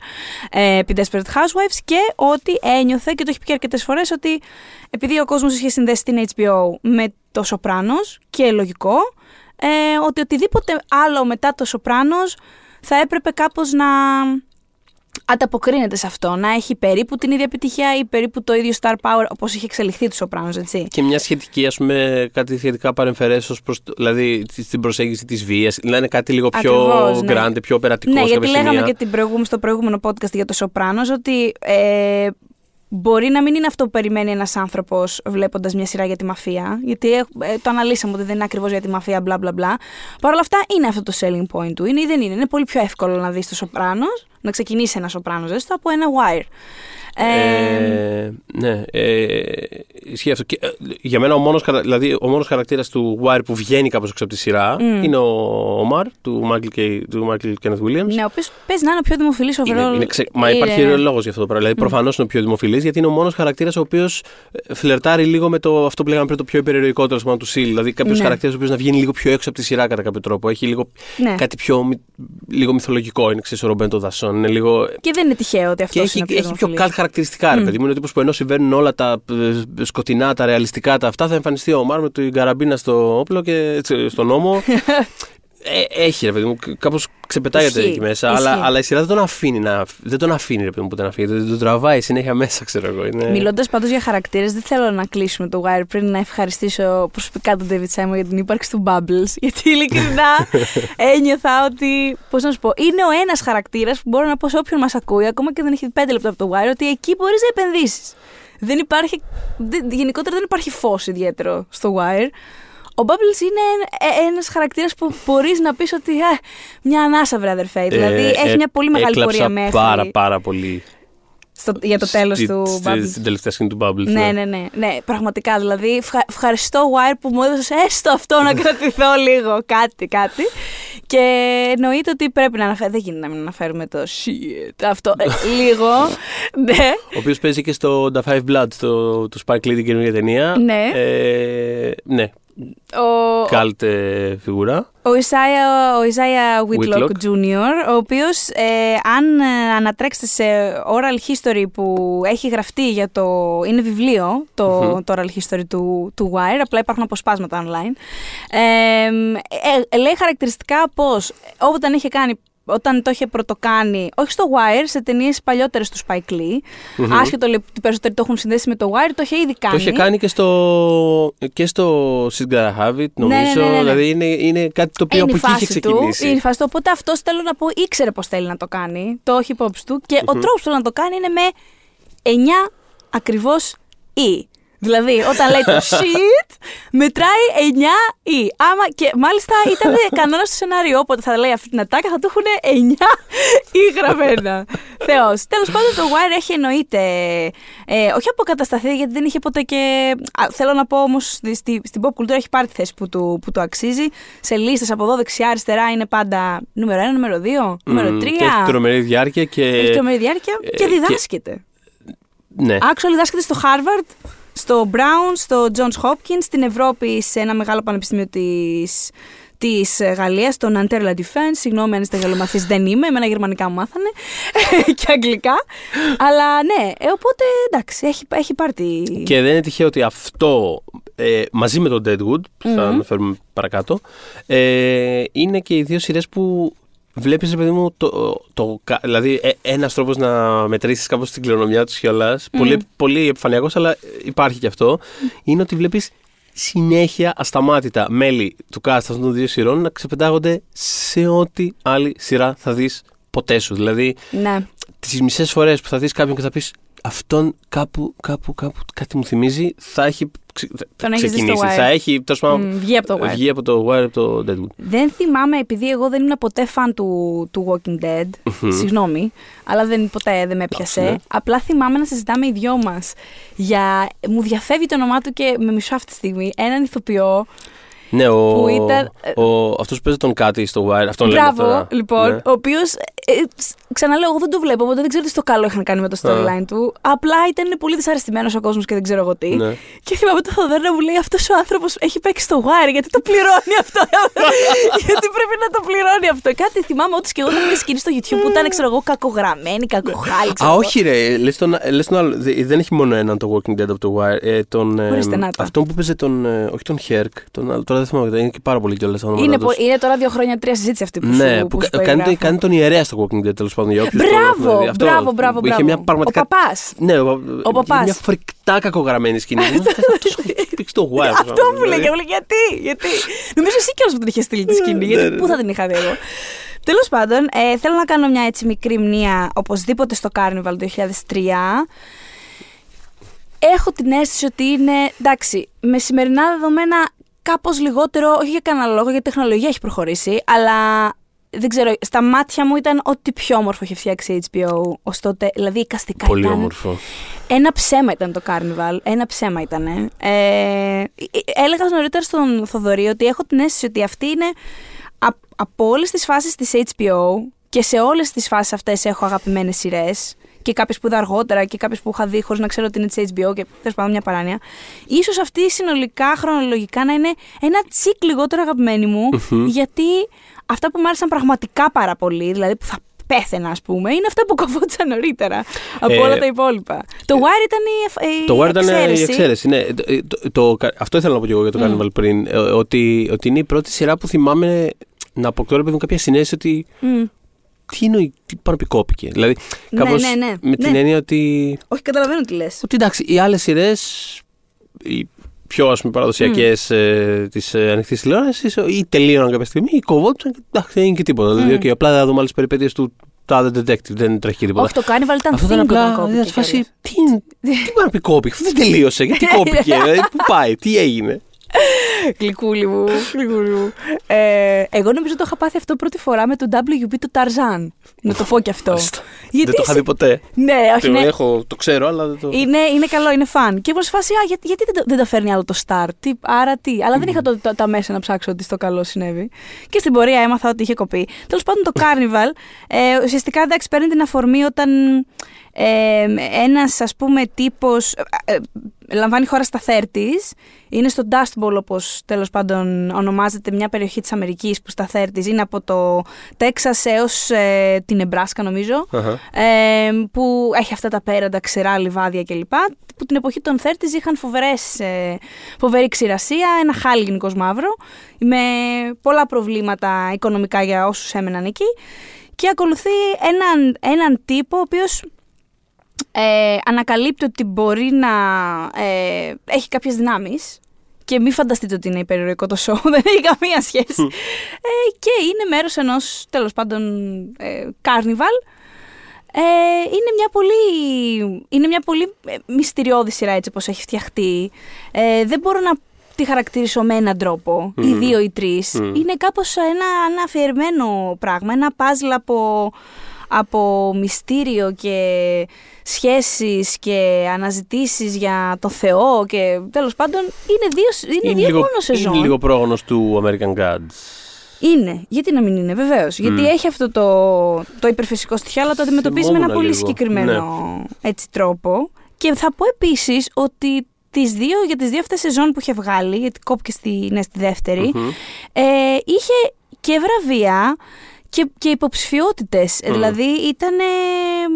Speaker 2: ε, επί Desperate Housewives και ότι ένιωθε, και το έχει πει και αρκετές φορές, ότι επειδή ο κόσμος είχε συνδέσει την HBO με το Σοπράνος και λογικό, ε, ότι οτιδήποτε άλλο μετά το Σοπράνος θα έπρεπε κάπως να ανταποκρίνεται σε αυτό, να έχει περίπου την ίδια επιτυχία ή περίπου το ίδιο star power όπως είχε εξελιχθεί το Σοπράνος, έτσι.
Speaker 3: Και μια σχετική, ας πούμε, κάτι σχετικά παρεμφερές ως προς, το- δηλαδή στην προσέγγιση της βίας. Να είναι κάτι λίγο πιο
Speaker 2: Ακριβώς, ναι.
Speaker 3: grande, πιο περατικό
Speaker 2: Ναι,
Speaker 3: σε
Speaker 2: γιατί
Speaker 3: κάποια
Speaker 2: λέγαμε
Speaker 3: σημεία.
Speaker 2: και την προηγούμενη, στο προηγούμενο podcast για το Σοπράνος ότι ε, μπορεί να μην είναι αυτό που περιμένει ένας άνθρωπος βλέποντας μια σειρά για τη μαφία, γιατί ε, το αναλύσαμε ότι δεν είναι ακριβώς για τη μαφία, μπλα μπλα μπλα. Παρ' όλα αυτά είναι αυτό το selling point του, είναι ή δεν είναι. Είναι πολύ πιο εύκολο να δεις το Σοπράνος, να ξεκινήσει ένας Σοπράνος έστω από ένα Wire. Ε,
Speaker 3: Ε, ναι, ε, ισχύει αυτό. Και, ε, για μένα ο μόνος, χαρα- δηλαδή, ο μόνος χαρακτήρας του Wire που βγαίνει κάπως έξω από τη σειρά
Speaker 2: Μμ.
Speaker 3: είναι ο Ομάρ του Michael, K, του Michael Kenneth Williams.
Speaker 2: ναι, ο οποίος παίζει να είναι ο πιο δημοφιλής
Speaker 3: Είναι,
Speaker 2: overall.
Speaker 3: είναι ξε... Μα
Speaker 2: είναι-
Speaker 3: υπάρχει λόγος για αυτό το πράγμα. Δηλαδή, προφανώς είναι ο πιο δημοφιλής, γιατί είναι ο μόνος χαρακτήρας ο οποίος φλερτάρει λίγο με το, αυτό που λέγαμε πριν, το πιο υπερηρωικό τέλο πάντων του Σιλ. Δηλαδή, κάποιος
Speaker 2: Ναι.
Speaker 3: χαρακτήρας ο οποίος να βγαίνει λίγο πιο έξω από τη σειρά κατά κάποιο τρόπο. Έχει λίγο,
Speaker 2: Ναι.
Speaker 3: κάτι πιο μυ- λίγο μυθολογικό. Είναι ξεσωρομπέν των δασών. Είναι λίγο...
Speaker 2: Και δεν είναι τυχαίο ότι αυτός
Speaker 3: Και έχει,
Speaker 2: είναι ο πιο
Speaker 3: έχει πιο
Speaker 2: δημοφιλής.
Speaker 3: καλ χαρακτηριστικά, ρε παιδί μου. Είναι ο τύπος που ενώ συμβαίνουν όλα τα ε, σκοτεινά, τα ρεαλιστικά, τα αυτά, θα εμφανιστεί ο Μάρ με την καραμπίνα στο όπλο και έτσι, στον νόμο. Ε, έχει ρε παιδί μου, κάπως ξεπετάγεται
Speaker 2: Ισχύει,
Speaker 3: εκεί μέσα.
Speaker 2: ισχύει.
Speaker 3: Αλλά, αλλά η σειρά δεν τον αφήνει να. Δεν τον αφήνει ρε παιδί μου ποτέ να φύγει. Δεν τον τραβάει συνέχεια μέσα, ξέρω εγώ. Είναι...
Speaker 2: Μιλώντας πάντως για χαρακτήρες, δεν θέλω να κλείσουμε το Wire πριν να ευχαριστήσω προσωπικά τον David Simon για την ύπαρξη του Bubbles. Γιατί ειλικρινά ένιωθα ότι. Πώς να σου πω, είναι ο ένας χαρακτήρας που μπορώ να πω σε όποιον μας ακούει, ακόμα και δεν έχει πέντε λεπτά από το Wire, ότι εκεί μπορείς να επενδύσεις. Δεν υπάρχει. δεν- γενικότερα δεν υπάρχει φως ιδιαίτερο στο Wire. Ο Bubbles είναι ένας χαρακτήρας που μπορείς να πεις ότι. «Α, μια ανάσα, βρε αδερφέ. Δηλαδή
Speaker 3: Ε,
Speaker 2: έχει
Speaker 3: ε,
Speaker 2: μια πολύ μεγάλη
Speaker 3: έκλαψα
Speaker 2: πορεία μέχρι.
Speaker 3: Πάρα, πάρα πολύ
Speaker 2: στο, για το τέλος
Speaker 3: Στη-
Speaker 2: του
Speaker 3: στη-
Speaker 2: Bubble.
Speaker 3: Στην τελευταία σκηνή του Bubble.
Speaker 2: Ναι, ναι, ναι, ναι. Πραγματικά δηλαδή. ευχα- ευχαριστώ, Wire, που μου έδωσες έστω αυτό να κρατηθώ λίγο. Κάτι, κάτι. Και εννοείται ότι πρέπει να αναφέρουμε. Δεν γίνεται να μην αναφέρουμε το shit. Αυτό. ε, λίγο. Ναι.
Speaker 3: Ο οποίος παίζει και στο The Five Blood, στο, του Spike Lee την καινούργια ταινία.
Speaker 2: Ναι.
Speaker 3: Ε, ναι,
Speaker 2: Ο,
Speaker 3: καλτ ε, φιγουρά.
Speaker 2: ο Ισάια, ο Ισάια Whitlock,
Speaker 3: Whitlock.
Speaker 2: Jr., ο οποίος ε, αν ε, ανατρέξετε σε oral history που έχει γραφτεί για το... είναι βιβλίο το,
Speaker 3: Μμμ.
Speaker 2: το oral history του, του Wire, απλά υπάρχουν αποσπάσματα online. Ε, ε, λέει χαρακτηριστικά πως όταν είχε κάνει όταν το είχε πρωτοκάνει, όχι στο Wire, σε ταινίες παλιότερες του Spike Lee.
Speaker 3: Μμμ.
Speaker 2: Άσχετο λέει, ότι οι περισσότεροι το έχουν συνδέσει με το Wire, το είχε ήδη κάνει.
Speaker 3: Το είχε κάνει και στο, και στο She's Gotta Have It,
Speaker 2: Ναι, ναι,
Speaker 3: νομίζω.
Speaker 2: ναι, ναι, ναι.
Speaker 3: Δηλαδή είναι, είναι κάτι το οποίο
Speaker 2: είναι
Speaker 3: από
Speaker 2: η
Speaker 3: εκεί είχε
Speaker 2: φάση του.
Speaker 3: ξεκινήσει.
Speaker 2: Είναι η φάση του. Οπότε αυτός θέλω να πω, ήξερε πώς θέλει να το κάνει. Το έχει υπόψη του. Και ο τρόπος που θέλει να το κάνει είναι με 9 ακριβώς ή. Δηλαδή, όταν λέει το shit, μετράει 9 ή. Άμα και μάλιστα ήταν κανόνα στο σενάριο. Όποτε θα λέει αυτή την ατάκα, θα του έχουν 9 ή γραμμένα. Θεός. Τέλος πάντων, το Wire έχει εννοείται. Ε, όχι αποκατασταθεί, γιατί δεν είχε ποτέ και. Α, θέλω να πω όμως στη, στη- στην pop κουλτούρα έχει πάρει τη θέση που του, που του αξίζει. Σε λίστες από εδώ δεξιά-αριστερά είναι πάντα νούμερο 1, νούμερο 2, νούμερο 3.
Speaker 3: Μμμ, Και έχει τρομερή διάρκεια και.
Speaker 2: Έχει τρομερή διάρκεια
Speaker 3: ε,
Speaker 2: και
Speaker 3: και-
Speaker 2: διδάσκεται.
Speaker 3: Ναι.
Speaker 2: Actually διδάσκεται στο Harvard, στο Brown, στο Johns Hopkins, στην Ευρώπη σε ένα μεγάλο πανεπιστήμιο της, της Γαλλίας, το Nanterre La Défense. Συγγνώμη αν είστε γαλλομαθείς, δεν είμαι, εμένα γερμανικά μου μάθανε και αγγλικά. Αλλά ναι, ε, οπότε εντάξει, έχει, έχει πάρει τη...
Speaker 3: Και δεν είναι τυχαίο ότι αυτό ε, μαζί με τον Deadwood, που θα
Speaker 2: Μμμ.
Speaker 3: αναφέρουμε παρακάτω, ε, είναι και οι δύο σειρές που βλέπεις, ρε παιδί μου, το, το, κα- δηλαδή ε, ένας τρόπος να μετρήσεις κάπως την κληρονομιά τους κιόλας. Πολύ, πολύ επιφανειακός, αλλά υπάρχει και αυτό. Είναι ότι βλέπεις συνέχεια ασταμάτητα μέλη του cast αυτών των δύο σειρών να ξεπετάγονται σε ό,τι άλλη σειρά θα δεις ποτέ σου. Δηλαδή,
Speaker 2: Ναι.
Speaker 3: τις μισές φορές που θα δεις κάποιον και θα πεις αυτόν κάπου, κάπου, κάπου κάτι μου θυμίζει, θα έχει ξε-
Speaker 2: Τον έχεις δει στο
Speaker 3: ξεκινήσει.
Speaker 2: Wire.
Speaker 3: Θα έχει τέλο πάντων
Speaker 2: Μ, βγει από το Wire.
Speaker 3: βγει από το Wire, από το Deadwood.
Speaker 2: Δεν θυμάμαι, επειδή εγώ δεν ήμουν ποτέ φαν του, του Walking Dead. Συγγνώμη, αλλά δεν, ποτέ δεν με έπιασε.
Speaker 3: Εντάξει, ναι.
Speaker 2: Απλά θυμάμαι να συζητάμε οι δυο μας. Για... Μου διαφεύγει το όνομά του και με μισό αυτή τη στιγμή. Έναν ηθοποιό.
Speaker 3: Ναι, ο,
Speaker 2: Που ήταν-
Speaker 3: ο, αυτός που παίζει τον Κάτι στο Wire. Αυτόν λέμε
Speaker 2: Μπράβο,
Speaker 3: τώρα.
Speaker 2: λοιπόν.
Speaker 3: Ναι.
Speaker 2: Ο οποίο. ξαναλέω, εγώ δεν το βλέπω, οπότε δεν ξέρω τι στο καλό είχαν κάνει με το storyline του. Απλά ήταν πολύ δυσαρεστημένος ο κόσμος και δεν ξέρω εγώ τι.
Speaker 3: Ναι.
Speaker 2: Και θυμάμαι το Θοδωρή να μου λέει αυτός ο άνθρωπος έχει παίξει στο Wire, γιατί το πληρώνει αυτό. γιατί πρέπει να το πληρώνει αυτό. Κάτι θυμάμαι ότι και εγώ είχα μια σκηνή στο YouTube που ήταν, ξέρω εγώ, κακογραμμένη, κακοχάλη. ξέρω
Speaker 3: Α,
Speaker 2: εγώ.
Speaker 3: όχι, ρε. Λες τον, λες τον άλλο. Δε- Δεν έχει μόνο έναν το Walking Dead από το Wire. Ε, τον, ε,
Speaker 2: Ορίστε, να τα.
Speaker 3: αυτόν που παίζει τον. ε, όχι τον Χέρκ. Τον άλλο. Τώρα δεν θυμάμαι. Είναι και πάρα πολύ κιόλας τα ονόματα
Speaker 2: Είναι,
Speaker 3: τους.
Speaker 2: πο- είναι τώρα δύο χρόνια τρία συζήτηση αυτή που
Speaker 3: Ναι,
Speaker 2: σου,
Speaker 3: που,
Speaker 2: που σου
Speaker 3: κα- κάνει,
Speaker 2: περιγράφω.
Speaker 3: κάνει τον ιερέα στο Walking Dead τέλος πάντων. Για όποιους το έχουν
Speaker 2: Μπράβο,
Speaker 3: δει. Αυτό,
Speaker 2: μπράβο, μπράβο,
Speaker 3: που Είχε
Speaker 2: μπράβο.
Speaker 3: μια πραγματικά.
Speaker 2: Ο παπάς.
Speaker 3: Ναι, ο,
Speaker 2: Ο παπάς.
Speaker 3: Μια φρικτά κακογραμμένη σκηνή. Αυτό έχει παίξει το Wire.
Speaker 2: Αυτό μου
Speaker 3: δηλαδή.
Speaker 2: λέγε, μου λέγε γιατί, γιατί. Νομίζω εσύ κιόλας που την είχες στείλει τη σκηνή,
Speaker 3: Ναι,
Speaker 2: γιατί
Speaker 3: ναι,
Speaker 2: πού θα την είχα δει εγώ. Τέλος πάντων, ε, θέλω να κάνω μια έτσι μικρή μνήα οπωσδήποτε στο Carnival το 2003. Έχω την αίσθηση ότι είναι, εντάξει, με σημερινά δεδομένα κάπως λιγότερο, όχι για κανένα λόγο, γιατί η τεχνολογία έχει προχωρήσει, αλλά δεν ξέρω, στα μάτια μου ήταν ό,τι πιο όμορφο είχε φτιάξει η HBO ως τότε, δηλαδή εικαστικά
Speaker 3: Πολύ
Speaker 2: ήταν
Speaker 3: όμορφο.
Speaker 2: ένα ψέμα ήταν το Carnival. Ένα ψέμα ήταν. Ε, έλεγα νωρίτερα στον Θοδωρή ότι έχω την αίσθηση ότι αυτή είναι α- από όλες τις φάσεις της HBO και σε όλες τις φάσεις αυτές έχω αγαπημένες σειρές. Και κάποιες που είδα αργότερα και κάποιες που είχα δει χωρίς να ξέρω ότι είναι της HBO και τέλος πάντων μια παράνοια. σω αυτή συνολικά χρονολογικά να είναι ένα τσικ λιγότερο αγαπημένη μου, γιατί αυτά που μου άρεσαν πραγματικά πάρα πολύ, δηλαδή που θα πέθαινα, ας πούμε, είναι αυτά που κοβόντουσαν νωρίτερα από
Speaker 3: Ε,
Speaker 2: όλα τα υπόλοιπα. Το Wire ήταν η, η
Speaker 3: Το Wire ήταν
Speaker 2: εξαίρεση.
Speaker 3: η εξαίρεση. Ναι. Το, το- το- αυτό ήθελα να πω και εγώ για το Carnival πριν. ε, Ότι, ότι είναι η πρώτη σειρά που θυμάμαι να αποκτώ ρε παιδί μου, κάποια συνέστηση ότι.
Speaker 2: Μμ.
Speaker 3: Τι εννοεί, τι παραπικόπηκε. Δηλαδή,
Speaker 2: Ναι,
Speaker 3: κάπως
Speaker 2: ναι, ναι,
Speaker 3: με την
Speaker 2: ναι.
Speaker 3: έννοια ότι.
Speaker 2: Όχι, καταλαβαίνω τι λες.
Speaker 3: Ότι εντάξει, οι άλλες σειρές, οι πιο ας πούμε παραδοσιακές ε, τη ε, ανοιχτή τηλεόραση, ή τελείωναν κάποια στιγμή, ή κοβόντουσαν και εντάξει, δεν είναι και τίποτα. Δηλαδή, okay, απλά θα δούμε άλλες περιπέτειες του τάδε detective, δεν τρέχει και τίποτα.
Speaker 2: Όχι, το Carnival ήταν
Speaker 3: Αυτό
Speaker 2: thing
Speaker 3: ήταν
Speaker 2: όταν
Speaker 3: απλά
Speaker 2: κόπηκε
Speaker 3: μια
Speaker 2: και
Speaker 3: φάση.
Speaker 2: κιόλας.
Speaker 3: Τι, είναι- τι παραπικόπηκε, αυτό δεν τελείωσε, γιατί κόπηκε, δηλαδή, πού πάει, τι έγινε.
Speaker 2: Γλυκούλη μου, γλυκούλη μου. Ε, εγώ νομίζω το είχα πάθει αυτό πρώτη φορά με το WB του Tarzan. Να το πω κι αυτό.
Speaker 3: Μάλιστα. δεν το είχα
Speaker 2: είσαι-
Speaker 3: δει ποτέ.
Speaker 2: Ναι, όχι,
Speaker 3: Το,
Speaker 2: ναι.
Speaker 3: έχω, το ξέρω, αλλά δεν το.
Speaker 2: Είναι, είναι καλό, είναι φαν. Και ήμουν σε φάση, α, γιατί, γιατί δεν, το, δεν το φέρνει άλλο το Star; Τι, άρα τι. Αλλά δεν είχα το, το- τα μέσα να ψάξω ότι στο καλό συνέβη. Και στην πορεία έμαθα ότι είχε κοπεί. Τέλος πάντων, το Carnival ε, ουσιαστικά εντάξει, παίρνει την αφορμή όταν ε, ένας ας πούμε τύπος. Ε, ε, λαμβάνει χώρα στα 30s. Είναι στο Dust Bowl, όπως τέλος πάντων ονομάζεται μια περιοχή της Αμερικής που στα 30s είναι από το Τέξας έως ε, την Εμπράσκα, νομίζω
Speaker 3: Αχα.
Speaker 2: ε, που έχει αυτά τα πέραντα ξερά λιβάδια κλπ. Που την εποχή των 30 είχαν φοβερές, ε, φοβερή ξηρασία, ένα χάλι γενικώ μαύρο, με πολλά προβλήματα οικονομικά για όσους έμεναν εκεί. Και ακολουθεί έναν, έναν τύπο ο οποίος ε, ανακαλύπτει ότι μπορεί να ε, έχει κάποιες δυνάμεις και μην φανταστείτε ότι είναι υπερηρωικό το show, δεν έχει καμία σχέση. ε, και είναι μέρος ενός, τέλος πάντων, ε, carnival. Ε, είναι μια πολύ, είναι μια πολύ ε, μυστηριώδη σειρά έτσι όπως έχει φτιαχτεί. Ε, δεν μπορώ να τη χαρακτηρίσω με έναν τρόπο, ή
Speaker 3: Μμμ.
Speaker 2: δύο ή τρεις.
Speaker 3: Μμμ.
Speaker 2: Είναι κάπως ένα, ένα αφιερμένο πράγμα, ένα παζλ από, από μυστήριο και σχέσεις και αναζητήσεις για το Θεό και τέλος πάντων είναι δύο, είναι δύο
Speaker 3: λίγο,
Speaker 2: μόνο σεζόν.
Speaker 3: είναι λίγο πρόγονος του American Gods.
Speaker 2: Είναι. Γιατί να μην είναι, βεβαίως. Γιατί έχει αυτό το, το υπερφυσικό στοιχείο, αλλά το αντιμετωπίζει με ένα
Speaker 3: Θυμόμουν
Speaker 2: πολύ
Speaker 3: λίγο.
Speaker 2: συγκεκριμένο έτσι, τρόπο. Και θα πω επίσης ότι τις δύο, για τις δύο αυτές σεζόν που είχε βγάλει, γιατί κόπηκε στη, ναι, στη δευτερη
Speaker 3: Μμμ.
Speaker 2: ε, είχε και βραβεία και, και υποψηφιότητες. Δηλαδή ήταν.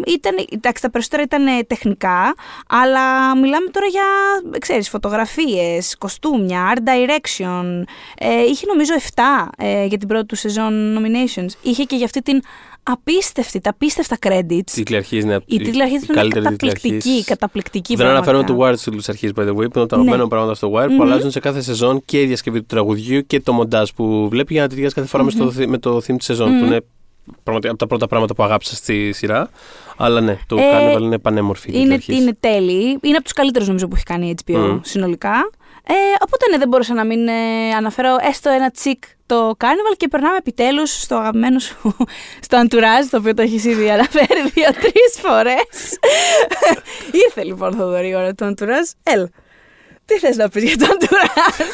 Speaker 2: Ήτανε, εντάξει, τα περισσότερα ήταν τεχνικά, αλλά μιλάμε τώρα για ξέρεις, φωτογραφίες, κοστούμια, art direction. Ε, είχε νομίζω 7 ε, για την πρώτη του σεζόν nominations. Είχε και για αυτή την απίστευτη, τα απίστευτα credits.
Speaker 3: Τίτλοι αρχής είναι
Speaker 2: Η τίτλη αρχής ήταν
Speaker 3: καλύτερη τίτλοι
Speaker 2: καταπληκτική,
Speaker 3: αρχής.
Speaker 2: καταπληκτική
Speaker 3: Δεν αναφέρομαι
Speaker 2: πραγματικά.
Speaker 3: το Wire στους αρχής, by the way, που είναι τα αγαπημένα
Speaker 2: Ναι.
Speaker 3: πράγματα στο Wire,
Speaker 2: Μμμ.
Speaker 3: που αλλάζουν σε κάθε σεζόν και η διασκευή του τραγουδιού και το μοντάζ που βλέπει για να ταιριάζει κάθε φορά με, στο, θη- με το theme της σεζόν, που
Speaker 2: Μμμ.
Speaker 3: είναι πραγματικά από τα πρώτα πράγματα που αγάπησα στη σειρά. Αλλά ναι, το
Speaker 2: Ε,
Speaker 3: Carnival είναι πανέμορφη. η τίτλη
Speaker 2: Είναι,
Speaker 3: αρχής.
Speaker 2: είναι τέλειοι. Είναι από τους καλύτερους νομίζω που έχει κάνει η HBO
Speaker 3: Μμμ.
Speaker 2: συνολικά. Ε, οπότε ναι, δεν μπορούσα να μην ε, αναφέρω έστω ένα τσικ το Carnival και περνάμε επιτέλους στο αγαπημένο σου, στο Entourage, το οποίο το έχεις ήδη αναφέρει δύο-τρεις φορές. Ήρθε λοιπόν Θοδωρή η ώρα του Entourage. Έλα. Τι θες να πεις για το Entourage.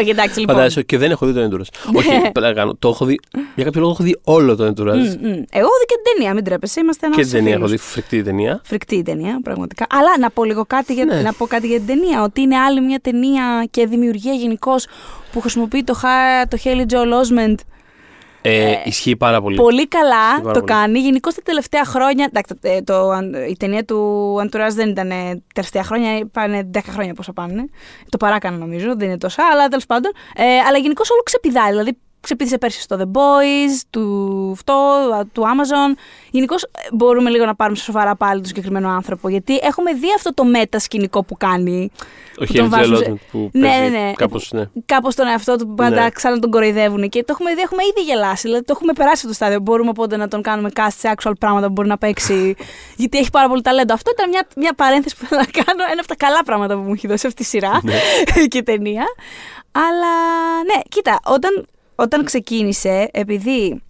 Speaker 2: Όχι, εντάξει λοιπόν.
Speaker 3: Φαντάζεσαι και δεν έχω δει το Entourage.
Speaker 2: Ναι.
Speaker 3: Όχι, πλάκα, το έχω δει. Για κάποιο λόγο έχω δει όλο το Entourage.
Speaker 2: Μμ, μμ. Εγώ έχω δει και την ταινία, μην τρέπεσαι. Είμαστε ένας
Speaker 3: Και την ταινία έχω δει, φρικτή ταινία.
Speaker 2: Φρικτή η ταινία, πραγματικά. Αλλά να πω λίγο κάτι για,
Speaker 3: Ναι.
Speaker 2: να πω κάτι για την ταινία. Ότι είναι άλλη μια ταινία και δημιουργία γενικώς που χρησιμοποιεί το, χα, το Haley Joel Osment
Speaker 3: Ε, ισχύει πάρα πολύ.
Speaker 2: πολύ καλά.
Speaker 3: πάρα
Speaker 2: Το
Speaker 3: πολύ.
Speaker 2: κάνει. Γενικώς τα τελευταία χρόνια. Εντάξει, το, το, η ταινία του Entourage δεν ήταν ε, τελευταία χρόνια, πάνε 10 χρόνια πόσα πάνε. Το παράκανα νομίζω, δεν είναι τόσα, αλλά τέλος πάντων. Ε, αλλά γενικώς όλο ξεπηδάει. Δηλαδή ξεπήδησε πέρσι στο The Boys, του αυτό, του Amazon. Γενικώς μπορούμε λίγο να πάρουμε στα σοβαρά πάλι τον συγκεκριμένο άνθρωπο. Γιατί έχουμε δει αυτό το μετα σκηνικό που κάνει.
Speaker 3: Ο
Speaker 2: που τον
Speaker 3: Χέρι
Speaker 2: βάζουν σε-
Speaker 3: Τζελότμεντ που
Speaker 2: Ναι,
Speaker 3: παίζει
Speaker 2: ναι, ναι.
Speaker 3: κάπως, ναι.
Speaker 2: Κάπως τον εαυτό του που πάντα
Speaker 3: Ναι.
Speaker 2: ξανά τον κοροϊδεύουν. Και το έχουμε δει, έχουμε ήδη γελάσει. Δηλαδή το έχουμε περάσει αυτό το στάδιο. Μπορούμε οπότε να τον κάνουμε cast σε actual πράγματα που μπορεί να παίξει. γιατί έχει πάρα πολύ ταλέντο. Αυτό ήταν μια, μια παρένθεση που θέλω να κάνω. Ένα από τα καλά πράγματα που μου έχει δώσει αυτή η σειρά
Speaker 3: Ναι.
Speaker 2: και η ταινία. Αλλά ναι, κοίτα, όταν, όταν ξεκίνησε, επειδή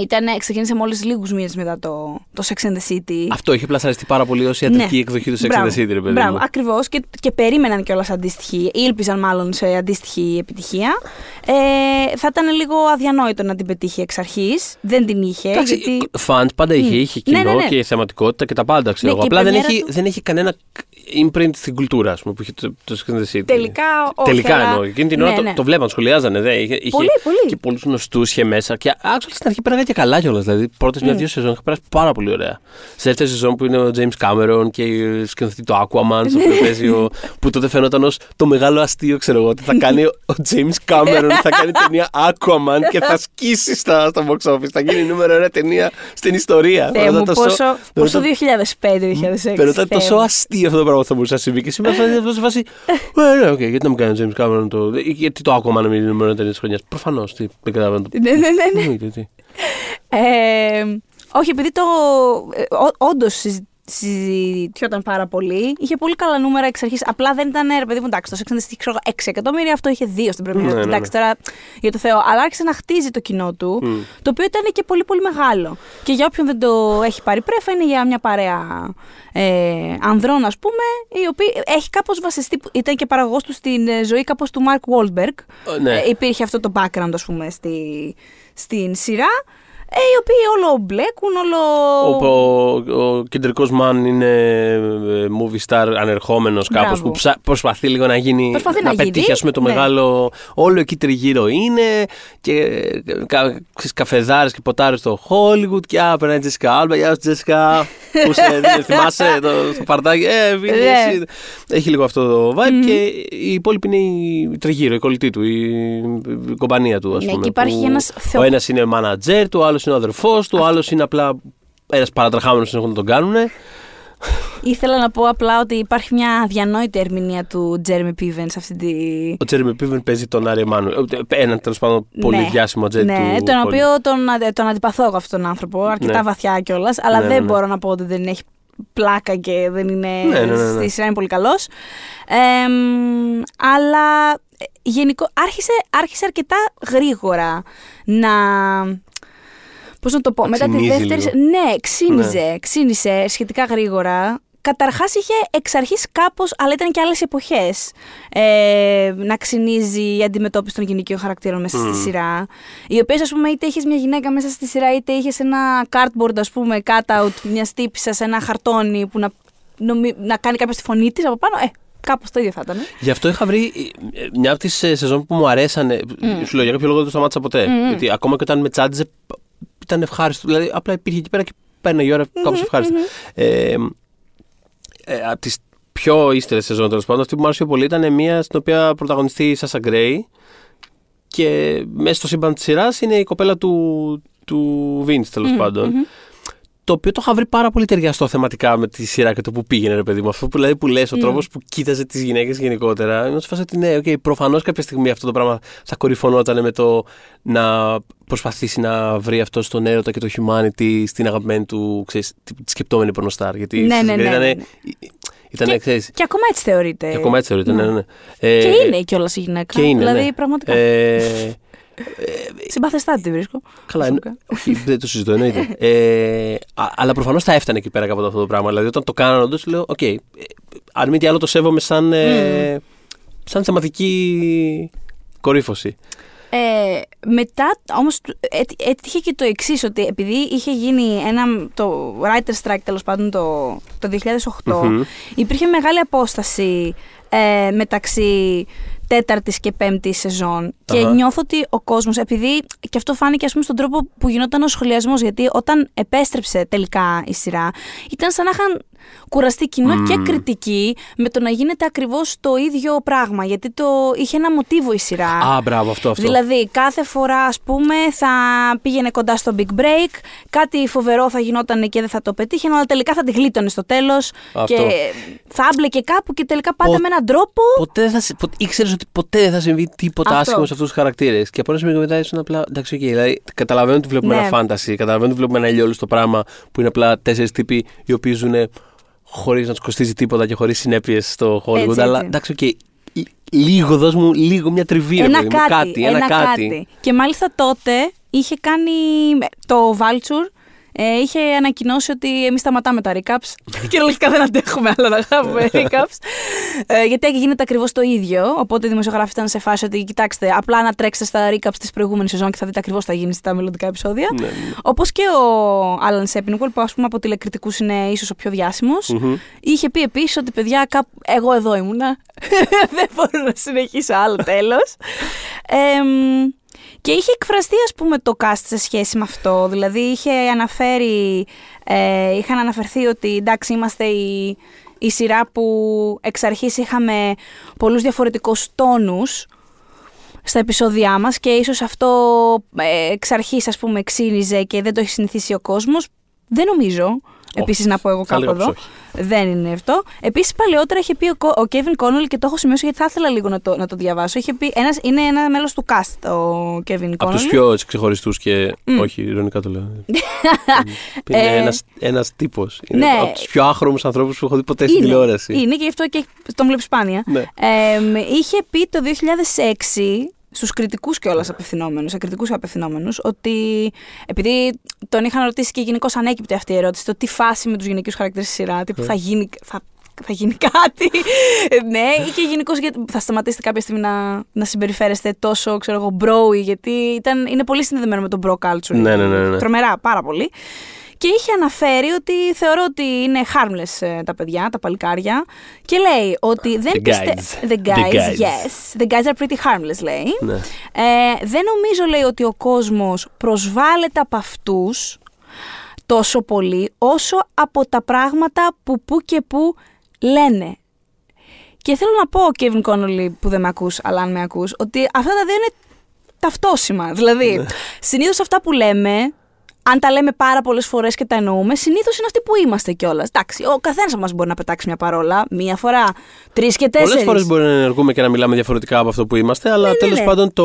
Speaker 2: ήταν, ξεκίνησε μόλις λίγους μήνες μετά το, το Sex and the City.
Speaker 3: Αυτό είχε πλασαριστεί πάρα πολύ ως ιατρική εκδοχή του Sex and
Speaker 2: Ναι. Μπράβο,
Speaker 3: the City, ρε παιδί.
Speaker 2: Μπράβο,
Speaker 3: μου.
Speaker 2: ακριβώς. Και, και περίμεναν κιόλας αντίστοιχη, ή ήλπιζαν μάλλον σε αντίστοιχη επιτυχία. Ε, θα ήταν λίγο αδιανόητο να την πετύχει εξ αρχής. Δεν την είχε.
Speaker 3: Εντάξει,
Speaker 2: γιατί...
Speaker 3: fans πάντα είχε,
Speaker 2: Μμ.
Speaker 3: είχε
Speaker 2: Ναι,
Speaker 3: κοινό
Speaker 2: ναι, ναι.
Speaker 3: και θεματικότητα και τα πάντα, ξέρω
Speaker 2: Ναι,
Speaker 3: εγώ.
Speaker 2: και η
Speaker 3: Απλά δεν
Speaker 2: πρεμιέρα
Speaker 3: έχει,
Speaker 2: του-
Speaker 3: δεν έχει κανένα imprint στην κουλτούρα, ας πούμε, που είχε το, το Sex and the City.
Speaker 2: Τελικά, όχι,
Speaker 3: Τελικά
Speaker 2: αλλά-
Speaker 3: εννοώ. Εκείνη την
Speaker 2: Ναι,
Speaker 3: ώρα το,
Speaker 2: ναι.
Speaker 3: το βλέπαν, σχολιάζανε. Δε. Είχε, είχε
Speaker 2: Πολύ, πολύ.
Speaker 3: Και πολλούς γνωστούς είχε μέσα. Και actually στην αρχή πέραγα και καλά κιόλας. Δηλαδή, πρώτες
Speaker 2: Mm.
Speaker 3: μια-δύο σεζόν είχα περάσει πάρα πολύ ωραία. Στη δεύτερη σεζόν που είναι ο James Cameron και σκηνοθετεί το Aquaman, στο οποίο παίζει ο- που τότε φαινόταν ως το μεγάλο αστείο, ξέρω εγώ, ότι θα κάνει ο ο James Cameron, θα κάνει ταινία Aquaman και θα σκίσει στα, στο box office. Θα γίνει η νούμερο ένα ταινία στην ιστορία.
Speaker 2: Θεέ μου,
Speaker 3: Φαινόταν τόσο-
Speaker 2: πόσο, πόσο
Speaker 3: φαινόταν-
Speaker 2: 2005-2006.
Speaker 3: Φαινόταν τόσο αστείο αυτό το πράγμα που θα μπορούσε να συμβεί. Και σήμερα θα είναι σε φάση. «Ε, ναι, οκ, γιατί να μου κάνει ο James Cameron το. Γιατί το Aquaman να μην είναι η νούμερο ένα ταινία της χρονιάς. Προφανώς. Δεν καταλαβαίνω. το-
Speaker 2: Ναι, ναι, ναι. ναι.
Speaker 3: Εννοείται, τι.
Speaker 2: Ε, όχι, επειδή το. Ε, Όντως συζητιόταν πάρα πολύ. Είχε πολύ καλά νούμερα εξ αρχής. Απλά δεν ήταν ρε παιδί μου, εντάξει, το Sex and the City 6 εκατομμύρια, αυτό είχε 2 στην πρεμιέρα.
Speaker 3: Ναι, ναι, ναι.
Speaker 2: εντάξει, τώρα για το Θεό. Αλλά άρχισε να χτίζει το κοινό του, το οποίο ήταν και πολύ πολύ μεγάλο. Και για όποιον δεν το έχει πάρει πρέφα, είναι για μια παρέα ε, ανδρών, ας πούμε, η οποία έχει κάπως βασιστεί. Ήταν και παραγωγός του στην ε, ζωή κάπως του Mark Wahlberg.
Speaker 3: Ε, ναι.
Speaker 2: Ε, υπήρχε αυτό το background, ας πούμε, στη, στην σειρά. Ε, οι οποίοι όλο μπλέκουν, όλο.
Speaker 3: Ο, ο, ο κεντρικός μαν είναι ε, movie star ανερχόμενος κάπως
Speaker 2: Μπράβο.
Speaker 3: που ψα- προσπαθεί λίγο να γίνει.
Speaker 2: Προσπαθεί να γίνει,
Speaker 3: πετύχει ας πούμε, το
Speaker 2: ναι.
Speaker 3: μεγάλο. Όλο εκεί τριγύρω είναι και κα, ξέρεις, καφεδάρες και ποτάρες στο Hollywood. Και α, περνάει η Τζέσικα Άλμπα. Γεια σου, Τζέσικα. Πού σε δεν θυμάσαι το, το παρτάκι. Ε, Βίνι,
Speaker 2: Ναι.
Speaker 3: εσύ. Έχει λίγο αυτό το vibe και η υπόλοιπη είναι η τριγύρω, η κολλητή του, η, η κομπανία του. Ας
Speaker 2: Ναι,
Speaker 3: πούμε,
Speaker 2: και υπάρχει
Speaker 3: που
Speaker 2: ένας θεο-
Speaker 3: Ο ένας είναι manager του, ο άλλος είναι ο αδερφός του, ο άλλος είναι απλά ένας παρατραχάμενο που έχουν να τον κάνουν.
Speaker 2: Ήθελα να πω απλά ότι υπάρχει μια αδιανόητη ερμηνεία του Jeremy Piven σε αυτή τη.
Speaker 3: Ο Τζέρεμι Πίβεν παίζει τον Άρη Μάνου. Έναν τέλος πάντων πολύ
Speaker 2: Ναι.
Speaker 3: διάσημο ατζέτ
Speaker 2: Ναι,
Speaker 3: του.
Speaker 2: τον
Speaker 3: Hollywood.
Speaker 2: οποίο τον, αντε- τον αντιπαθώ εγώ αυτόν τον άνθρωπο, αρκετά
Speaker 3: Ναι.
Speaker 2: βαθιά κιόλας, αλλά
Speaker 3: Ναι, ναι,
Speaker 2: δεν
Speaker 3: ναι.
Speaker 2: μπορώ να πω ότι δεν έχει πλάκα και δεν είναι.
Speaker 3: Ναι, ναι, ναι, ναι.
Speaker 2: Στη σειρά είναι πολύ καλός. αλλά ε, γενικό, άρχισε, άρχισε αρκετά γρήγορα να. Πώς να το πω,
Speaker 3: Να
Speaker 2: μετά τη
Speaker 3: ξυνίζει
Speaker 2: δεύτερη.
Speaker 3: λίγο.
Speaker 2: Ναι, ξύνιζε, ξύνισε σχετικά γρήγορα. Καταρχάς είχε εξ αρχής κάπως, αλλά ήταν και άλλες εποχές. Ε, να ξυνίζει η αντιμετώπιση των γυναικείων χαρακτήρων μέσα στη σειρά. Οι οποίες, ας πούμε, είτε είχες μια γυναίκα μέσα στη σειρά, είτε είχες ένα cardboard, ας πούμε, cutout μιας τύπησας σε ένα χαρτόνι που να, νομι- να κάνει κάποιος τη φωνή της από πάνω. Ε, κάπως το ίδιο θα ήταν.
Speaker 3: Γι' αυτό είχα βρει ε, μια από τις σεζόν που μου αρέσανε. Σου λέω για κάποιο λόγο δεν το σταμάτησα ποτέ. Γιατί ακόμα και όταν με τσάντιζε ήταν ευχάριστο. Δηλαδή απλά υπήρχε εκεί πέρα και παίρνει η ώρα κάπως ευχάριστα. Ε, ε, από τις πιο ύστερες σεζόν τέλος πάντων, αυτή που μου άρεσε πιο πολύ ήταν μια στην οποία πρωταγωνιστεί η Σάσα Γκρέι. Και μέσα στο σύμπαν της σειράς είναι η κοπέλα του, του Vince τέλος πάντων. Το οποίο το είχα βρει πάρα πολύ ταιριαστό θεματικά με τη σειρά και το που πήγαινε, ρε παιδί μου. Αυτό που, δηλαδή, που λες, ο τρόπος που κοίταζε τις γυναίκες γενικότερα. Είμαι σε φάση ότι ναι, okay, προφανώς κάποια στιγμή αυτό το πράγμα θα κορυφωνόταν με το να προσπαθήσει να βρει αυτό τον έρωτα και το humanity στην αγαπημένη του, ξέρεις, τη τη σκεπτόμενη πορνοστάρ. Γιατί
Speaker 2: Ναι,
Speaker 3: στη
Speaker 2: ναι, ναι,
Speaker 3: Γκρέι
Speaker 2: ναι,
Speaker 3: ήταν, ήταν,
Speaker 2: Και-
Speaker 3: ξέρεις,
Speaker 2: Και ακόμα έτσι θεωρείται.
Speaker 3: και ακόμα έτσι θεωρείται, ναι, ναι. ναι. Ε,
Speaker 2: Και είναι κιόλας η γυναίκα.
Speaker 3: Και είναι,
Speaker 2: δηλαδή,
Speaker 3: ναι.
Speaker 2: πραγματικά.
Speaker 3: Ε,
Speaker 2: Συμπαθεστάτη τη βρίσκω.
Speaker 3: Καλά,
Speaker 2: προσωπικά.
Speaker 3: εννο- όχι, δεν το συζητώ, εννοείται. ε, α- αλλά προφανώς θα έφτανε εκεί πέρα κάποτε αυτό το πράγμα. Δηλαδή, όταν το κάνανε, όντως λέω: Οκ, ε, αν μη τι άλλο, το σέβομαι σαν, ε, σαν θεματική κορύφωση.
Speaker 2: Ε, μετά όμως έτ- έτυχε και το εξής ότι επειδή είχε γίνει ένα, το writer strike τέλος πάντων το, το 2008
Speaker 3: Μμμ.
Speaker 2: υπήρχε μεγάλη απόσταση ε, μεταξύ τέταρτης και πέμπτης σεζόν και
Speaker 3: Αχα.
Speaker 2: νιώθω ότι ο κόσμος επειδή και αυτό φάνηκε ας πούμε στον τρόπο που γινόταν ο σχολιασμός γιατί όταν επέστρεψε τελικά η σειρά ήταν σαν να είχαν κουραστεί κοινό και κριτική με το να γίνεται ακριβώς το ίδιο πράγμα γιατί το είχε ένα μοτίβο η σειρά
Speaker 3: Α, μπράβο, αυτό. αυτό.
Speaker 2: Δηλαδή, κάθε φορά, ας πούμε, θα πήγαινε κοντά στο big break, κάτι φοβερό θα γινόταν και δεν θα το πετύχαινε, αλλά τελικά θα τη γλίτωνε στο τέλος
Speaker 3: Αυτό.
Speaker 2: και θα άμπλεκε κάπου και τελικά πάντα
Speaker 3: Πο-
Speaker 2: με έναν τρόπο.
Speaker 3: Ποτέ δεν θα, σε- πο- ήξερες ότι ποτέ δεν θα συμβεί τίποτα
Speaker 2: Αυτό.
Speaker 3: άσχημο σε αυτούς τους χαρακτήρες. Και από ένα σημείο και μετά ήσουν απλά. Εντάξει, οκ, δηλαδή καταλαβαίνω ότι βλέπουμε
Speaker 2: Ναι.
Speaker 3: ένα fantasy, καταλαβαίνω ότι βλέπουμε ένα ηλιόλουστο πράγμα που είναι απλά τέσσερις τύποι οι οποίοι ζουν χωρίς να τους κοστίζει τίποτα και χωρίς συνέπειες στο Hollywood.
Speaker 2: Έτσι,
Speaker 3: αλλά
Speaker 2: έτσι.
Speaker 3: εντάξει, οκ. λ- Λίγο, δώσ' μου λίγο μια τριβή. ρε
Speaker 2: ένα
Speaker 3: παιδί μου,
Speaker 2: κάτι,
Speaker 3: ένα, κάτι.
Speaker 2: Και μάλιστα τότε είχε κάνει το Vulture. Ε, είχε ανακοινώσει ότι εμείς σταματάμε τα recaps. Κυριολεκτικά δεν αντέχουμε άλλο να γράφουμε recaps. Ε, γιατί γίνεται ακριβώς το ίδιο. Οπότε οι δημοσιογράφοι ήταν σε φάση ότι κοιτάξτε, απλά να τρέξετε στα recaps της προηγούμενης σεζόν και θα δείτε ακριβώς τι θα γίνει στα μελλοντικά επεισόδια.
Speaker 3: Ναι, ναι.
Speaker 2: Όπως και ο Άλαν Σέπινγκολ, που ας πούμε από τηλεκριτικούς είναι ίσως ο πιο διάσημος,
Speaker 3: Μμμ.
Speaker 2: είχε πει επίσης ότι παιδιά, κάπου... εγώ εδώ ήμουνα. Δεν μπορώ να συνεχίσω άλλο τέλος. και είχε εκφραστεί, ας πούμε, το cast σε σχέση με αυτό. Δηλαδή, είχε αναφέρει, ε, είχαν αναφερθεί ότι εντάξει, είμαστε η, η σειρά που εξ αρχής είχαμε πολλούς διαφορετικούς τόνους στα επεισόδια μας και ίσως αυτό ε, εξ αρχής ας πούμε ξύνιζε και δεν το έχει συνηθίσει ο κόσμος. Δεν νομίζω. Επίσης, να πω εγώ
Speaker 3: Θα
Speaker 2: κάπου
Speaker 3: έλεγα
Speaker 2: εδώ.
Speaker 3: πως
Speaker 2: Δεν είναι αυτό. Επίσης, παλαιότερα είχε πει ο, Κο- ο Kevin Connolly και το έχω σημειώσει γιατί θα ήθελα λίγο να το, να το διαβάσω. Είχε πει, ένας, είναι ένα μέλος του cast ο Kevin Connolly.
Speaker 3: Από τους πιο ξεχωριστούς και.
Speaker 2: Μμ.
Speaker 3: Όχι, ηρωνικά το λέω. είναι
Speaker 2: Ε,
Speaker 3: ένας, ένας τύπος. Είναι
Speaker 2: ναι.
Speaker 3: από τους πιο άχρωμους ανθρώπους που έχω δει ποτέ στην
Speaker 2: είναι,
Speaker 3: τηλεόραση.
Speaker 2: είναι και γι' αυτό και τον βλέπεις σπάνια.
Speaker 3: Ναι.
Speaker 2: Εμ, είχε πει το 2006 στους κριτικούς κιόλας απευθυνόμενους, σε κριτικούς απευθυνόμενους, ότι επειδή τον είχαν ρωτήσει και γενικώ ανέκυπτε αυτή η ερώτηση, το τι φάση με τους γυναικείους χαρακτήρες στη σειρά,
Speaker 3: Ναι.
Speaker 2: τύπου θα γίνει, θα, θα γίνει κάτι, ναι, ή και γενικώς θα σταματήσετε κάποια στιγμή να, να συμπεριφέρεστε τόσο, ξέρω εγώ, μπρόι, γιατί ήταν, είναι πολύ συνδεδεμένο με τον bro culture.
Speaker 3: Ναι, ναι, ναι, ναι.
Speaker 2: Τρομερά, πάρα πολύ. Και είχε αναφέρει ότι θεωρώ ότι είναι harmless ε, τα παιδιά, τα παλικάρια. Και λέει ότι δεν
Speaker 3: The
Speaker 2: πιστε-
Speaker 3: guys.
Speaker 2: The guys,
Speaker 3: The guys.
Speaker 2: yes. The guys are pretty harmless, λέει.
Speaker 3: Ναι.
Speaker 2: Ε, δεν νομίζω, λέει, ότι ο κόσμος προσβάλλεται από αυτούς τόσο πολύ, όσο από τα πράγματα που που και που λένε. Και θέλω να πω, Kevin Connolly, που δεν με ακούς, αλλά αν με ακούς, ότι αυτά τα δύο είναι ταυτόσιμα. Δηλαδή,
Speaker 3: Ναι.
Speaker 2: συνήθως αυτά που λέμε, αν τα λέμε πάρα πολλές φορές και τα εννοούμε, συνήθως είναι αυτοί που είμαστε κιόλας. Εντάξει, ο καθένας από μας μπορεί να πετάξει μια παρόλα, μία φορά, τρεις και τέσσερις.
Speaker 3: Πολλέ φορές μπορεί να ενεργούμε και να μιλάμε διαφορετικά από αυτό που είμαστε, αλλά
Speaker 2: ναι,
Speaker 3: τέλος
Speaker 2: ναι.
Speaker 3: πάντων το.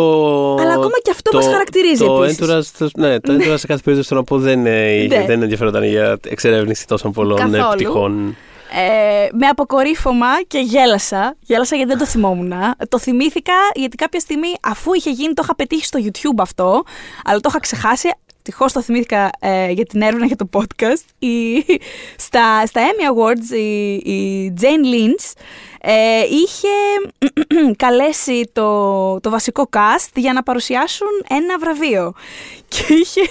Speaker 2: Αλλά ακόμα και αυτό
Speaker 3: το-
Speaker 2: μας χαρακτηρίζει
Speaker 3: Το
Speaker 2: επίσης.
Speaker 3: entourage, το- ναι, το entourage σε κάθε περίπτωση θέλω να πω δεν, ε,
Speaker 2: Ναι.
Speaker 3: δεν ενδιαφέρονταν για εξερεύνηση τόσων πολλών ε,
Speaker 2: Καθόλου.
Speaker 3: πτυχών.
Speaker 2: Ε, με αποκορύφωμα και γέλασα. Γέλασα γιατί δεν το θυμόμουν. Το θυμήθηκα γιατί κάποια στιγμή, αφού είχε γίνει, το είχα πετύχει στο YouTube αυτό, αλλά το είχα ξεχάσει. Ευτυχώς το θυμήθηκα ε, για την έρευνα για το podcast. Η, στα, στα Emmy Awards η, η Jane Lynch ε, είχε καλέσει το, το βασικό cast για να παρουσιάσουν ένα βραβείο. Και είχε,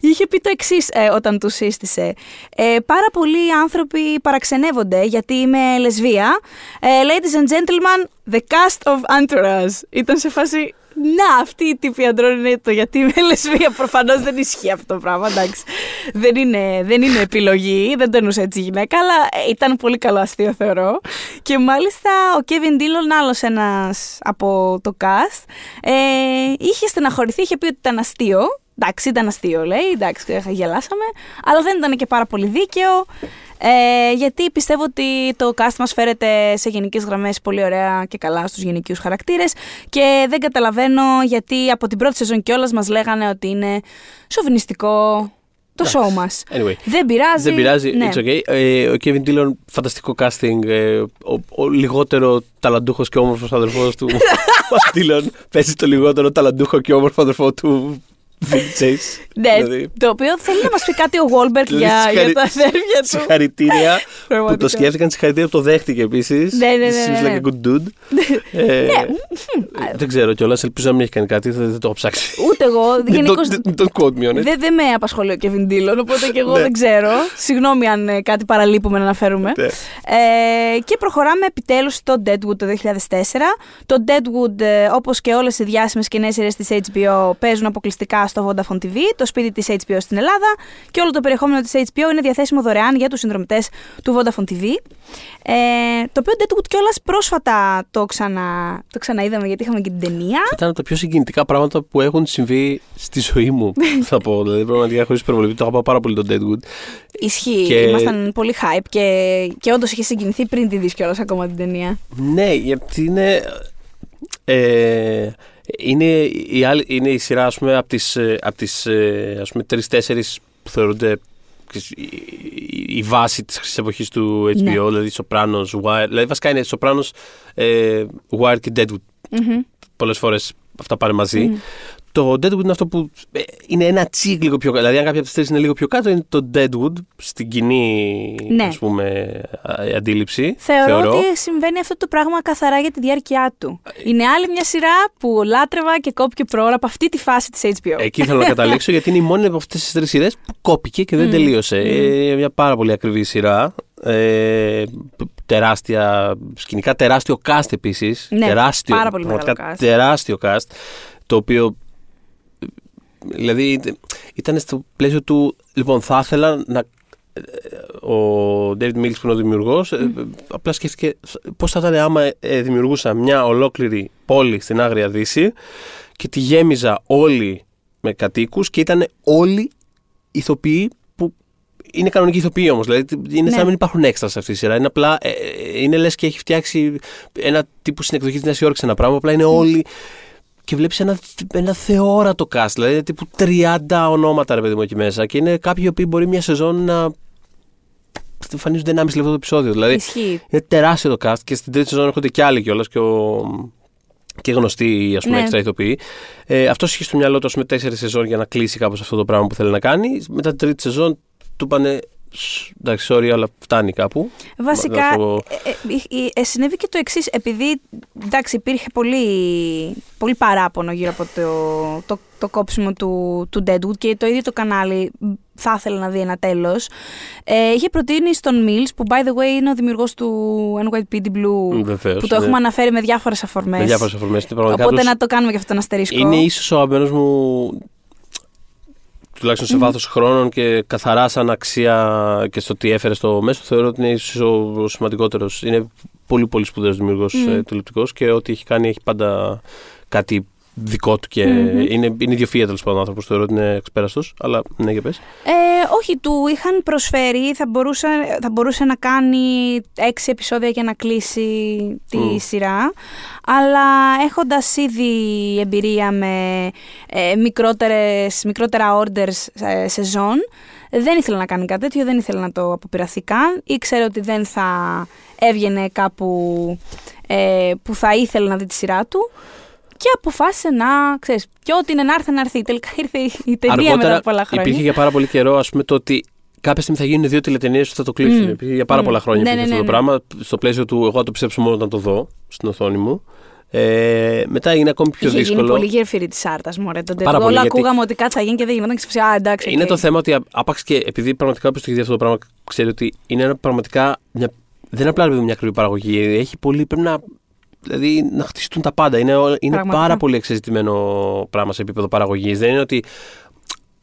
Speaker 2: είχε πει το εξής όταν του σύστησε. Ε, πάρα πολλοί άνθρωποι παραξενεύονται γιατί είμαι λεσβία. Ε, ladies and gentlemen, the cast of Entourage. Ήταν σε φάση. Να, αυτή η τύπη αντρών είναι το γιατί είμαι λεσβία. Προφανώς δεν ισχύει αυτό το πράγμα. Εντάξει. Δεν είναι, δεν είναι επιλογή, δεν το εννοούσε έτσι η γυναίκα, αλλά ε, ήταν πολύ καλό αστείο, θεωρώ. Και μάλιστα ο Kevin Dillon, άλλος ένας από το cast, ε, είχε στεναχωρηθεί, είχε πει ότι ήταν αστείο. Εντάξει, ήταν αστείο, λέει. Εντάξει, γελάσαμε. Αλλά δεν ήταν και πάρα πολύ δίκαιο. Ε, γιατί πιστεύω ότι το cast μας φέρεται σε γενικές γραμμές πολύ ωραία και καλά στους γυναικείους χαρακτήρες και δεν καταλαβαίνω γιατί από την πρώτη σεζόν κιόλας μας λέγανε ότι είναι σοβινιστικό το show μας.
Speaker 3: Anyway.
Speaker 2: Δεν πειράζει.
Speaker 3: Δεν πειράζει,
Speaker 2: Ναι.
Speaker 3: it's okay. Ε, ο Kevin Dillon, φανταστικό casting. ε, ο, ο λιγότερο ταλαντούχος και όμορφος αδερφός του. Matt Dillon παίζει το λιγότερο ταλαντούχο και όμορφο αδερφό του Vin Chase.
Speaker 2: Ναι,
Speaker 3: Δηλαδή,
Speaker 2: το οποίο θέλει να μας πει κάτι ο Wahlberg
Speaker 3: Δηλαδή,
Speaker 2: για,
Speaker 3: συγχαρη-
Speaker 2: για τα αδέρφια του.
Speaker 3: Συγχαρητήρια που
Speaker 2: Πραγματικά.
Speaker 3: το σκέφτηκαν, συγχαρητήρια που το δέχτηκε επίσης.
Speaker 2: Ναι, ναι, ναι,
Speaker 3: Seems
Speaker 2: ναι.
Speaker 3: like a good dude. Ε,
Speaker 2: Ναι.
Speaker 3: Δεν ξέρω κιόλας, ελπίζω να μην έχει κάνει κάτι, δεν, δεν το έχω ψάξει.
Speaker 2: Ούτε εγώ.
Speaker 3: Μην
Speaker 2: γενικώς
Speaker 3: το- Μην τον quote me on it.
Speaker 2: Δεν, δεν με απασχολεί ο Kevin Dillon, οπότε και εγώ
Speaker 3: Ναι.
Speaker 2: δεν ξέρω. Συγγνώμη αν ε, κάτι παραλείπουμε να αναφέρουμε.
Speaker 3: Ναι.
Speaker 2: Ε, και προχωράμε επιτέλους στο Deadwood το 2004. Το Deadwood, ε, όπως και όλες οι διάσημες κοινές σειρές της HBO, παίζουν αποκλειστικά στο Vodafone TV, το σπίτι της HBO στην Ελλάδα και όλο το περιεχόμενο της HBO είναι διαθέσιμο δωρεάν για τους συνδρομητές του Vodafone TV. Ε, το οποίο Deadwood κιόλας πρόσφατα το, ξανα, το ξαναείδαμε γιατί είχαμε και την ταινία.
Speaker 3: Ήταν από τα πιο συγκινητικά πράγματα που έχουν συμβεί στη ζωή μου. θα πω. Δηλαδή, πραγματικά χωρί υπερβολή. Το αγαπάω πάρα πολύ το Deadwood.
Speaker 2: Ισχύει,
Speaker 3: Και-
Speaker 2: ήμασταν πολύ hype και, και όντως είχε συγκινηθεί πριν τη δεις κιόλας ακόμα την ταινία.
Speaker 3: Ναι, γιατί είναι. Ε, είναι, η άλλη, είναι η σειρά, ας πούμε, από τις, ε, από τις ε, ας πούμε, τρεις-τέσσερις που θεωρούνται ξέρεις, η, η- η βάση της χρυσής εποχής του HBO,
Speaker 2: Ναι.
Speaker 3: δηλαδή Sopranos, Wire, δηλαδή βασικά είναι Sopranos, ε, Wire και Deadwood.
Speaker 2: Μμμ.
Speaker 3: Πολλές φορές αυτά πάνε μαζί.
Speaker 2: Μμ.
Speaker 3: Το Deadwood είναι αυτό που ε, είναι ένα τσίκ λίγο πιο κάτω. Δηλαδή, αν κάποια από τις τρεις είναι λίγο πιο κάτω, είναι το Deadwood στην κοινή
Speaker 2: Ναι.
Speaker 3: ας πούμε, α, αντίληψη.
Speaker 2: Θεωρώ, ότι συμβαίνει αυτό το πράγμα καθαρά για τη διάρκεια του. Είναι άλλη μια σειρά που λάτρευα και κόπηκε πρόωρα από αυτή τη φάση της HBO.
Speaker 3: Εκεί θέλω να καταλήξω γιατί είναι η μόνη από αυτές τις τρεις σειρές που κόπηκε και δεν
Speaker 2: Μμ.
Speaker 3: τελείωσε.
Speaker 2: Μμ.
Speaker 3: Ε, μια πάρα πολύ ακριβή σειρά. Ε, τεράστια, σκηνικά τεράστιο cast επίσης.
Speaker 2: Ναι,
Speaker 3: τεράστιο,
Speaker 2: πάρα πολύ
Speaker 3: πραγματικά
Speaker 2: μεγάλο cast.
Speaker 3: Τεράστιο cast. Το οποίο. Δηλαδή ήταν στο πλαίσιο του. Λοιπόν, θα ήθελα να. Ο David Mills που είναι ο δημιουργός, απλά σκέφτηκε πώς θα ήταν άμα ε, δημιουργούσα μια ολόκληρη πόλη στην Άγρια Δύση και τη γέμιζα όλη με κατοίκους και ήταν όλοι ηθοποιοί που είναι κανονική ηθοποιοί όμως. Δηλαδή είναι
Speaker 2: Ναι.
Speaker 3: σαν να μην υπάρχουν έξτρα σε αυτή τη σειρά. Είναι απλά. ε, ε, είναι λες και έχει φτιάξει ένα τύπου στην εκδοχή της Νέας Υόρκης ένα πράγμα. Απλά είναι όλοι. Και βλέπεις ένα, ένα θεόρατο cast. Δηλαδή είναι τύπου 30 ονόματα ρε παιδί μου εκεί μέσα. Και είναι κάποιοι οι οποίοι μπορεί μια σεζόν να εμφανίζονται 1,5 λεπτό το επεισόδιο. Δηλαδή
Speaker 2: Ισχύει.
Speaker 3: είναι τεράστιο το cast και στην τρίτη σεζόν έρχονται και άλλοι κιόλας και, ο... και γνωστοί ας πούμε,
Speaker 2: Ναι.
Speaker 3: έξτρα ηθοποιοί. Ε, αυτός είχε στο μυαλό του με τέσσερις σεζόν για να κλείσει κάπως αυτό το πράγμα που θέλει να κάνει. Μετά την τρίτη σεζόν του είπανε. «Σ, Εντάξει, sorry, αλλά φτάνει κάπου.
Speaker 2: Βασικά,
Speaker 3: Μα, αυτό-
Speaker 2: ε, ε, ε, ε, συνέβη και το εξής. Επειδή εντάξει, υπήρχε πολύ, πολύ παράπονο γύρω από το, το, το κόψιμο του, του Deadwood και το ίδιο το κανάλι θα ήθελε να δει ένα τέλος. Ε, είχε προτείνει στον Mills, που by the way είναι ο δημιουργός του NYPD Blue,
Speaker 3: Βεβαίως,
Speaker 2: που το
Speaker 3: ναι.
Speaker 2: έχουμε αναφέρει με διάφορες αφορμές.
Speaker 3: Με διάφορες αφορμές.
Speaker 2: Οπότε να το κάνουμε και αυτό ένα αστερίσκο.
Speaker 3: Είναι ίσως ο αγαπημένος μου. Τουλάχιστον σε βάθος χρόνων και καθαρά σαν αξία και στο τι έφερε στο μέσο, θεωρώ ότι είναι ίσως ο, ο σημαντικότερος. Είναι πολύ πολύ σπουδαίος δημιουργός
Speaker 2: Μμμ.
Speaker 3: mm. τηλεοπτικός και ό,τι έχει κάνει έχει πάντα κάτι δικό του και
Speaker 2: Μμμ.
Speaker 3: είναι, είναι ιδιοφυα τέλος πάντων άνθρωπος. Θεωρώ ότι είναι εξπέραστος. Αλλά ναι, για πες.
Speaker 2: Ε, όχι, του είχαν προσφέρει, θα μπορούσε, θα μπορούσε να κάνει έξι επεισόδια για να κλείσει τη
Speaker 3: Μμ.
Speaker 2: σειρά. Αλλά έχοντας ήδη εμπειρία με ε, μικρότερες, μικρότερα orders ε, σεζόν, δεν ήθελε να κάνει κάτι τέτοιο, δεν ήθελε να το αποπειραθεί καν. Ήξερε ότι δεν θα έβγαινε κάπου ε, που θα ήθελε να δει τη σειρά του. Και αποφάσισε να, ξέρεις, και ό,τι είναι να έρθει να έρθει. Τελικά ήρθε η- η ταινία μετά από πολλά χρόνια.
Speaker 3: υπήρχε για πάρα πολύ καιρό ας πούμε, το ότι κάποια στιγμή θα γίνουν δύο τηλετενίες που θα το κλείσουν.
Speaker 2: Μμ.
Speaker 3: Υπήρχε για πάρα
Speaker 2: Μμ.
Speaker 3: πολλά χρόνια
Speaker 2: Ναι,
Speaker 3: υπήρχε
Speaker 2: ναι,
Speaker 3: αυτό
Speaker 2: ναι,
Speaker 3: το
Speaker 2: ναι.
Speaker 3: πράγμα. Στο πλαίσιο του, εγώ θα το πιστέψω μόνο όταν το δω στην οθόνη μου. Ε, μετά έγινε ακόμη πιο
Speaker 2: Είχε
Speaker 3: δύσκολο.
Speaker 2: γίνει πολύ γεφύρι της Άρτας, μωρέ. Τον
Speaker 3: Πάρα
Speaker 2: Deadwood.
Speaker 3: πολύ,
Speaker 2: Όλα
Speaker 3: γιατί-
Speaker 2: ακούγαμε ότι κάτι θα γίνει και δεν γινόταν και σε φυσικά, Α, εντάξει.
Speaker 3: Είναι
Speaker 2: οκ.
Speaker 3: το θέμα ότι α- άπαξ και επειδή πραγματικά όποιος το έχει δει αυτό το πράγμα ξέρει ότι είναι ένα πραγματικά. Μια, δεν είναι απλά ρε παιδί μου, μια ακριβή παραγωγή. Έχει πολύ. Πρέπει να. Δηλαδή να χτιστούν τα πάντα. Είναι, όλα- είναι
Speaker 2: Πραγματικά.
Speaker 3: πάρα πολύ εξεζητημένο πράγμα σε επίπεδο παραγωγής. Δεν είναι ότι.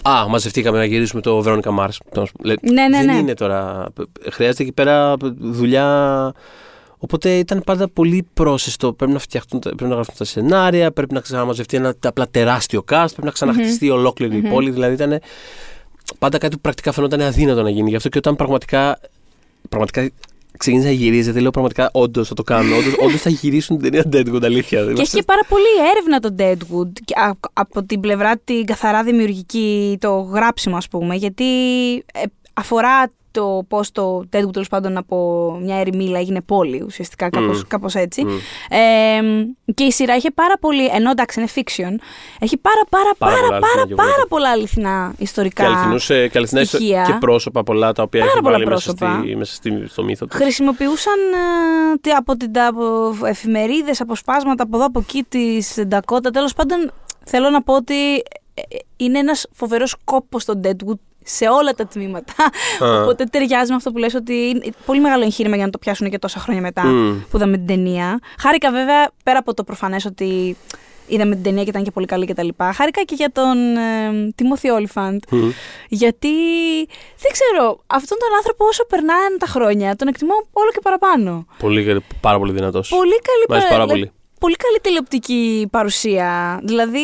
Speaker 3: Α, μαζευτήκαμε να γυρίσουμε το Βερόνικα Μάρς.
Speaker 2: Ναι, ναι,
Speaker 3: δεν
Speaker 2: ναι.
Speaker 3: είναι τώρα. Χρειάζεται εκεί πέρα δουλειά. Οπότε ήταν πάντα πολύ πρόσεστο. Πρέπει να φτιαχτούν, τα- πρέπει να γραφτούν τα σενάρια, πρέπει να ξαναμαζευτεί ένα απλά τεράστιο cast, πρέπει να ξαναχτιστεί ολόκληρη η πόλη. Δηλαδή ήταν πάντα κάτι που πρακτικά φαινόταν αδύνατο να γίνει. Γι' αυτό και όταν πραγματικά, πραγματικά ξεκίνησε να γυρίζεται, λέω πραγματικά όντως θα το κάνουν. Όντως θα γυρίσουν την ταινία Deadwood, αλήθεια.
Speaker 2: Και έχει και πάρα πολύ έρευνα το Deadwood και α- από την πλευρά την καθαρά δημιουργική, το γράψιμο ας πούμε, γιατί ε, αφορά το πώς το Deadwood τέλος πάντων από μια ερημίλα έγινε πόλη ουσιαστικά κάπως,
Speaker 3: Μμ.
Speaker 2: κάπως έτσι.
Speaker 3: Μμ.
Speaker 2: Ε, και η σειρά είχε πάρα πολύ, ενώ εντάξει είναι fiction, έχει πάρα πάρα
Speaker 3: Πάρα
Speaker 2: πάρα
Speaker 3: πολλά
Speaker 2: πάρα,
Speaker 3: αληθινά
Speaker 2: πάρα,
Speaker 3: γεγονότα.
Speaker 2: πολλά αληθινά ιστορικά.
Speaker 3: Και αληθινούς, ε, και, αληθινές
Speaker 2: στοιχεία.
Speaker 3: και πρόσωπα πολλά τα οποία
Speaker 2: Πάρα
Speaker 3: έχει
Speaker 2: πολλά
Speaker 3: βάλει μέσα,
Speaker 2: πρόσωπα.
Speaker 3: στη, μέσα στη, στο μύθο του.
Speaker 2: Χρησιμοποιούσαν ε, τι- από την τα- από εφημερίδες, αποσπάσματα από εδώ από εκεί της Ντακότα. Τέλος πάντων θέλω να πω ότι ε, ε, είναι ένας φοβερός κόπος το Deadwood σε όλα τα τμήματα.
Speaker 3: Α.
Speaker 2: Οπότε ταιριάζει με αυτό που λες ότι είναι πολύ μεγάλο εγχείρημα για να το πιάσουν και τόσα χρόνια μετά
Speaker 3: Μμ.
Speaker 2: που είδαμε την ταινία. Χάρηκα βέβαια πέρα από το προφανές ότι είδαμε την ταινία και ήταν και πολύ καλή κτλ. Χάρηκα και για τον ε, Τιμόθη Όλιφαντ.
Speaker 3: Μμ.
Speaker 2: Γιατί δεν ξέρω, αυτόν τον άνθρωπο όσο περνάνε τα χρόνια, τον εκτιμώ όλο και παραπάνω.
Speaker 3: Πολύ, πάρα πολύ δυνατός.
Speaker 2: Πολύ καλή
Speaker 3: Μ' αρέσει
Speaker 2: παρα-
Speaker 3: πάρα
Speaker 2: δηλαδή,
Speaker 3: πολύ.
Speaker 2: Πολύ καλή τηλεοπτική παρουσία. Δηλαδή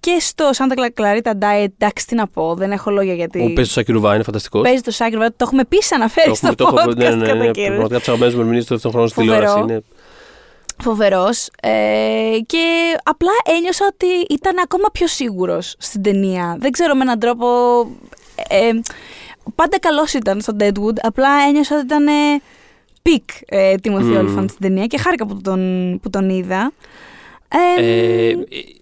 Speaker 2: και στο Santa Clarita Diet, εντάξει τι να πω, δεν έχω λόγια γιατί.
Speaker 3: Ο παίζει το Σάκη Ρουβά, είναι φανταστικός.
Speaker 2: Παίζει το Σάκη Ρουβά, το έχουμε πει αναφέρει στο podcast
Speaker 3: ναι, ναι, ναι,
Speaker 2: κατά
Speaker 3: ναι,
Speaker 2: καιρούς.
Speaker 3: Πραγματικά από τους αγαπημένους μου ερμηνείε του δεύτερου χρόνου στη
Speaker 2: Φοβερό.
Speaker 3: τηλεόραση. Είναι
Speaker 2: Φοβερός ε, και απλά ένιωσα ότι ήταν ακόμα πιο σίγουρος στην ταινία. Δεν ξέρω με έναν τρόπο... ε, πάντα καλός ήταν στο Deadwood, απλά ένιωσα ότι ήταν peak ε, Timothy
Speaker 3: Μμμ.
Speaker 2: Olyphant στην ταινία και χάρηκα που τον, που τον είδα. Ε,
Speaker 3: Ε,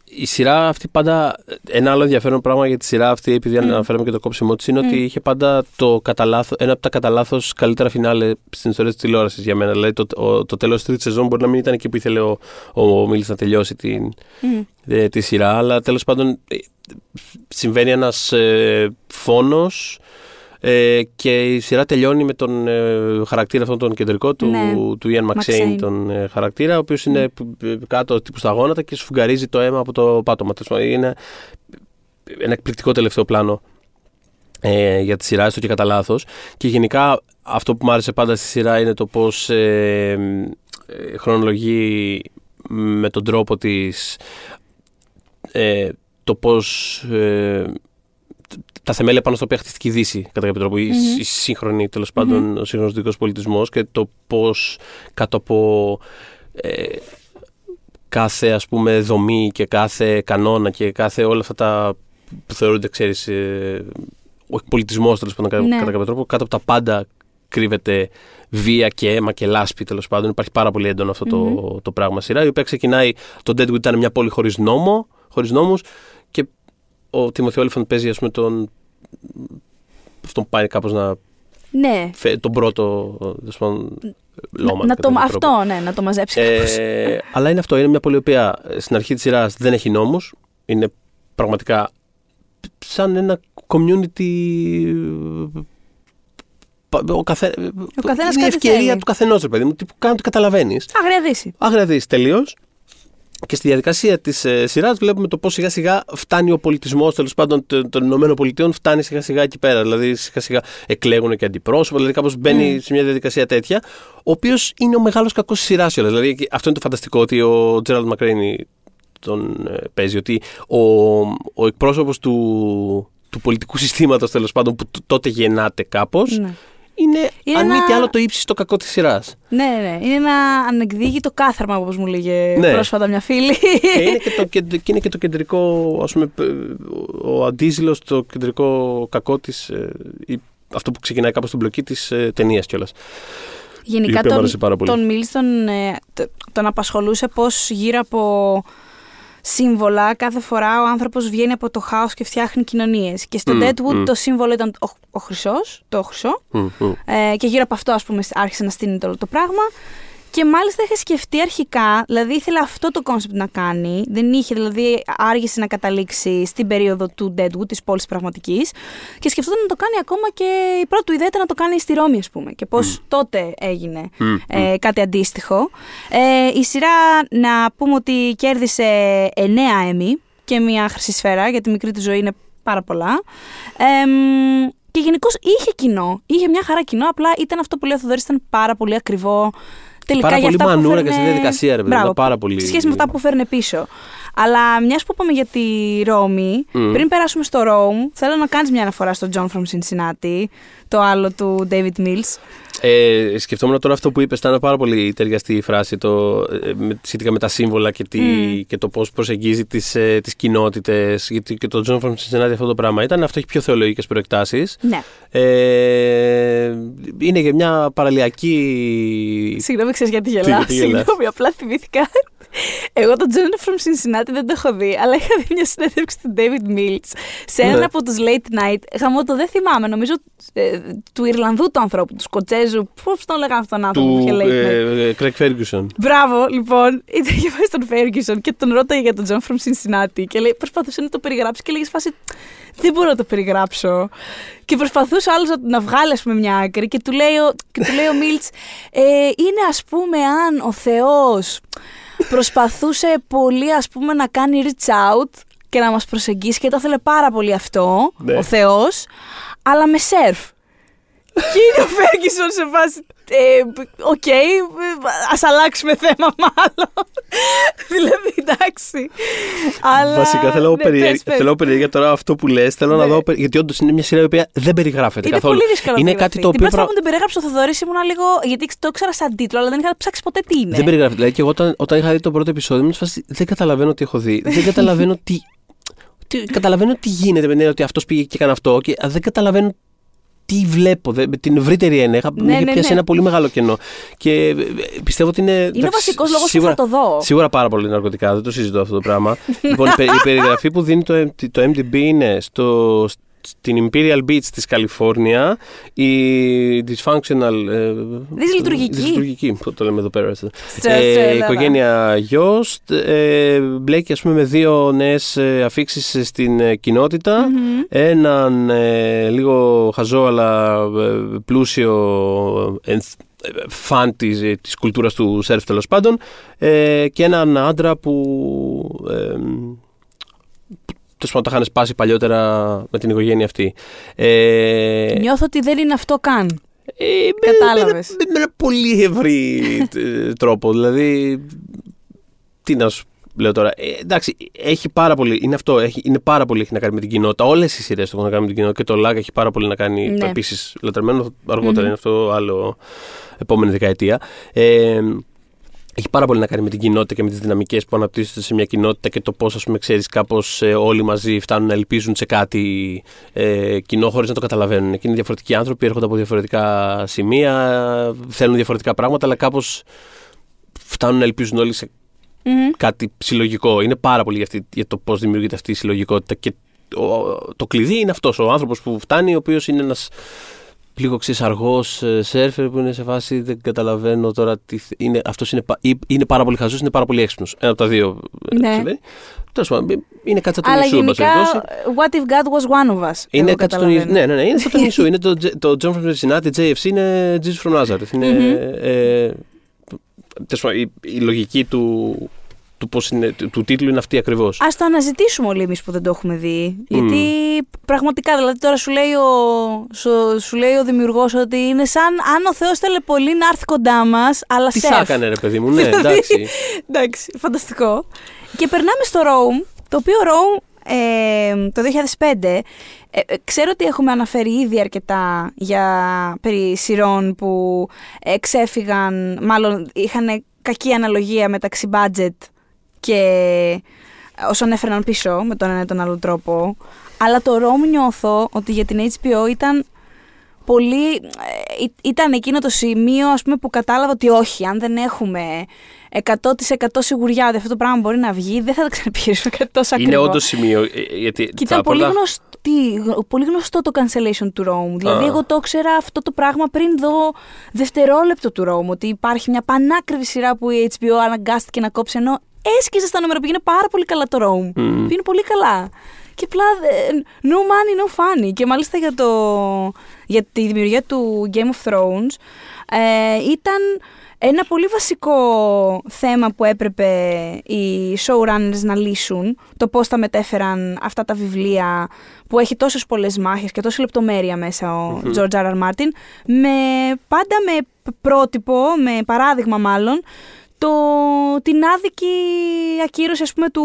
Speaker 3: η σειρά αυτή πάντα. Ένα άλλο ενδιαφέρον πράγμα για τη σειρά αυτή, επειδή αναφέραμε και το κόψιμό της, είναι ότι είχε πάντα το κατά λάθος- ένα από τα κατά λάθο καλύτερα φινάλε στην ιστορία της τηλεόρασης για μένα. Δηλαδή το, ο- το τέλος της τρίτης σεζόν μπορεί να μην ήταν εκεί που ήθελε ο, ο, ο Milch να τελειώσει την,
Speaker 2: μ,
Speaker 3: ε, τη σειρά, αλλά τέλος πάντων ε, συμβαίνει ένας ε, φόνος. Ε, και η σειρά τελειώνει με τον ε, χαρακτήρα αυτόν τον κεντρικό του,
Speaker 2: Ναι.
Speaker 3: του Ian McShane,
Speaker 2: McShane.
Speaker 3: τον ε, χαρακτήρα, ο οποίος είναι ε, κάτω τύπους στα γόνατα και σφουγγαρίζει το αίμα από το πάτωμα. Τέλος πάντων, Είναι ένα εκπληκτικό τελευταίο πλάνο ε, για τη σειρά, έστω και κατά λάθος. Και γενικά αυτό που μου άρεσε πάντα στη σειρά είναι το πώς ε, ε, χρονολογεί με τον τρόπο της ε, το πώς ε, τα θεμέλια πάνω στα οποία χτίστηκε η Δύση, κατά κάποιο τρόπο, η, η σύγχρονη, τέλος πάντων, ο σύγχρονος δικό πολιτισμός και το πώς κάτω από ε, κάθε ας πούμε δομή και κάθε κανόνα και κάθε όλα αυτά τα που θεωρούνται, ξέρεις, ε, ο πολιτισμό τέλος πάντων
Speaker 2: Ναι.
Speaker 3: κατά κάποιο τρόπο, κάτω από τα πάντα κρύβεται βία και αίμα και λάσπη τέλος πάντων. Υπάρχει πάρα πολύ έντονο αυτό το, το πράγμα σειρά. Η οποία ξεκινάει. Το Deadwood ήταν μια πόλη χωρίς νόμο, χωρίς νόμους και ο Τιμωθή Όλεφαντ παίζει ας πούμε τον. Αυτόν πάει κάπως να.
Speaker 2: Ναι.
Speaker 3: φε- τον πρώτο. τέλος πάντων, Λόμα,
Speaker 2: να
Speaker 3: κατά
Speaker 2: το,
Speaker 3: κάποιο τρόπο.
Speaker 2: αυτό, ναι, να το μαζέψει κάπως.
Speaker 3: Ε, αλλά είναι αυτό. Είναι μια πόλη η οποία ε, στην αρχή της σειράς δεν έχει νόμους. Είναι πραγματικά σαν ένα community. ε, πα- Ο, καθέ...
Speaker 2: Ο καθένας
Speaker 3: είναι η
Speaker 2: κάτι
Speaker 3: ευκαιρία
Speaker 2: θέλει.
Speaker 3: του καθενός, ρε παιδί μου. Τι που κάνει, το καταλαβαίνεις.
Speaker 2: Άγρια δύση.
Speaker 3: Άγρια δει τελείως. Και στη διαδικασία της ε, σειράς βλέπουμε το πώς σιγά σιγά φτάνει ο πολιτισμός τέλος πάντων των, των Ηνωμένων Πολιτειών, φτάνει σιγά σιγά εκεί πέρα. Δηλαδή σιγά σιγά εκλέγουν και αντιπρόσωπα, δηλαδή κάπως μπαίνει σε μια διαδικασία τέτοια. Ο οποίος είναι ο μεγάλος κακός τη σειρά κιόλα. Δηλαδή και αυτό είναι το φανταστικό ότι ο Τζέραλντ Μακρέινι τον ε, παίζει. Ότι ο, ο εκπρόσωπος του, του πολιτικού συστήματος τέλος πάντων που τ- τότε γεννάται κάπως.
Speaker 2: Ναι.
Speaker 3: Είναι,
Speaker 2: Είναι
Speaker 3: αν μη
Speaker 2: ένα-
Speaker 3: τι άλλο, το ύψιστο κακό της σειράς.
Speaker 2: Ναι, ναι. Είναι ένα ανεκδίκητο κάθαρμα, όπως μου λέγε
Speaker 3: Ναι.
Speaker 2: πρόσφατα μια φίλη.
Speaker 3: και, είναι και, το, κεντ- και είναι και το κεντρικό, ας πούμε, π- ο αντίζηλος, το κεντρικό κακό της, ε, ή αυτό που ξεκινάει κάπως στην μπλοκή της ε, ταινίας κιόλας.
Speaker 2: Γενικά
Speaker 3: η οποία μου
Speaker 2: τον,
Speaker 3: άρεσε πάρα πολύ.
Speaker 2: τον Μίλς τον, ε, т- τον απασχολούσε πώς γύρω από σύμβολα κάθε φορά ο άνθρωπος βγαίνει από το χάος και φτιάχνει κοινωνίες. Και στο
Speaker 3: Μμ,
Speaker 2: Deadwood
Speaker 3: μμ.
Speaker 2: το σύμβολο ήταν ο, ο χρυσός, το χρυσό.
Speaker 3: Μμ, μμ.
Speaker 2: Ε, και γύρω από αυτό, ας πούμε, άρχισε να στείνει το όλο το πράγμα. Και μάλιστα είχε σκεφτεί αρχικά, δηλαδή ήθελε αυτό το concept να κάνει. Δεν είχε, δηλαδή άργησε να καταλήξει στην περίοδο του Deadwood, της πόλης πραγματικής. Και σκεφτόταν να το κάνει ακόμα και η πρώτη του ιδέα ήταν να το κάνει στη Ρώμη, ας πούμε. Και πώς τότε έγινε
Speaker 3: Μμ,
Speaker 2: ε, κάτι αντίστοιχο. Ε, η σειρά, να πούμε ότι κέρδισε 9 Emmy και μια χρυσή σφαίρα, για τη μικρή του ζωή είναι πάρα πολλά. Ε, μ, και γενικώς είχε κοινό. Είχε μια χαρά κοινό, απλά ήταν αυτό που λέει ο Θοδωρής, ήταν πάρα πολύ ακριβό. Τελικά
Speaker 3: Πάρα
Speaker 2: για
Speaker 3: πολύ
Speaker 2: αυτά που
Speaker 3: μανούρα και στη
Speaker 2: φέρνε-
Speaker 3: διαδικασία, ρε παιδί,
Speaker 2: Μπράβο,
Speaker 3: ήταν πάρα πολύ-
Speaker 2: Σε σχέση με αυτά που φέρνε πίσω. Αλλά μιας που είπαμε για τη Ρώμη,
Speaker 3: Μμ.
Speaker 2: πριν περάσουμε στο Rome, θέλω να κάνεις μια αναφορά στο John from Cincinnati, το άλλο του David Mills.
Speaker 3: Ε, σκεφτόμουν τώρα αυτό που είπες, ήταν πάρα πολύ ταιριαστή η φράση το, ε, με, σχετικά με τα σύμβολα και, τι,
Speaker 2: Μμ.
Speaker 3: και το πώς προσεγγίζει τις, ε, τις κοινότητες. Γιατί και το John from Cincinnati αυτό το πράγμα ήταν, αυτό έχει πιο θεολογικές προεκτάσεις.
Speaker 2: Ναι.
Speaker 3: Ε, είναι και μια παραλιακή.
Speaker 2: Συγγνώμη, ξέρεις γιατί
Speaker 3: Τι,
Speaker 2: γελάω.
Speaker 3: γιατί γελάς;
Speaker 2: Συγγνώμη, απλά θυμήθηκα. Εγώ τον John from Cincinnati δεν το έχω δει, αλλά είχα δει μια συνέντευξη του David Mills σε
Speaker 3: Ναι.
Speaker 2: ένα από τους Late Night. Γαμώ το δεν θυμάμαι, νομίζω ε, του Ιρλανδού του ανθρώπου, του Σκοτσέζου. Πώς τον λέγανε αυτόν τον άνθρωπο που
Speaker 3: του
Speaker 2: είχε Late Night.
Speaker 3: ε, ε, Craig Ferguson.
Speaker 2: Μπράβο, λοιπόν, ήταν και πάει στον Ferguson και τον ρώταγε για τον John from Cincinnati και λέει, προσπαθούσε να το περιγράψει και λέγε φάση, δεν μπορώ να το περιγράψω. Και προσπαθούσε ο άλλος να, να βγάλει, ας πούμε, μια άκρη και του λέει ο, και του λέει ο Milch, ε, είναι ας πούμε αν ο Θεός προσπαθούσε πολύ ας πούμε να κάνει reach out και να μας προσεγγίσει και το ήθελε πάρα πολύ αυτό,
Speaker 3: Ναι.
Speaker 2: ο Θεός, αλλά με surf. Και είναι ο Ferguson σε φάση. Ε, Οκ, ε, ας αλλάξουμε θέμα μάλλον. δηλαδή, εντάξει. Αλλά,
Speaker 3: Βασικά θέλω
Speaker 2: ναι,
Speaker 3: περι...
Speaker 2: πες, πες.
Speaker 3: θέλω περιέργεια τώρα αυτό που λες. Θέλω να
Speaker 2: Ναι.
Speaker 3: δω. περι- Γιατί όντως είναι μια σειρά η οποία δεν περιγράφεται
Speaker 2: Είναι
Speaker 3: καθόλου.
Speaker 2: πολύ δύσκολο να
Speaker 3: είναι
Speaker 2: περιγραφεί.
Speaker 3: κάτι το
Speaker 2: Την
Speaker 3: οποίο.
Speaker 2: πρώτη φορά
Speaker 3: πρα-
Speaker 2: που την περιγράψω ο Θοδωρής ήμουνα λίγο. Γιατί το ήξερα σαν τίτλο, αλλά δεν είχα ψάξει ποτέ τι είναι.
Speaker 3: Δεν περιγράφεται. Δηλαδή και εγώ όταν, όταν είχα δει το πρώτο επεισόδιο, ήμουν σε φάση, δεν καταλαβαίνω τι έχω δει. δεν καταλαβαίνω τι. τι καταλαβαίνω τι γίνεται με την έννοια ότι αυτός πήγε και έκανε αυτό. Και α, δεν καταλαβαίνω τι βλέπω. Δεν, με την ευρύτερη έννοια. Είχα,
Speaker 2: Ναι,
Speaker 3: με είχε
Speaker 2: ναι,
Speaker 3: πιάσει
Speaker 2: ναι.
Speaker 3: ένα πολύ μεγάλο κενό. Και ε, ε, πιστεύω ότι είναι.
Speaker 2: Είναι ο
Speaker 3: εντάξει,
Speaker 2: βασικός λόγος που
Speaker 3: σίγουρα-
Speaker 2: θα το δω.
Speaker 3: Σίγουρα πάρα πολύ ναρκωτικά, δεν το συζητώ αυτό το πράγμα. λοιπόν, η πε- η περιγραφή που δίνει το, M- το MDB είναι στο, στην Imperial Beach της Καλιφόρνια η dysfunctional... Ε,
Speaker 2: Δυσλειτουργική.
Speaker 3: Δυσλειτουργική, που το λέμε εδώ πέρα.
Speaker 2: Στο- στο Ελλάδα.
Speaker 3: Ε, οικογένεια Γιώστ ε, μπλέκει ας πούμε με δύο νέες ε, αφήξεις στην ε, κοινότητα
Speaker 2: Μμμ.
Speaker 3: έναν ε, λίγο χαζό αλλά ε, πλούσιο ενθ- ε, φαν της, ε, της κουλτούρας του σερφ τέλος πάντων ε, και έναν άντρα που ε, τέλος πάντων τα είχαν σπάσει παλιότερα με την οικογένεια αυτή. Ε,
Speaker 2: Νιώθω ότι δεν είναι αυτό καν.
Speaker 3: ε, με-
Speaker 2: Κατάλαβες.
Speaker 3: Με, με, με ένα πολύ ευρύ ε, τρόπο. Δηλαδή, τι να σου λέω τώρα. Ε, εντάξει, έχει πάρα πολύ. Είναι αυτό. Έχει, είναι πάρα πολύ έχει να κάνει με την κοινότητα. Όλες οι σειρές έχουν να κάνουν με την κοινότητα. Και το ΛΑΚ έχει πάρα πολύ να κάνει.
Speaker 2: Ναι.
Speaker 3: Επίσης, λατρεμένο αργότερα είναι αυτό άλλο επόμενη δεκαετία. Ε, έχει πάρα πολύ να κάνει με την κοινότητα και με τις δυναμικές που αναπτύσσονται σε μια κοινότητα και το πώς, ας πούμε, ξέρεις, κάπως όλοι μαζί φτάνουν να ελπίζουν σε κάτι ε, κοινό χωρίς να το καταλαβαίνουν. Και είναι διαφορετικοί άνθρωποι, έρχονται από διαφορετικά σημεία, θέλουν διαφορετικά πράγματα, αλλά κάπως φτάνουν να ελπίζουν όλοι σε
Speaker 2: Μμμ.
Speaker 3: κάτι συλλογικό. Είναι πάρα πολύ για, αυτή, για το πώς δημιουργείται αυτή η συλλογικότητα. Και ο- το κλειδί είναι αυτός. Ο άνθρωπος που φτάνει, ο οποίος είναι ένας λίγο ξέρει αργό σερφερ που είναι σε φάση δεν καταλαβαίνω τώρα τι. θε- Είναι, αυτός είναι, πα- ή- είναι πάρα πολύ χαζός, είναι πάρα πολύ έξυπνος. Ένα από τα δύο ε,
Speaker 2: Ναι.
Speaker 3: συμβαίνει. Τέλος πάντων, είναι κάτι σαν τον
Speaker 2: Αλλά
Speaker 3: Ιησού, εν πάση
Speaker 2: γενικά,
Speaker 3: περιπτώσει.
Speaker 2: what if God was one of us.
Speaker 3: Είναι
Speaker 2: εγώ
Speaker 3: κάτι στον
Speaker 2: καταλαβαίνω.
Speaker 3: Ναι, ναι, ναι. Είναι σαν τον Ιησού. είναι το, J- το John from Cincinnati, JFC είναι Jesus from Nazareth. Είναι, ε, τέλος πάντων, η, η λογική του, του, πώς είναι, του, του τίτλου είναι αυτή ακριβώς.
Speaker 2: Α το αναζητήσουμε όλοι εμείς που δεν το έχουμε δει. Γιατί πραγματικά, δηλαδή τώρα σου λέει ο, σου, σου λέει ο δημιουργός ότι είναι σαν αν ο Θεός θέλει πολύ να έρθει κοντά μας, αλλά
Speaker 3: Τι
Speaker 2: σεφ.
Speaker 3: θα έκανε, ρε παιδί μου, ναι,
Speaker 2: Δηλαδή,
Speaker 3: εντάξει.
Speaker 2: Εντάξει, φανταστικό. Και περνάμε στο Rome, το οποίο Rome ε, το 2005, ε, ε, ξέρω ότι έχουμε αναφέρει ήδη αρκετά για περί σειρών που εξέφυγαν, μάλλον είχαν κακή αναλογία μεταξύ budget και όσων έφεραν πίσω με τον ένα ή τον άλλο τρόπο. Αλλά το Rome νιώθω ότι για την HBO ήταν πολύ... ε, ή- ήταν εκείνο το σημείο ας πούμε, που κατάλαβα ότι όχι, αν δεν έχουμε 100% σιγουριά ότι αυτό το πράγμα μπορεί να βγει, δεν θα τα ξαναπιέσουμε κάτι τόσο
Speaker 3: Είναι
Speaker 2: ακριβό.
Speaker 3: όντως σημείο. ε, Γιατί
Speaker 2: Και
Speaker 3: τα
Speaker 2: ήταν πολύ
Speaker 3: πρώτα-
Speaker 2: γνωστή, πολύ γνωστό το cancellation του Rome. Δηλαδή,
Speaker 3: Α.
Speaker 2: εγώ το ήξερα αυτό το πράγμα πριν δω δευτερόλεπτο του Rome. Ότι υπάρχει μια πανάκριβη σειρά που η HBO αναγκάστηκε να κόψει ενώ έσκυζε στα νούμερα. Πήγαινε πάρα πολύ καλά το Rome.
Speaker 3: Μμμ.
Speaker 2: Πήγαινε πολύ καλά. Και απλά ε, no money, no funny. Και μάλιστα για, το, για τη δημιουργία του Game of Thrones ε, ήταν ένα πολύ βασικό θέμα που έπρεπε οι showrunners να λύσουν. Το πώς θα μετέφεραν αυτά τα βιβλία που έχει τόσες πολλές μάχες και τόση λεπτομέρεια μέσα ο George R. R. Martin με, πάντα με πρότυπο, με παράδειγμα μάλλον το, την άδικη ακύρωση ας πούμε του,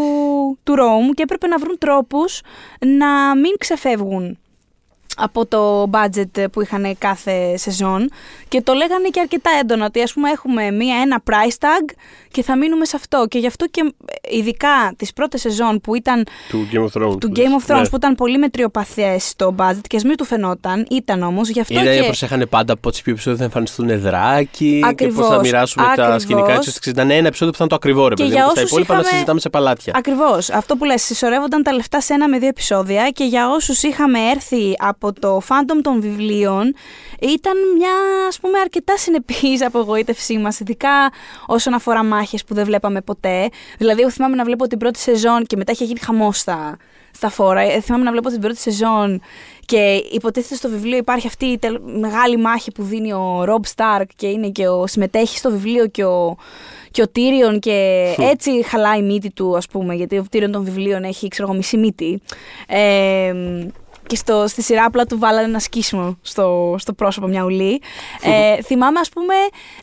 Speaker 2: του Rome και έπρεπε να βρουν τρόπους να μην ξεφεύγουν από το budget που είχαν κάθε σεζόν και το λέγανε και αρκετά έντονα ότι ας πούμε έχουμε μία, ένα price tag και θα μείνουμε σε αυτό και γι' αυτό και ε, ειδικά τις πρώτες σεζόν που ήταν
Speaker 3: Του Game of Thrones.
Speaker 2: του
Speaker 3: που
Speaker 2: Game
Speaker 3: λες.
Speaker 2: of Thrones
Speaker 3: Ναι.
Speaker 2: που ήταν πολύ μετριοπαθές το budget και ας μην του φαινόταν, ήταν όμως γι' αυτό
Speaker 3: Είδα
Speaker 2: και...
Speaker 3: προσέχανε πάντα από τις πιο επεισόδια θα εμφανιστούν εδράκι και
Speaker 2: Ακριβώς,
Speaker 3: πώς θα μοιράσουμε τα
Speaker 2: ακριβώς.
Speaker 3: σκηνικά έτσι ώστε ήταν ένα επεισόδιο που θα είναι το ακριβό ρε
Speaker 2: Και
Speaker 3: παιδί
Speaker 2: για
Speaker 3: μου. και Στα
Speaker 2: όσους
Speaker 3: υπόλοιπα να
Speaker 2: είχαμε-
Speaker 3: συζητάμε σε παλάτια.
Speaker 2: Ακριβώς. Αυτό που λες, συσσωρεύονταν τα λεφτά σε ένα με δύο επεισόδια και για όσους είχαμε έρθει από το fandom των βιβλίων, ήταν μια ας πούμε αρκετά συνεπής απογοήτευσή μας, ειδικά όσον αφορά μάχες που δεν βλέπαμε ποτέ. Δηλαδή, εγώ θυμάμαι να βλέπω την πρώτη σεζόν και μετά είχε γίνει χαμός στα, στα φόρα. Ε, θυμάμαι να βλέπω την πρώτη σεζόν και υποτίθεται στο βιβλίο υπάρχει αυτή η τελ- μεγάλη μάχη που δίνει ο Ρομπ Σταρκ και είναι και ο, συμμετέχει στο βιβλίο και ο, και ο Τύριον και έτσι χαλάει η μύτη του ας πούμε γιατί ο Τύριον των βιβλίων έχει ξέρω εγώ μισή μύτη. Ε, και στο, στη σειρά απλά του βάλανε ένα σκίσιμο στο, στο πρόσωπο μια ουλή. Ε, θυμάμαι ας πούμε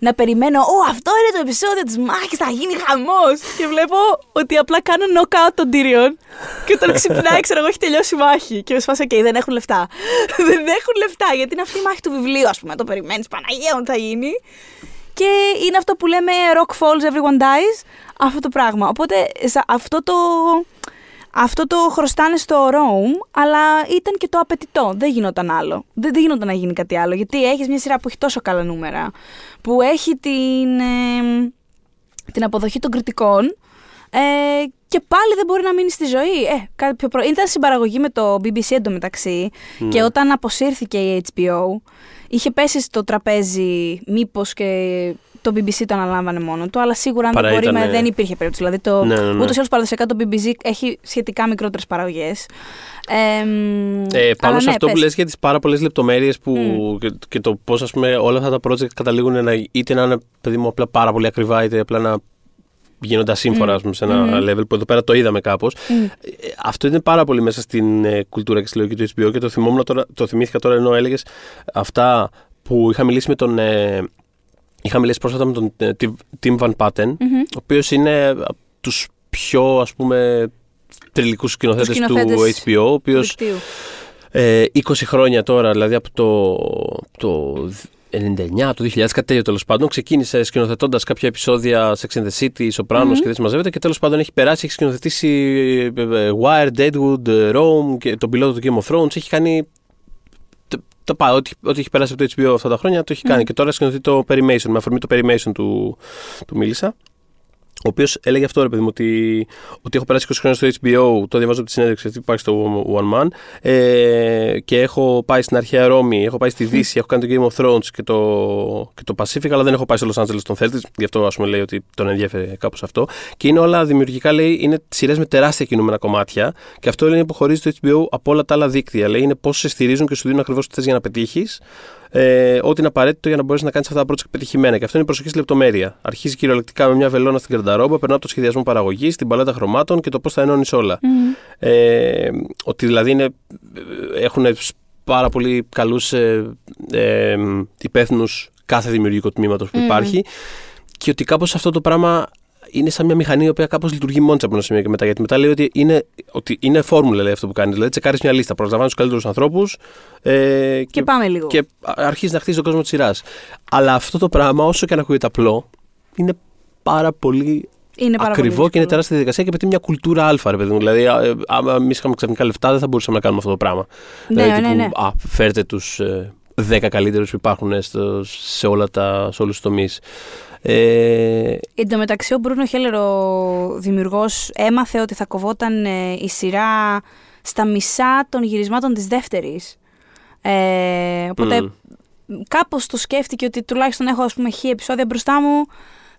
Speaker 2: να περιμένω «Ω, αυτό είναι το επεισόδιο της μάχης, θα γίνει χαμός» και βλέπω ότι απλά κάνω knockout τον Tyrion και όταν ξυπνάει ξέρω εγώ έχει τελειώσει η μάχη και με σφάσα «ΟΚ, δεν έχουν λεφτά». δεν έχουν λεφτά γιατί είναι αυτή η μάχη του βιβλίου ας πούμε, το περιμένεις Παναγία μου τι θα γίνει. Και είναι αυτό που λέμε rock falls, everyone dies, αυτό το πράγμα. Οπότε σα- αυτό το, αυτό το χρωστάνε στο Rome, αλλά ήταν και το απαιτητό. Δεν γινόταν άλλο. Δεν, δεν γινόταν να γίνει κάτι άλλο. Γιατί έχεις μια σειρά που έχει τόσο καλά νούμερα, που έχει την, ε, την αποδοχή των κριτικών ε, και πάλι δεν μπορεί να μείνει στη ζωή. Ε, κάτι πιο προ... Ήταν συμπαραγωγή με το BBC εντωμεταξύ και όταν αποσύρθηκε η HBO είχε πέσει στο τραπέζι μήπως και το BBC το αναλάμβανε μόνο του, αλλά σίγουρα αν δεν,
Speaker 3: Παρά
Speaker 2: μπορεί,
Speaker 3: ήτανε-
Speaker 2: με- δεν υπήρχε περίπτωση. Δηλαδή, το,
Speaker 3: Ναι, ναι, ναι.
Speaker 2: ούτως ή άλλως παραδοσιακά το BBC έχει σχετικά μικρότερες παραγωγές. Ε,
Speaker 3: Ε, πάνω
Speaker 2: αλλά
Speaker 3: σε
Speaker 2: ναι,
Speaker 3: αυτό που
Speaker 2: πες.
Speaker 3: λες για τις πάρα πολλές λεπτομέρειες που, και, και το πώς ας πούμε όλα αυτά τα project καταλήγουν να, είτε να είναι παιδί μου απλά πάρα πολύ ακριβά είτε απλά να γίνονται ασύμφορα ας πούμε, σε ένα level που εδώ πέρα το είδαμε κάπως. Ε, αυτό είναι πάρα πολύ μέσα στην ε, κουλτούρα και στη λογική του HBO και το, θυμόμουν τώρα, το θυμήθηκα τώρα ενώ έλεγες αυτά που είχα μιλήσει με τον... Ε, είχα μιλήσει πρόσφατα με τον ε, Tim- Tim Van Patten ο οποίος είναι από τους πιο ας πούμε τριλικούς σκηνοθέτες τους
Speaker 2: σκηνοθέτες
Speaker 3: HBO, ο οποίος
Speaker 2: Δικτύου.
Speaker 3: ε, 20 χρόνια τώρα, δηλαδή από το, το 99, το 2000, κάτι τέτοιο τέλος πάντων, ξεκίνησε σκηνοθετώντας κάποια επεισόδια Sex and the City, Sopranos και δεν συμμαζεύεται και τέλος πάντων έχει περάσει, έχει σκηνοθετήσει ε, ε, Wire, Deadwood, ε, Rome και τον πιλότο του Game of Thrones. Έχει κάνει. Το, το πάει, ό,τι, ό,τι έχει περάσει από το HBO αυτά τα χρόνια το έχει κάνει. Και τώρα σκηνοθετεί το Perimation, με αφορμή το Perimation του, του μίλησα. Ο οποίος έλεγε αυτό, ρε παιδί μου, ότι, ότι έχω περάσει 20 χρόνια στο HBO, το διαβάζω από τη συνέντευξη αυτή που υπάρχει στο One Man, ε, και έχω πάει στην αρχαία Ρώμη, έχω πάει στη Δύση, έχω κάνει το Game of Thrones και το, και το Pacific, αλλά δεν έχω πάει στο Los Angeles τον Celtics, γι' αυτό ας πούμε λέει ότι τον ενδιαφέρει κάπως αυτό. Και είναι όλα δημιουργικά, λέει, είναι σειρές με τεράστια κινούμενα κομμάτια, και αυτό λέει υποχωρίζει το HBO από όλα τα άλλα δίκτυα. Λέει είναι πώς σε στηρίζουν και σου δίνουν ακριβώς τι θες για να πετύχεις ε, ό,τι είναι απαραίτητο για να μπορέσεις να κάνεις αυτά τα project πετυχημένα. Και αυτό είναι η προσοχή στη λεπτομέρεια. Αρχίζει κυριολεκτικά με μια βελόνα στην καρταρόμπα, περνά από το σχεδιασμό παραγωγής, την παλέτα χρωμάτων και το πώς θα ενώνεις όλα. Ε, ότι δηλαδή είναι, έχουν πάρα πολύ καλούς ε, ε, υπεύθυνους κάθε δημιουργικό τμήματος που υπάρχει και ότι κάπως αυτό το πράγμα είναι σαν μια μηχανή η οποία κάπως λειτουργεί μόνη της από ένα σημείο και μετά. Γιατί μετά λέει ότι είναι, ότι είναι φόρμουλα λέει, αυτό που κάνει. Δηλαδή, τσεκάρεις μια λίστα, προσλαμβάνεις τους καλύτερους ανθρώπους. Ε,
Speaker 2: Και πάμε λίγο.
Speaker 3: Και αρχίζεις να χτίζεις τον κόσμο της σειράς. Αλλά αυτό το πράγμα, όσο και αν ακούγεται απλό, είναι πάρα πολύ
Speaker 2: Είναι πάρα πολύ
Speaker 3: ακριβό και είναι
Speaker 2: δύσκολο.
Speaker 3: τεράστια διαδικασία και απαιτεί μια κουλτούρα αλφα, ρε παιδί μου. Δηλαδή, α, ε, άμα εμείς είχαμε ξαφνικά λεφτά, δεν θα μπορούσαμε να κάνουμε αυτό το πράγμα.
Speaker 2: Ναι,
Speaker 3: δηλαδή,
Speaker 2: ναι,
Speaker 3: τύπου,
Speaker 2: ναι.
Speaker 3: Α, φέρτε τους ε, 10 καλύτερους που υπάρχουν στο, σε, όλα τα, σε όλους τους τομείς. Ε,
Speaker 2: Εν τω μεταξύ, ο Μπρούνο Χέλερ, ο δημιουργός, έμαθε ότι θα κοβόταν ε, η σειρά στα μισά των γυρισμάτων της δεύτερης. Ε, οπότε
Speaker 3: Μμμ.
Speaker 2: κάπως το σκέφτηκε ότι τουλάχιστον έχω ας πούμε χι επεισόδια μπροστά μου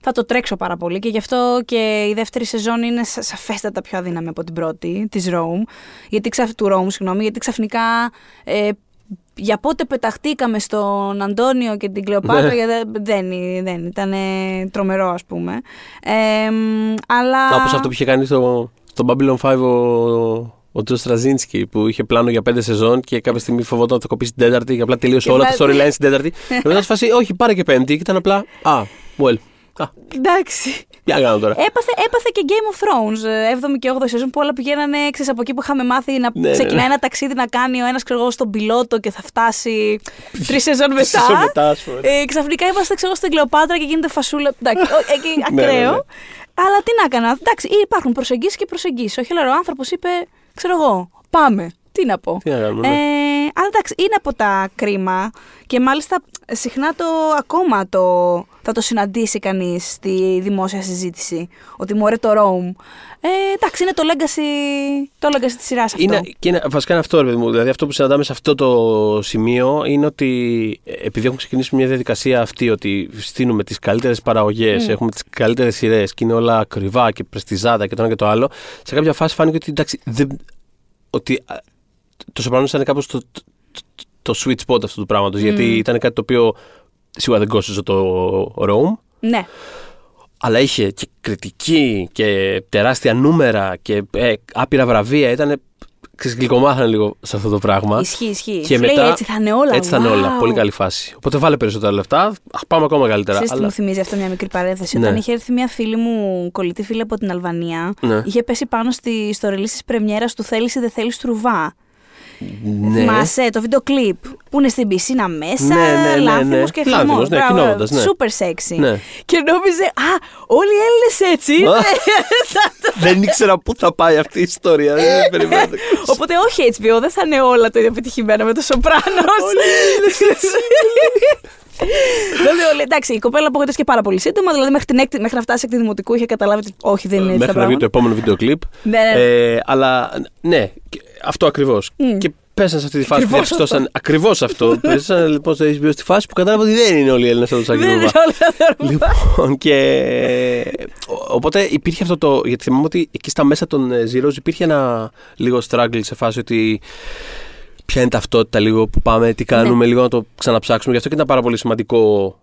Speaker 2: θα το τρέξω πάρα πολύ και γι' αυτό και η δεύτερη σεζόν είναι σα- σαφέστατα πιο αδύναμη από την πρώτη της Rome, γιατί ξαφ, του Rome, συγγνώμη, γιατί ξαφνικά ε, για πότε πεταχτήκαμε στον Αντώνιο και την Κλεοπάτρα,
Speaker 3: Ναι.
Speaker 2: γιατί δεν, δεν ήταν τρομερό ας πούμε. Ε, μ, αλλά...
Speaker 3: Όπω αυτό που είχε κάνει στο, στο Babylon 5 ο, ο Τζο Στραζίνσκι που είχε πλάνο για πέντε σεζόν και κάποια στιγμή φοβόταν ότι θα κοπήσει την τέταρτη και απλά τελείωσε
Speaker 2: Και
Speaker 3: όλα τα
Speaker 2: βάζει-
Speaker 3: storyline στην τέταρτη. και μετά σε φάση, όχι, πάρε και πέμπτη. Και ήταν απλά, α, well. Α,
Speaker 2: Εντάξει.
Speaker 3: Τι να κάνω τώρα.
Speaker 2: Έπαθε, έπαθε και Game of Thrones, ε, 7η και 8η σεζόν που όλα πηγαίνανε ξέρεις, από εκεί που είχαμε μάθει να
Speaker 3: Ναι, ναι,
Speaker 2: ξεκινάει
Speaker 3: ναι.
Speaker 2: ένα ταξίδι να κάνει ο ένας ξέρω εγώ στον πιλότο και θα φτάσει τρεις σεζόν μετά.
Speaker 3: Σεζόν μετά, ας πούμε.
Speaker 2: Ε, ξαφνικά είμαστε ξέρω, εγώ, στην Κλεοπάτρα και γίνεται φασούλα. Εντάξει, ο- εκεί
Speaker 3: Ναι, ναι,
Speaker 2: ακραίο.
Speaker 3: ναι.
Speaker 2: Αλλά τι να έκανα. Εντάξει, υπάρχουν προσεγγίσεις και προσεγγίσεις. Όχι, αλλά ο άνθρωπος είπε, ξέρω εγώ, πάμε. Τι να πω.
Speaker 3: Τι να κάνουμε,
Speaker 2: Ε,
Speaker 3: ναι.
Speaker 2: αλλά εντάξει, είναι από τα κρίμα και μάλιστα συχνά το ακόμα το, θα το συναντήσει κανείς στη δημόσια συζήτηση. Ότι μωρέ το Rome. Ε, εντάξει, είναι το legacy, το legacy της σειράς αυτό.
Speaker 3: Είναι, και είναι, βασικά είναι αυτό, ρε παιδί μου. Δηλαδή, αυτό που συναντάμε σε αυτό το σημείο είναι ότι ε, επειδή έχουμε ξεκινήσει μια διαδικασία αυτή, ότι στείλουμε τις καλύτερες παραγωγές,
Speaker 2: Mm.
Speaker 3: έχουμε τις καλύτερες σειρές και είναι όλα ακριβά και πρεστιζάτα και το ένα και το άλλο, σε κάποια φάση φάνηκε ότι εντάξει, δεν, ότι α, το Σοπράνο ήταν κάπως το, το, το, το sweet spot αυτού του πράγματος. Γιατί ήταν κάτι το οποίο σίγουρα δεν κόστιζε το Rome.
Speaker 2: Ναι.
Speaker 3: Αλλά είχε και κριτική και τεράστια νούμερα και ε, άπειρα βραβεία. Ήταν. Ξεσγλυκομάθανε λίγο σε αυτό το πράγμα.
Speaker 2: Ισχύει, ισχύει.
Speaker 3: Και
Speaker 2: Σου λέει,
Speaker 3: μετά.
Speaker 2: έτσι θα είναι όλα.
Speaker 3: Έτσι θα είναι όλα.
Speaker 2: wow.
Speaker 3: Πολύ καλή φάση. Οπότε βάλε περισσότερα λεφτά. Αχ, πάμε ακόμα καλύτερα.
Speaker 2: Ξέρεις τι
Speaker 3: Αλλά...
Speaker 2: μου θυμίζει αυτό μια μικρή παρένθεση.
Speaker 3: Ναι.
Speaker 2: Όταν είχε έρθει μια φίλη μου, κολλητή φίλη από την Αλβανία,
Speaker 3: Ναι.
Speaker 2: είχε πέσει πάνω στη, στο release της πρεμιέρας του Θέλεις ή δεν θέλεις Τρουβά.
Speaker 3: Ναι.
Speaker 2: Θυμάσαι το βίντεο κλιπ που είναι στην πισίνα μέσα,
Speaker 3: Ναι, ναι, ναι, ναι.
Speaker 2: λάνθιμος και
Speaker 3: Λάνθιμος,
Speaker 2: χαμός.
Speaker 3: ναι,
Speaker 2: Μπράβο,
Speaker 3: κινώντας, ναι.
Speaker 2: Super sexy.
Speaker 3: Ναι.
Speaker 2: Και νόμιζε, α, όλοι οι Έλληνες έτσι είναι.
Speaker 3: δεν ήξερα πού θα πάει αυτή η ιστορία. Δεν περιμένω.
Speaker 2: Οπότε όχι HBO, δεν θα είναι όλα το ίδιο επιτυχημένα με το Σοπράνος. Δηλαδή, όλοι, εντάξει, η κοπέλα απογοητεύτηκε και πάρα πολύ σύντομα. Δηλαδή, μέχρι, την έκτη, μέχρι να φτάσει εκ δημοτικού είχε καταλάβει ότι όχι, δεν είναι έτσι τα
Speaker 3: Μέχρι να βγει το
Speaker 2: πράγματα.
Speaker 3: επόμενο βίντεο κλιπ.
Speaker 2: Ναι, ναι.
Speaker 3: Ε, αλλά ναι, και- αυτό ακριβώς. Και πέσαν σε αυτή τη φάση που
Speaker 2: Ακριβώς
Speaker 3: διαπιστώσαν ακριβώς αυτό. Πέσαν λοιπόν στο HBO στη φάση που κατάλαβα ότι δεν είναι όλοι οι Έλληνες σαν το Σάκη
Speaker 2: Δεν είναι
Speaker 3: Ρουβά.
Speaker 2: όλα τα δερμα.
Speaker 3: Λοιπόν, και ο- οπότε υπήρχε αυτό το. Γιατί θυμάμαι ότι εκεί στα μέσα των ε, Zeros υπήρχε ένα λίγο struggle σε φάση ότι. Ποια είναι η ταυτότητα λίγο που πάμε, τι κάνουμε, λίγο να το ξαναψάξουμε. Γι' αυτό και ήταν πάρα πολύ σημαντικό.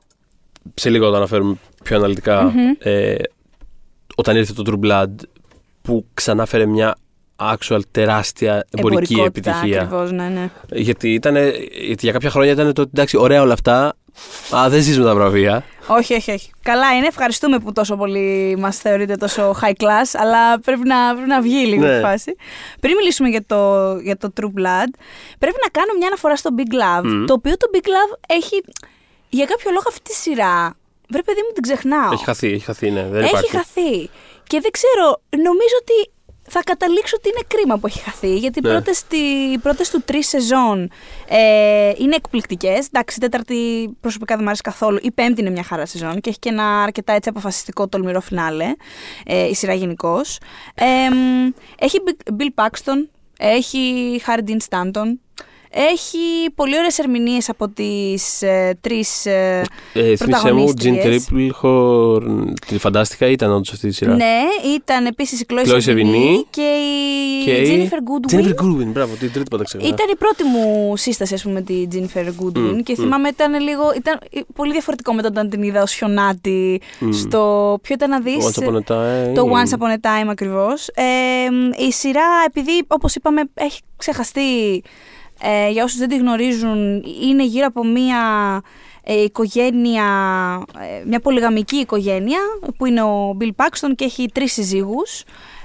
Speaker 3: Σε λίγο θα το αναφέρουμε πιο αναλυτικα ε, όταν ήρθε το True Blood που ξανάφερε μια actual τεράστια εμπορική
Speaker 2: Εμπορικότητα,
Speaker 3: επιτυχία.
Speaker 2: Ακριβώς, ναι, ναι.
Speaker 3: Γιατί, ήταν, γιατί για κάποια χρόνια ήταν το ότι εντάξει, ωραία όλα αυτά, Α, δεν ζεις με τα βραβεία.
Speaker 2: όχι, όχι, όχι. Καλά είναι, ευχαριστούμε που τόσο πολύ μας θεωρείτε τόσο high class, αλλά πρέπει να, πρέπει να βγει λίγο
Speaker 3: Ναι.
Speaker 2: η φάση. Πριν μιλήσουμε για το, για το True Blood, πρέπει να κάνω μια αναφορά στο Big Love,
Speaker 3: Μμ.
Speaker 2: το οποίο το Big Love έχει για κάποιο λόγο αυτή τη σειρά. Βρε παιδί μου την ξεχνάω.
Speaker 3: Έχει χαθεί, έχει χαθεί, ναι. Δεν
Speaker 2: Έχει
Speaker 3: υπάρχει.
Speaker 2: χαθεί. Και δεν ξέρω, νομίζω ότι θα καταλήξω ότι είναι κρίμα που έχει χαθεί. Γιατί οι
Speaker 3: Ναι.
Speaker 2: πρώτες, τη- οι πρώτες του τρεις σεζόν ε, είναι εκπληκτικές. Εντάξει, η τέταρτη προσωπικά δεν μου αρέσει καθόλου. Η πέμπτη είναι μια χαρά σεζόν και έχει και ένα αρκετά έτσι αποφασιστικό τολμηρό φινάλε. Ε, η σειρά γενικώς. έχει Bill Paxton, έχει Harry Dean Stanton. Έχει πολύ ωραίες ερμηνείες από τις ε, τρεις ε,
Speaker 3: Ε, Θύμησε μου, Τζιν
Speaker 2: πρωταγωνίστριες.
Speaker 3: Triplehorn, τη φαντάστηκα, ήταν όντως αυτή τη σειρά.
Speaker 2: Ναι, ήταν επίσης η Chloe
Speaker 3: Chloe
Speaker 2: Sevigny
Speaker 3: Sevigny
Speaker 2: και η
Speaker 3: Και η-
Speaker 2: Jennifer Goodwin.
Speaker 3: Jennifer Goodwin, μπράβο, την τρίτη πάντα ξέχασα.
Speaker 2: Ήταν η πρώτη μου σύσταση, ας πούμε, με τη Jennifer Goodwin
Speaker 3: Μμ,
Speaker 2: και
Speaker 3: μμ.
Speaker 2: θυμάμαι ήταν λίγο. ήταν πολύ διαφορετικό μετά όταν την είδα ως χιονάτη
Speaker 3: Μμ.
Speaker 2: στο. Ποιο ήταν να δεις.
Speaker 3: Once Upon a Time.
Speaker 2: Το Once Upon a Time ακριβώς. η σειρά, επειδή όπως είπαμε, έχει ξεχαστεί. Ε, για όσους δεν τη γνωρίζουν, είναι γύρω από μία ε, οικογένεια, ε, μια πολυγαμική οικογένεια που είναι ο Bill Paxton και έχει τρεις συζύγους.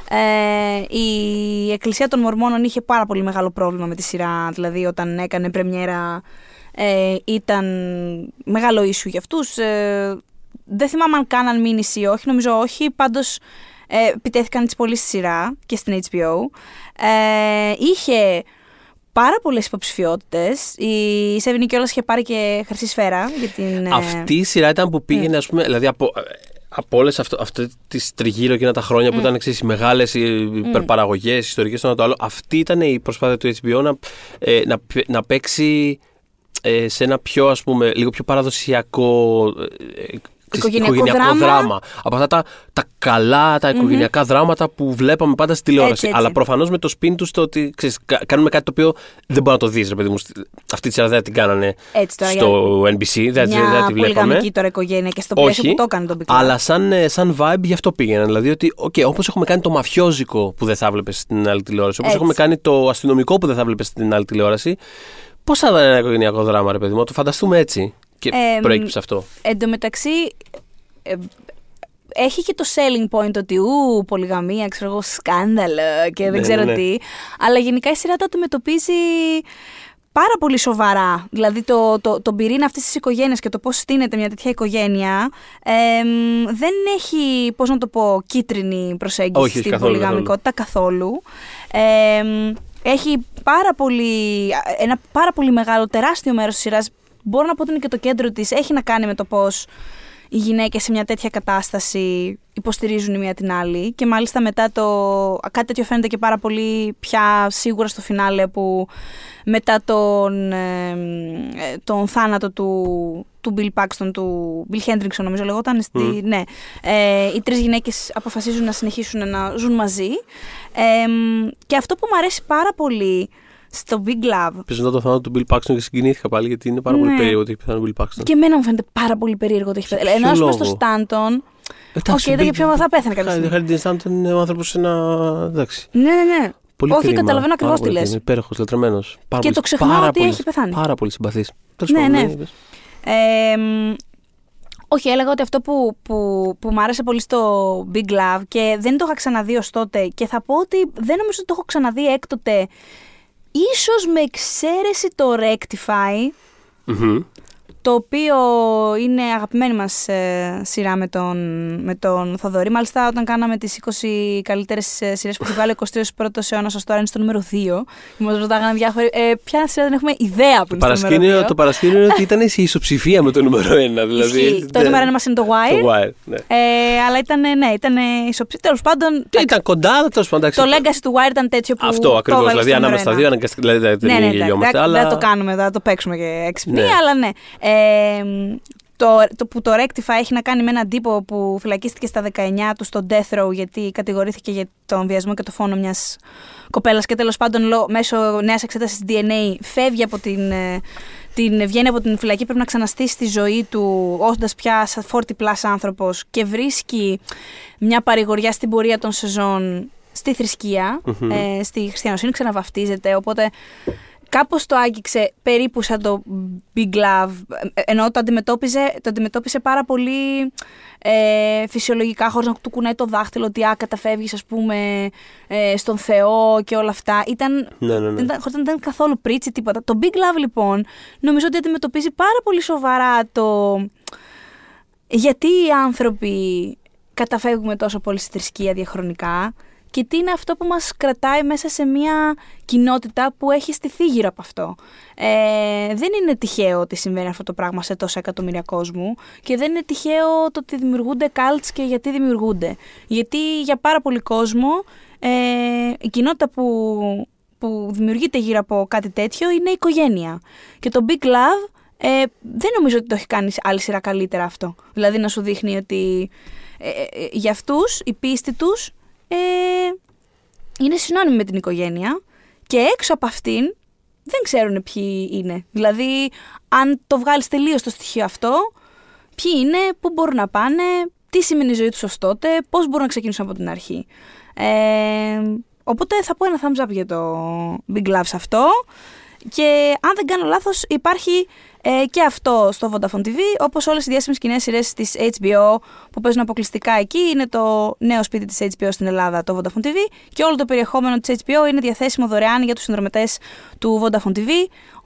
Speaker 2: Ε, η Εκκλησία των Μορμόνων είχε πάρα πολύ μεγάλο πρόβλημα με τη σειρά, δηλαδή όταν έκανε πρεμιέρα ε, ήταν μεγάλο issue για αυτούς. Ε, δεν θυμάμαι αν κάναν μήνυση ή όχι, νομίζω όχι, πάντως ε, επιτέθηκαν έτσι πολύ στη σειρά και στην HBO. Ε, είχε πάρα πολλές υποψηφιότητες. Η Σέβινη κιόλας είχε πάρει και χρυσή σφαίρα για την... ε,
Speaker 3: Αυτή η σειρά ήταν που πήγαινε, ας πούμε, δηλαδή από, από όλες αυτές τις τριγύρω εκείνα τα χρόνια που ήταν ξέρεις, οι μεγάλες υπερπαραγωγές, ιστορικές, το ένα το άλλο. Αυτή ήταν η προσπάθεια του HBO να, ε, να, π- να παίξει ε, σε ένα πιο, ας πούμε, λίγο πιο παραδοσιακό. Ε, ε, ξέρεις,
Speaker 2: Οικογενειακό δράμα.
Speaker 3: Από αυτά τα, τα καλά, τα οικογενειακά δράματα που βλέπαμε πάντα στη τηλεόραση.
Speaker 2: Έτσι, έτσι.
Speaker 3: Αλλά προφανώς με το σπίν τους το ότι ξέρεις, κα- κάνουμε κάτι το οποίο δεν μπορεί να το δεις, ρε παιδί μου. Στη- Αυτή τη σειρά δεν την κάνανε
Speaker 2: Έτσι τώρα,
Speaker 3: στο NBC, δεν,
Speaker 2: μια
Speaker 3: δεν τη βλέπαμε.
Speaker 2: πολυγαμική τώρα οικογένεια και στο πλαίσιο που το έκανε τον Big Love.
Speaker 3: αλλά σαν, ε, σαν vibe γι' αυτό πήγαιναν. Δηλαδή ότι, okay, όπως έχουμε κάνει το μαφιόζικο που δεν θα βλέπεις στην άλλη τηλεόραση, όπως
Speaker 2: Έτσι.
Speaker 3: έχουμε κάνει το αστυνομικό που δεν θα βλέπεις στην άλλη τηλεόραση, πώς θα ήταν ένα οικογενειακό δράμα, ρε παιδί μου, να το φανταστούμε έτσι. Και
Speaker 2: Εμ,
Speaker 3: προέκυψε αυτό.
Speaker 2: Εν τω μεταξύ, ε, έχει και το selling point ότι ου, πολυγαμία, ξέρω εγώ, σκάνδαλο και δεν
Speaker 3: Ναι,
Speaker 2: ξέρω
Speaker 3: ναι.
Speaker 2: τι. Αλλά γενικά η σειρά το αντιμετωπίζει πάρα πολύ σοβαρά. Δηλαδή το, το, τον πυρήνα αυτής της οικογένειας και το πώς στείνεται μια τέτοια οικογένεια εμ, δεν έχει, πώς να το πω, κίτρινη προσέγγιση
Speaker 3: Όχι, όχι,
Speaker 2: στην
Speaker 3: καθόλου,
Speaker 2: πολυγαμικότητα καθόλου. Εμ, έχει πάρα πολύ, ένα πάρα πολύ μεγάλο, τεράστιο μέρος της σειράς, μπορώ να πω ότι είναι και το κέντρο της, έχει να κάνει με το πώς οι γυναίκες σε μια τέτοια κατάσταση υποστηρίζουν η μία την άλλη. Και μάλιστα μετά το κάτι τέτοιο φαίνεται και πάρα πολύ πια σίγουρα στο φινάλε που μετά τον, ε, ε, τον θάνατο του, του Bill Paxton, του Bill Hendrickson νομίζω λεγόταν, στη, ναι, ε, οι τρεις γυναίκες αποφασίζουν να συνεχίσουν να ζουν μαζί. Ε, και αυτό που μου αρέσει πάρα πολύ στο Big Love
Speaker 3: Πες μετά το θάνατο του Bill Paxton και συγκινήθηκα πάλι γιατί είναι πάρα πολύ
Speaker 2: Ναι.
Speaker 3: περίεργο ότι έχει πεθάνει ο Bill Paxton.
Speaker 2: και εμένα μου φαίνεται πάρα πολύ περίεργο το έχει πεθάνει.
Speaker 3: ποιο
Speaker 2: Ενώ ας πούμε
Speaker 3: λόγο;
Speaker 2: στο Stanton
Speaker 3: Εντάξει,
Speaker 2: Οκ,
Speaker 3: ο
Speaker 2: ήταν
Speaker 3: Bill-
Speaker 2: και πιο θα πέθανε κάποια στιγμή.
Speaker 3: Χάρη Dean Stanton είναι ο άνθρωπος σε ένα. Εντάξει.
Speaker 2: Ναι, ναι, ναι.
Speaker 3: Πολύ
Speaker 2: Όχι,
Speaker 3: κρίμα.
Speaker 2: καταλαβαίνω ακριβώς
Speaker 3: Πάρα
Speaker 2: τι
Speaker 3: πολύ
Speaker 2: λες.
Speaker 3: κρίμα. Υπέροχος, λατρεμένος.
Speaker 2: Και το ξεχνάω ότι έχει πεθάνει.
Speaker 3: Πάρα πολύ συμπαθής.
Speaker 2: Ναι, ναι. Ε, μ, όχι, έλεγα ότι αυτό που, που, που μου άρεσε πολύ στο Big Love και δεν το είχα ξαναδεί ως τότε και θα πω ότι δεν νομίζω ότι το έχω ξαναδεί έκτοτε ίσως με εξαίρεση το Rectify το οποίο είναι αγαπημένη μας ε, σειρά με τον, με τον Θοδωρή. Μάλιστα, όταν κάναμε τις 20 καλύτερες ε, σειρές που έχει βάλει ο 21ος αιώνας ως τώρα είναι στο νούμερο 2. Και μας ρωτάγανε διάφοροι, ε, ποια σειρά δεν έχουμε ιδέα που
Speaker 3: Το
Speaker 2: είναι στο νούμερο 2.
Speaker 3: παρασκήνιο, το παρασκήνιο είναι ότι ήταν σε ισοψηφία με το νούμερο 1. Δηλαδή,
Speaker 2: Ισχύει. Το
Speaker 3: ναι.
Speaker 2: νούμερο 1 μας είναι το Wire.
Speaker 3: Το Wire, ναι.
Speaker 2: Ε, αλλά ήταν, ναι, ήταν ισοψηφία. Τέλος πάντων,
Speaker 3: Και Ήταν κοντά, τέλος πάντων.
Speaker 2: το legacy του Wire ήταν τέτοιο που
Speaker 3: Αυτό
Speaker 2: το
Speaker 3: ακριβώς.
Speaker 2: έβαλες
Speaker 3: Δηλαδή,
Speaker 2: στο νούμερο
Speaker 3: ανάμεσα στα
Speaker 2: ένα.
Speaker 3: δύο αναγκαστικά. Δηλαδή, δεν
Speaker 2: Ναι, ναι, εντάξει,
Speaker 3: γελιόμαστε.
Speaker 2: δεν,
Speaker 3: αλλά...
Speaker 2: δεν θα το κάνουμε, θα το παίξουμε και έξυπνοι,
Speaker 3: Ναι.
Speaker 2: αλλά ναι. Ε, το, το που το Rectify έχει να κάνει με έναν τύπο που φυλακίστηκε στα 19 του στο Death Row γιατί κατηγορήθηκε για τον βιασμό και το φόνο μιας κοπέλας και τέλος πάντων λό- μέσω νέας εξέτασης DNA φεύγει από την, ε, την, βγαίνει από την φυλακή, πρέπει να ξαναστήσει τη ζωή του όντας πια σαν 40 plus άνθρωπος και βρίσκει μια παρηγοριά στην πορεία των σεζόν στη θρησκεία,
Speaker 3: Μμμ.
Speaker 2: ε, στη χριστιανοσύνη, ξαναβαφτίζεται, οπότε κάπως το άγγιξε περίπου σαν το Big Love, ε, ενώ το αντιμετώπιζε, το αντιμετώπιζε πάρα πολύ ε, φυσιολογικά, χωρίς να του κουνάει το δάχτυλο, ότι α, καταφεύγεις ας πούμε ε, στον Θεό και όλα αυτά. Ήταν,
Speaker 3: Ναι, ναι, ναι.
Speaker 2: δεν, ήταν, δεν ήταν καθόλου πρίτσι, τίποτα. Το Big Love λοιπόν, νομίζω ότι αντιμετωπίζει πάρα πολύ σοβαρά το γιατί οι άνθρωποι καταφεύγουμε τόσο πολύ στη θρησκεία διαχρονικά και τι είναι αυτό που μας κρατάει μέσα σε μια κοινότητα που έχει στηθεί γύρω από αυτό. Ε, δεν είναι τυχαίο ότι συμβαίνει αυτό το πράγμα σε τόσα εκατομμύρια κόσμου και δεν είναι τυχαίο το ότι δημιουργούνται cults και γιατί δημιουργούνται. Γιατί για πάρα πολύ κόσμο ε, η κοινότητα που, που δημιουργείται γύρω από κάτι τέτοιο είναι η οικογένεια. Και το Big Love ε, δεν νομίζω ότι το έχει κάνει άλλη σειρά καλύτερα αυτό. Δηλαδή να σου δείχνει ότι ε, ε, για αυτούς η πίστη τους ε, είναι συνώνυμη με την οικογένεια και έξω από αυτήν δεν ξέρουν ποιοι είναι. Δηλαδή, αν το βγάλεις τελείως το στοιχείο αυτό, ποιοι είναι, πού μπορούν να πάνε, τι σημαίνει η ζωή τους ως τότε, πώς μπορούν να ξεκινήσουν από την αρχή. Ε, οπότε θα πω ένα thumbs up για το Big Love σε αυτό. Και αν δεν κάνω λάθος υπάρχει ε, και αυτό στο Vodafone TV, όπως όλες οι διάσημες κοινές σειρές της HBO που παίζουν αποκλειστικά εκεί, είναι το νέο σπίτι της HBO στην Ελλάδα, το Vodafone TV και όλο το περιεχόμενο της HBO είναι διαθέσιμο δωρεάν για τους συνδρομητές του Vodafone TV.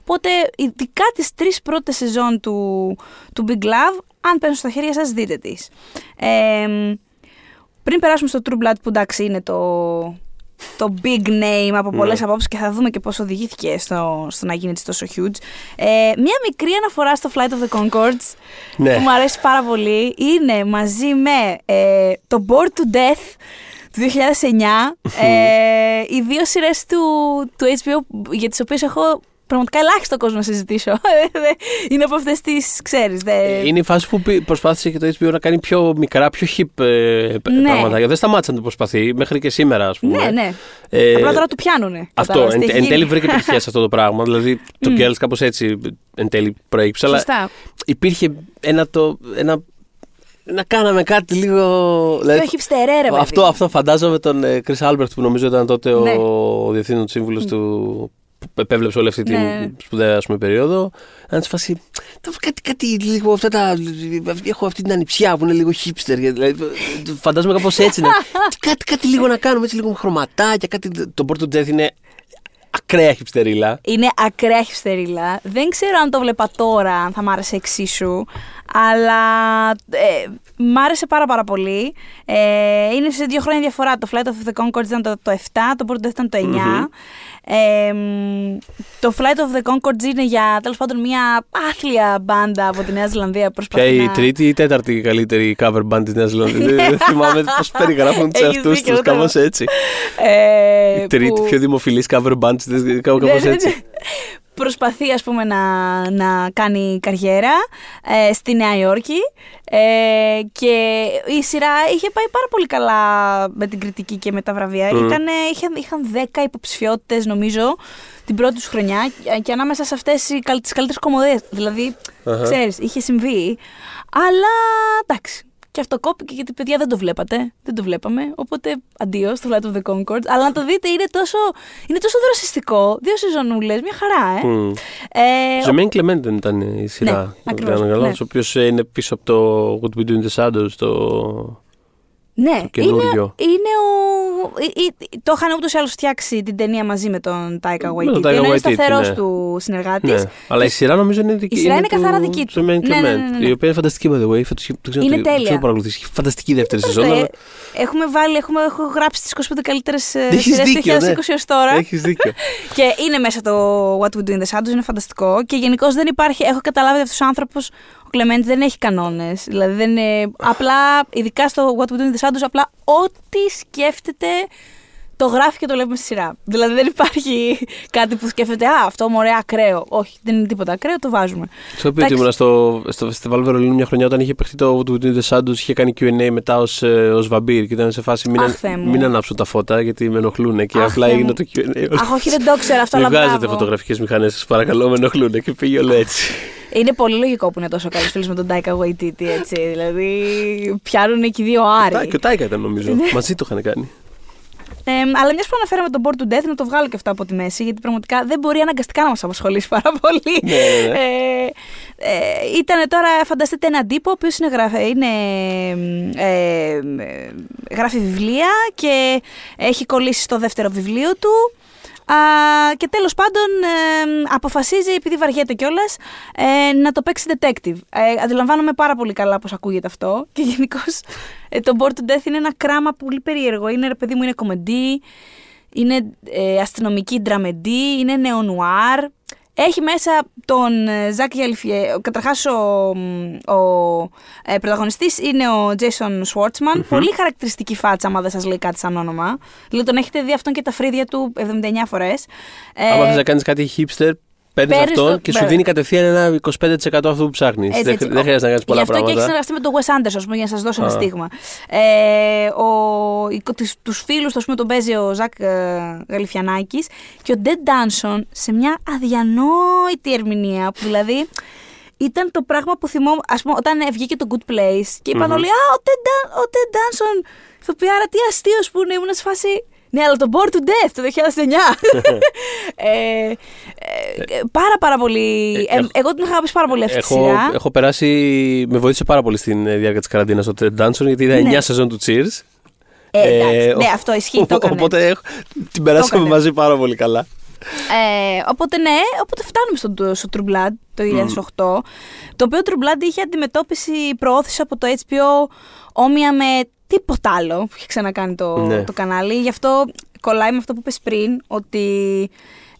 Speaker 2: Οπότε ειδικά τις τρεις πρώτες σεζόν του, του Big Love, αν πέσουν στα χέρια σας δείτε τις. Ε, πριν περάσουμε στο True Blood που εντάξει είναι το, το big name από πολλές
Speaker 3: Ναι.
Speaker 2: απόψεις και θα δούμε και πώς οδηγήθηκε στο, στο να γίνει έτσι τόσο huge. Ε, μία μικρή αναφορά στο Flight of the Concords
Speaker 3: Ναι.
Speaker 2: που μου αρέσει πάρα πολύ είναι μαζί με ε, το Bored to Death του 2009 ε, οι δύο σειρές του, του HBO για τις οποίες έχω πραγματικά ελάχιστο κόσμο να συζητήσω. είναι από αυτές τις, ξέρεις, δε...
Speaker 3: Είναι η φάση που πη- προσπάθησε και το HBO να κάνει πιο μικρά, πιο hip ε, π-
Speaker 2: Ναι.
Speaker 3: πράγματα. Δεν σταμάτησε να το προσπαθεί μέχρι και σήμερα, ας πούμε.
Speaker 2: ναι, ναι.
Speaker 3: Ε,
Speaker 2: Απλά τώρα του πιάνουνε.
Speaker 3: Αυτό,
Speaker 2: Κατάλαβες
Speaker 3: εν,
Speaker 2: τι έχει
Speaker 3: εν
Speaker 2: γίνει.
Speaker 3: τέλει βρήκε επιτυχία σε αυτό το πράγμα. Δηλαδή το
Speaker 2: Μμ.
Speaker 3: Girls κάπως έτσι εν τέλει προέκυψε. Αλλά
Speaker 2: Σωστά.
Speaker 3: υπήρχε ένα το. Ένα, να κάναμε κάτι λίγο. δηλαδή,
Speaker 2: Πιο hipsterέ, ρε παιδί.
Speaker 3: αυτό, αυτό φαντάζομαι τον ε, Chris Albert που νομίζω ήταν τότε
Speaker 2: Ναι.
Speaker 3: ο διευθύνων σύμβουλος του. Που επέβλεψε όλη αυτή την
Speaker 2: Ναι.
Speaker 3: σπουδαία ας πούμε, περίοδο. Να τη φάση. «Το- Κάτι, κάτι λίγο αυτά τα. Έχω αυτή την ανιψιά που είναι λίγο hipster. Δηλαδή, το φαντάζομαι κάπως έτσι. να, κάτι, κάτι λίγο να κάνουμε έτσι λίγο χρωματάκια. Κάτι, το Port to Death είναι ακραία χυψτερίλα.
Speaker 2: Είναι ακραία χυστερίλα. Δεν ξέρω αν το βλέπα τώρα, αν θα μ' άρεσε εξίσου. Αλλά ε, μ' άρεσε πάρα πάρα πολύ. Ε, είναι σε δύο χρόνια διαφορά. Το Flight of the Concords ήταν το, το 7, το πρώτο ήταν το 9. Ε, μ, το Flight of the Concords είναι για τέλος πάντων μια άθλια μπάντα από τη Νέα Ζηλανδία. που
Speaker 3: Ποια
Speaker 2: προσπαθεί
Speaker 3: η
Speaker 2: να-
Speaker 3: τρίτη ή η τέταρτη καλύτερη cover band της Νέας Ζηλανδίας; Δεν θυμάμαι πώς περιγράφουν τους
Speaker 2: Έχεις
Speaker 3: εαυτούς
Speaker 2: δίκιο,
Speaker 3: τους.
Speaker 2: ούτε
Speaker 3: Κάπως
Speaker 2: εγώ.
Speaker 3: έτσι.
Speaker 2: Ε,
Speaker 3: Η τρίτη
Speaker 2: που-
Speaker 3: πιο δημοφιλής cover band της. Κάπως
Speaker 2: Ναι, ναι, ναι.
Speaker 3: έτσι.
Speaker 2: Προσπαθεί ας πούμε να, να κάνει καριέρα ε, στη Νέα Υόρκη ε, και η σειρά είχε πάει πάρα πολύ καλά με την κριτική και με τα βραβεία.
Speaker 3: Μμ.
Speaker 2: Ήτανε, είχαν, είχαν 10 υποψηφιότητες νομίζω την πρώτη τους χρονιά και ανάμεσα σε αυτές οι, καλ- τις καλύτερες κομμωδίες. Δηλαδή,
Speaker 3: Αχα.
Speaker 2: ξέρεις, είχε συμβεί. Αλλά εντάξει. Και αυτό κόπηκε γιατί παιδιά δεν το βλέπατε. Δεν το βλέπαμε. Οπότε αντίο στο Flight of the Concords. Αλλά να το δείτε είναι τόσο, είναι τόσο δροσιστικό. Δύο σεζονούλες, μια χαρά, ε.
Speaker 3: Μμ.
Speaker 2: ε
Speaker 3: Ζεμένη Κλεμέν δεν ήταν η σειρά.
Speaker 2: Ναι, ακριβώς,
Speaker 3: Ο
Speaker 2: ναι.
Speaker 3: οποίος είναι πίσω από το What We Do in the Shadows. Το...
Speaker 2: ναι,
Speaker 3: το
Speaker 2: είναι,
Speaker 3: καινούριο.
Speaker 2: είναι ο. ε, ε, το είχαν ούτως ή άλλως φτιάξει την ταινία μαζί με τον Τάικα
Speaker 3: Με τον
Speaker 2: Waititi.
Speaker 3: Taika
Speaker 2: Ενώ είναι
Speaker 3: Waititi,
Speaker 2: σταθερός
Speaker 3: ναι.
Speaker 2: του συνεργάτη.
Speaker 3: Ναι. Αλλά η σειρά νομίζω είναι δική
Speaker 2: Η σειρά είναι
Speaker 3: του
Speaker 2: καθαρά δική του.
Speaker 3: Ζεμένη
Speaker 2: Ναι, ναι, ναι,
Speaker 3: Κλεμέν.
Speaker 2: ναι, ναι.
Speaker 3: Η οποία είναι φανταστική, by the way. Φέτος, δεν ξέρω,
Speaker 2: Είναι
Speaker 3: το-
Speaker 2: τέλεια.
Speaker 3: δεν ξέρω παρακολουθήσεις. Έχει φανταστική δεύτερη
Speaker 2: Ε,
Speaker 3: σεζόν. αλλά-
Speaker 2: Έχουμε βάλει, έχουμε, έχω γράψει τις 25 καλύτερες
Speaker 3: Έχεις
Speaker 2: σειρές του
Speaker 3: δίκιο,
Speaker 2: 2020
Speaker 3: ναι.
Speaker 2: ω τώρα.
Speaker 3: Έχεις δίκιο.
Speaker 2: Και είναι μέσα το What We Do in the Shadows, είναι φανταστικό. Και γενικώς δεν υπάρχει. Έχω καταλάβει ότι αυτός ο άνθρωπος, ο Κλεμέντη, δεν έχει κανόνες. Δηλαδή δεν είναι. Απλά, ειδικά στο What We Do in the Shadows, απλά ό,τι σκέφτεται το γράφει και το λέμε στη σειρά. Δηλαδή δεν υπάρχει κάτι που σκέφτεται Α, αυτό μου ωραία ακραίο. Όχι, δεν είναι τίποτα ακραίο, το βάζουμε.
Speaker 3: Στο οποίο
Speaker 2: Εντάξει.
Speaker 3: ήμουν στο, στο φεστιβάλ Βερολίνου μια χρονιά όταν είχε παιχτεί το What We Do in the Shadows, είχε κάνει QA μετά ως ως βαμπύρ και ήταν σε φάση μην,
Speaker 2: Αχ,
Speaker 3: αν-
Speaker 2: Θεέ μου.
Speaker 3: μην ανάψουν τα φώτα γιατί με ενοχλούν και
Speaker 2: Αχ,
Speaker 3: απλά
Speaker 2: Θεέ
Speaker 3: έγινε
Speaker 2: μου.
Speaker 3: το QA.
Speaker 2: Αχ, όχι, δεν το ξέρω αυτό,
Speaker 3: Μην
Speaker 2: αλλά
Speaker 3: βγάζετε
Speaker 2: μπράβο.
Speaker 3: φωτογραφικές μηχανές, σας παρακαλώ, με ενοχλούν και πήγε όλο έτσι.
Speaker 2: Είναι πολύ λογικό που είναι τόσο καλή φίλη με τον Τάικα Waititi, έτσι. Δηλαδή, πιάνουν και οι δύο άροι.
Speaker 3: Τα- Και ο Τάικα ήταν νομίζω.
Speaker 2: Ναι.
Speaker 3: Μαζί το είχαν κάνει.
Speaker 2: Ε, αλλά μιας που αναφέραμε τον Board to Death, να το βγάλω και αυτό από τη μέση, γιατί πραγματικά δεν μπορεί αναγκαστικά να μας απασχολήσει πάρα πολύ.
Speaker 3: Ναι, ναι, ναι.
Speaker 2: Ε, ε, ήταν τώρα, φανταστείτε έναν τύπο, ο οποίος είναι, γράφει, είναι ε, ε, γράφει βιβλία και έχει κολλήσει στο δεύτερο βιβλίο του. Α, και τέλος πάντων ε, αποφασίζει, επειδή βαριέται κιόλας, ε, να το παίξει detective. Ε, αντιλαμβάνομαι πάρα πολύ καλά πώς ακούγεται αυτό και γενικώς ε, το Board to Death είναι ένα κράμα πολύ περίεργο. Είναι, ρε παιδί μου, είναι κομμεντή, είναι ε, αστυνομική ντραμεντή, είναι νεονουάρ. Έχει μέσα τον ε, Ζακ Γελφιέ. Καταρχάς, ο, ο ε, πρωταγωνιστής είναι ο Jason Schwartzman. Πολύ χαρακτηριστική φάτσα, άμα δεν σας λέει κάτι σαν όνομα. Δηλαδή, τον έχετε δει αυτόν και τα φρύδια του 79 φορές.
Speaker 3: Άμα θες να κάνεις κάτι hipster, παίρνει
Speaker 2: Παίρνεις
Speaker 3: αυτόν
Speaker 2: το-
Speaker 3: και σου
Speaker 2: βέβαια.
Speaker 3: δίνει κατευθείαν ένα 25% αυτού που ψάχνεις.
Speaker 2: Έτσι,
Speaker 3: Δεν,
Speaker 2: έτσι.
Speaker 3: δεν χρειάζεται να κάνεις πολλά
Speaker 2: Γι' αυτό και έχεις
Speaker 3: πράγματα.
Speaker 2: συνεργαστεί με τον Wes Anderson, ας πούμε, για να σας δώσω ένα
Speaker 3: Α.
Speaker 2: στίγμα. Ε, ο, οι- τους, τους φίλους τους, ας πούμε, τον παίζει ο Ζακ ε, Γαλιφιανάκης και ο Ντεν Ντάνσον σε μια αδιανόητη ερμηνεία που δηλαδή ήταν το πράγμα που θυμόμουν, ας πούμε, όταν ε, βγήκε το Good Place και είπαν όλοι «Α, ο Ted Dan- ο Ted Danson, ηθοποιάρα, τι αστείος που είναι, ήμουν σε φάση... Ναι, αλλά το Bored to Death το 2009. ε, ε, πάρα πάρα πολύ...
Speaker 3: Ε,
Speaker 2: ε,
Speaker 3: έχω-
Speaker 2: εγώ την είχα αγαπήσει πάρα πολύ αυτή τη
Speaker 3: Έχω,
Speaker 2: σειρά.
Speaker 3: έχω περάσει. Με βοήθησε πάρα πολύ στην ε, διάρκεια της καραντίνας ο Ted Danson γιατί είδα
Speaker 2: Ναι.
Speaker 3: 9 σεζόν του Cheers.
Speaker 2: Ε, εντάξει,
Speaker 3: Ε,
Speaker 2: ναι,
Speaker 3: ο-
Speaker 2: αυτό ισχύει, το έκανες.
Speaker 3: Οπότε έχω- την περάσαμε
Speaker 2: έκανες.
Speaker 3: μαζί πάρα πολύ καλά.
Speaker 2: Ε, οπότε ναι, οπότε φτάνουμε στο, στο True Blood το 2008, το οποίο True Blood είχε αντιμετώπιση προώθηση από το HBO όμοια με τίποτα άλλο που είχε ξανακάνει το,
Speaker 3: Ναι.
Speaker 2: το κανάλι. Γι' αυτό κολλάει με αυτό που είπες πριν, ότι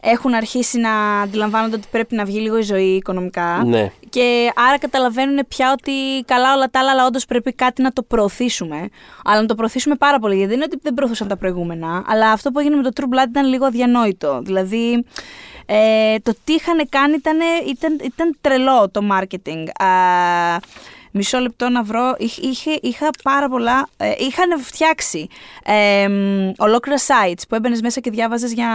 Speaker 2: έχουν αρχίσει να αντιλαμβάνονται ότι πρέπει να βγει λίγο η ζωή οικονομικά.
Speaker 3: Ναι.
Speaker 2: Και άρα καταλαβαίνουν πια ότι καλά όλα τα άλλα, αλλά όντως πρέπει κάτι να το προωθήσουμε. Αλλά να το προωθήσουμε πάρα πολύ. Γιατί δεν είναι ότι δεν προωθούσαν τα προηγούμενα. Αλλά αυτό που έγινε με το True Blood ήταν λίγο αδιανόητο. Δηλαδή, ε, το τι είχαν κάνει ήταν, ήταν, ήταν τρελό το marketing. Α, μισό λεπτό να βρω. Είχ- Είχε, είχα πάρα πολλά. Ε, είχαν φτιάξει ε, μ, ολόκληρα sites που έμπαινες μέσα και διάβαζες για,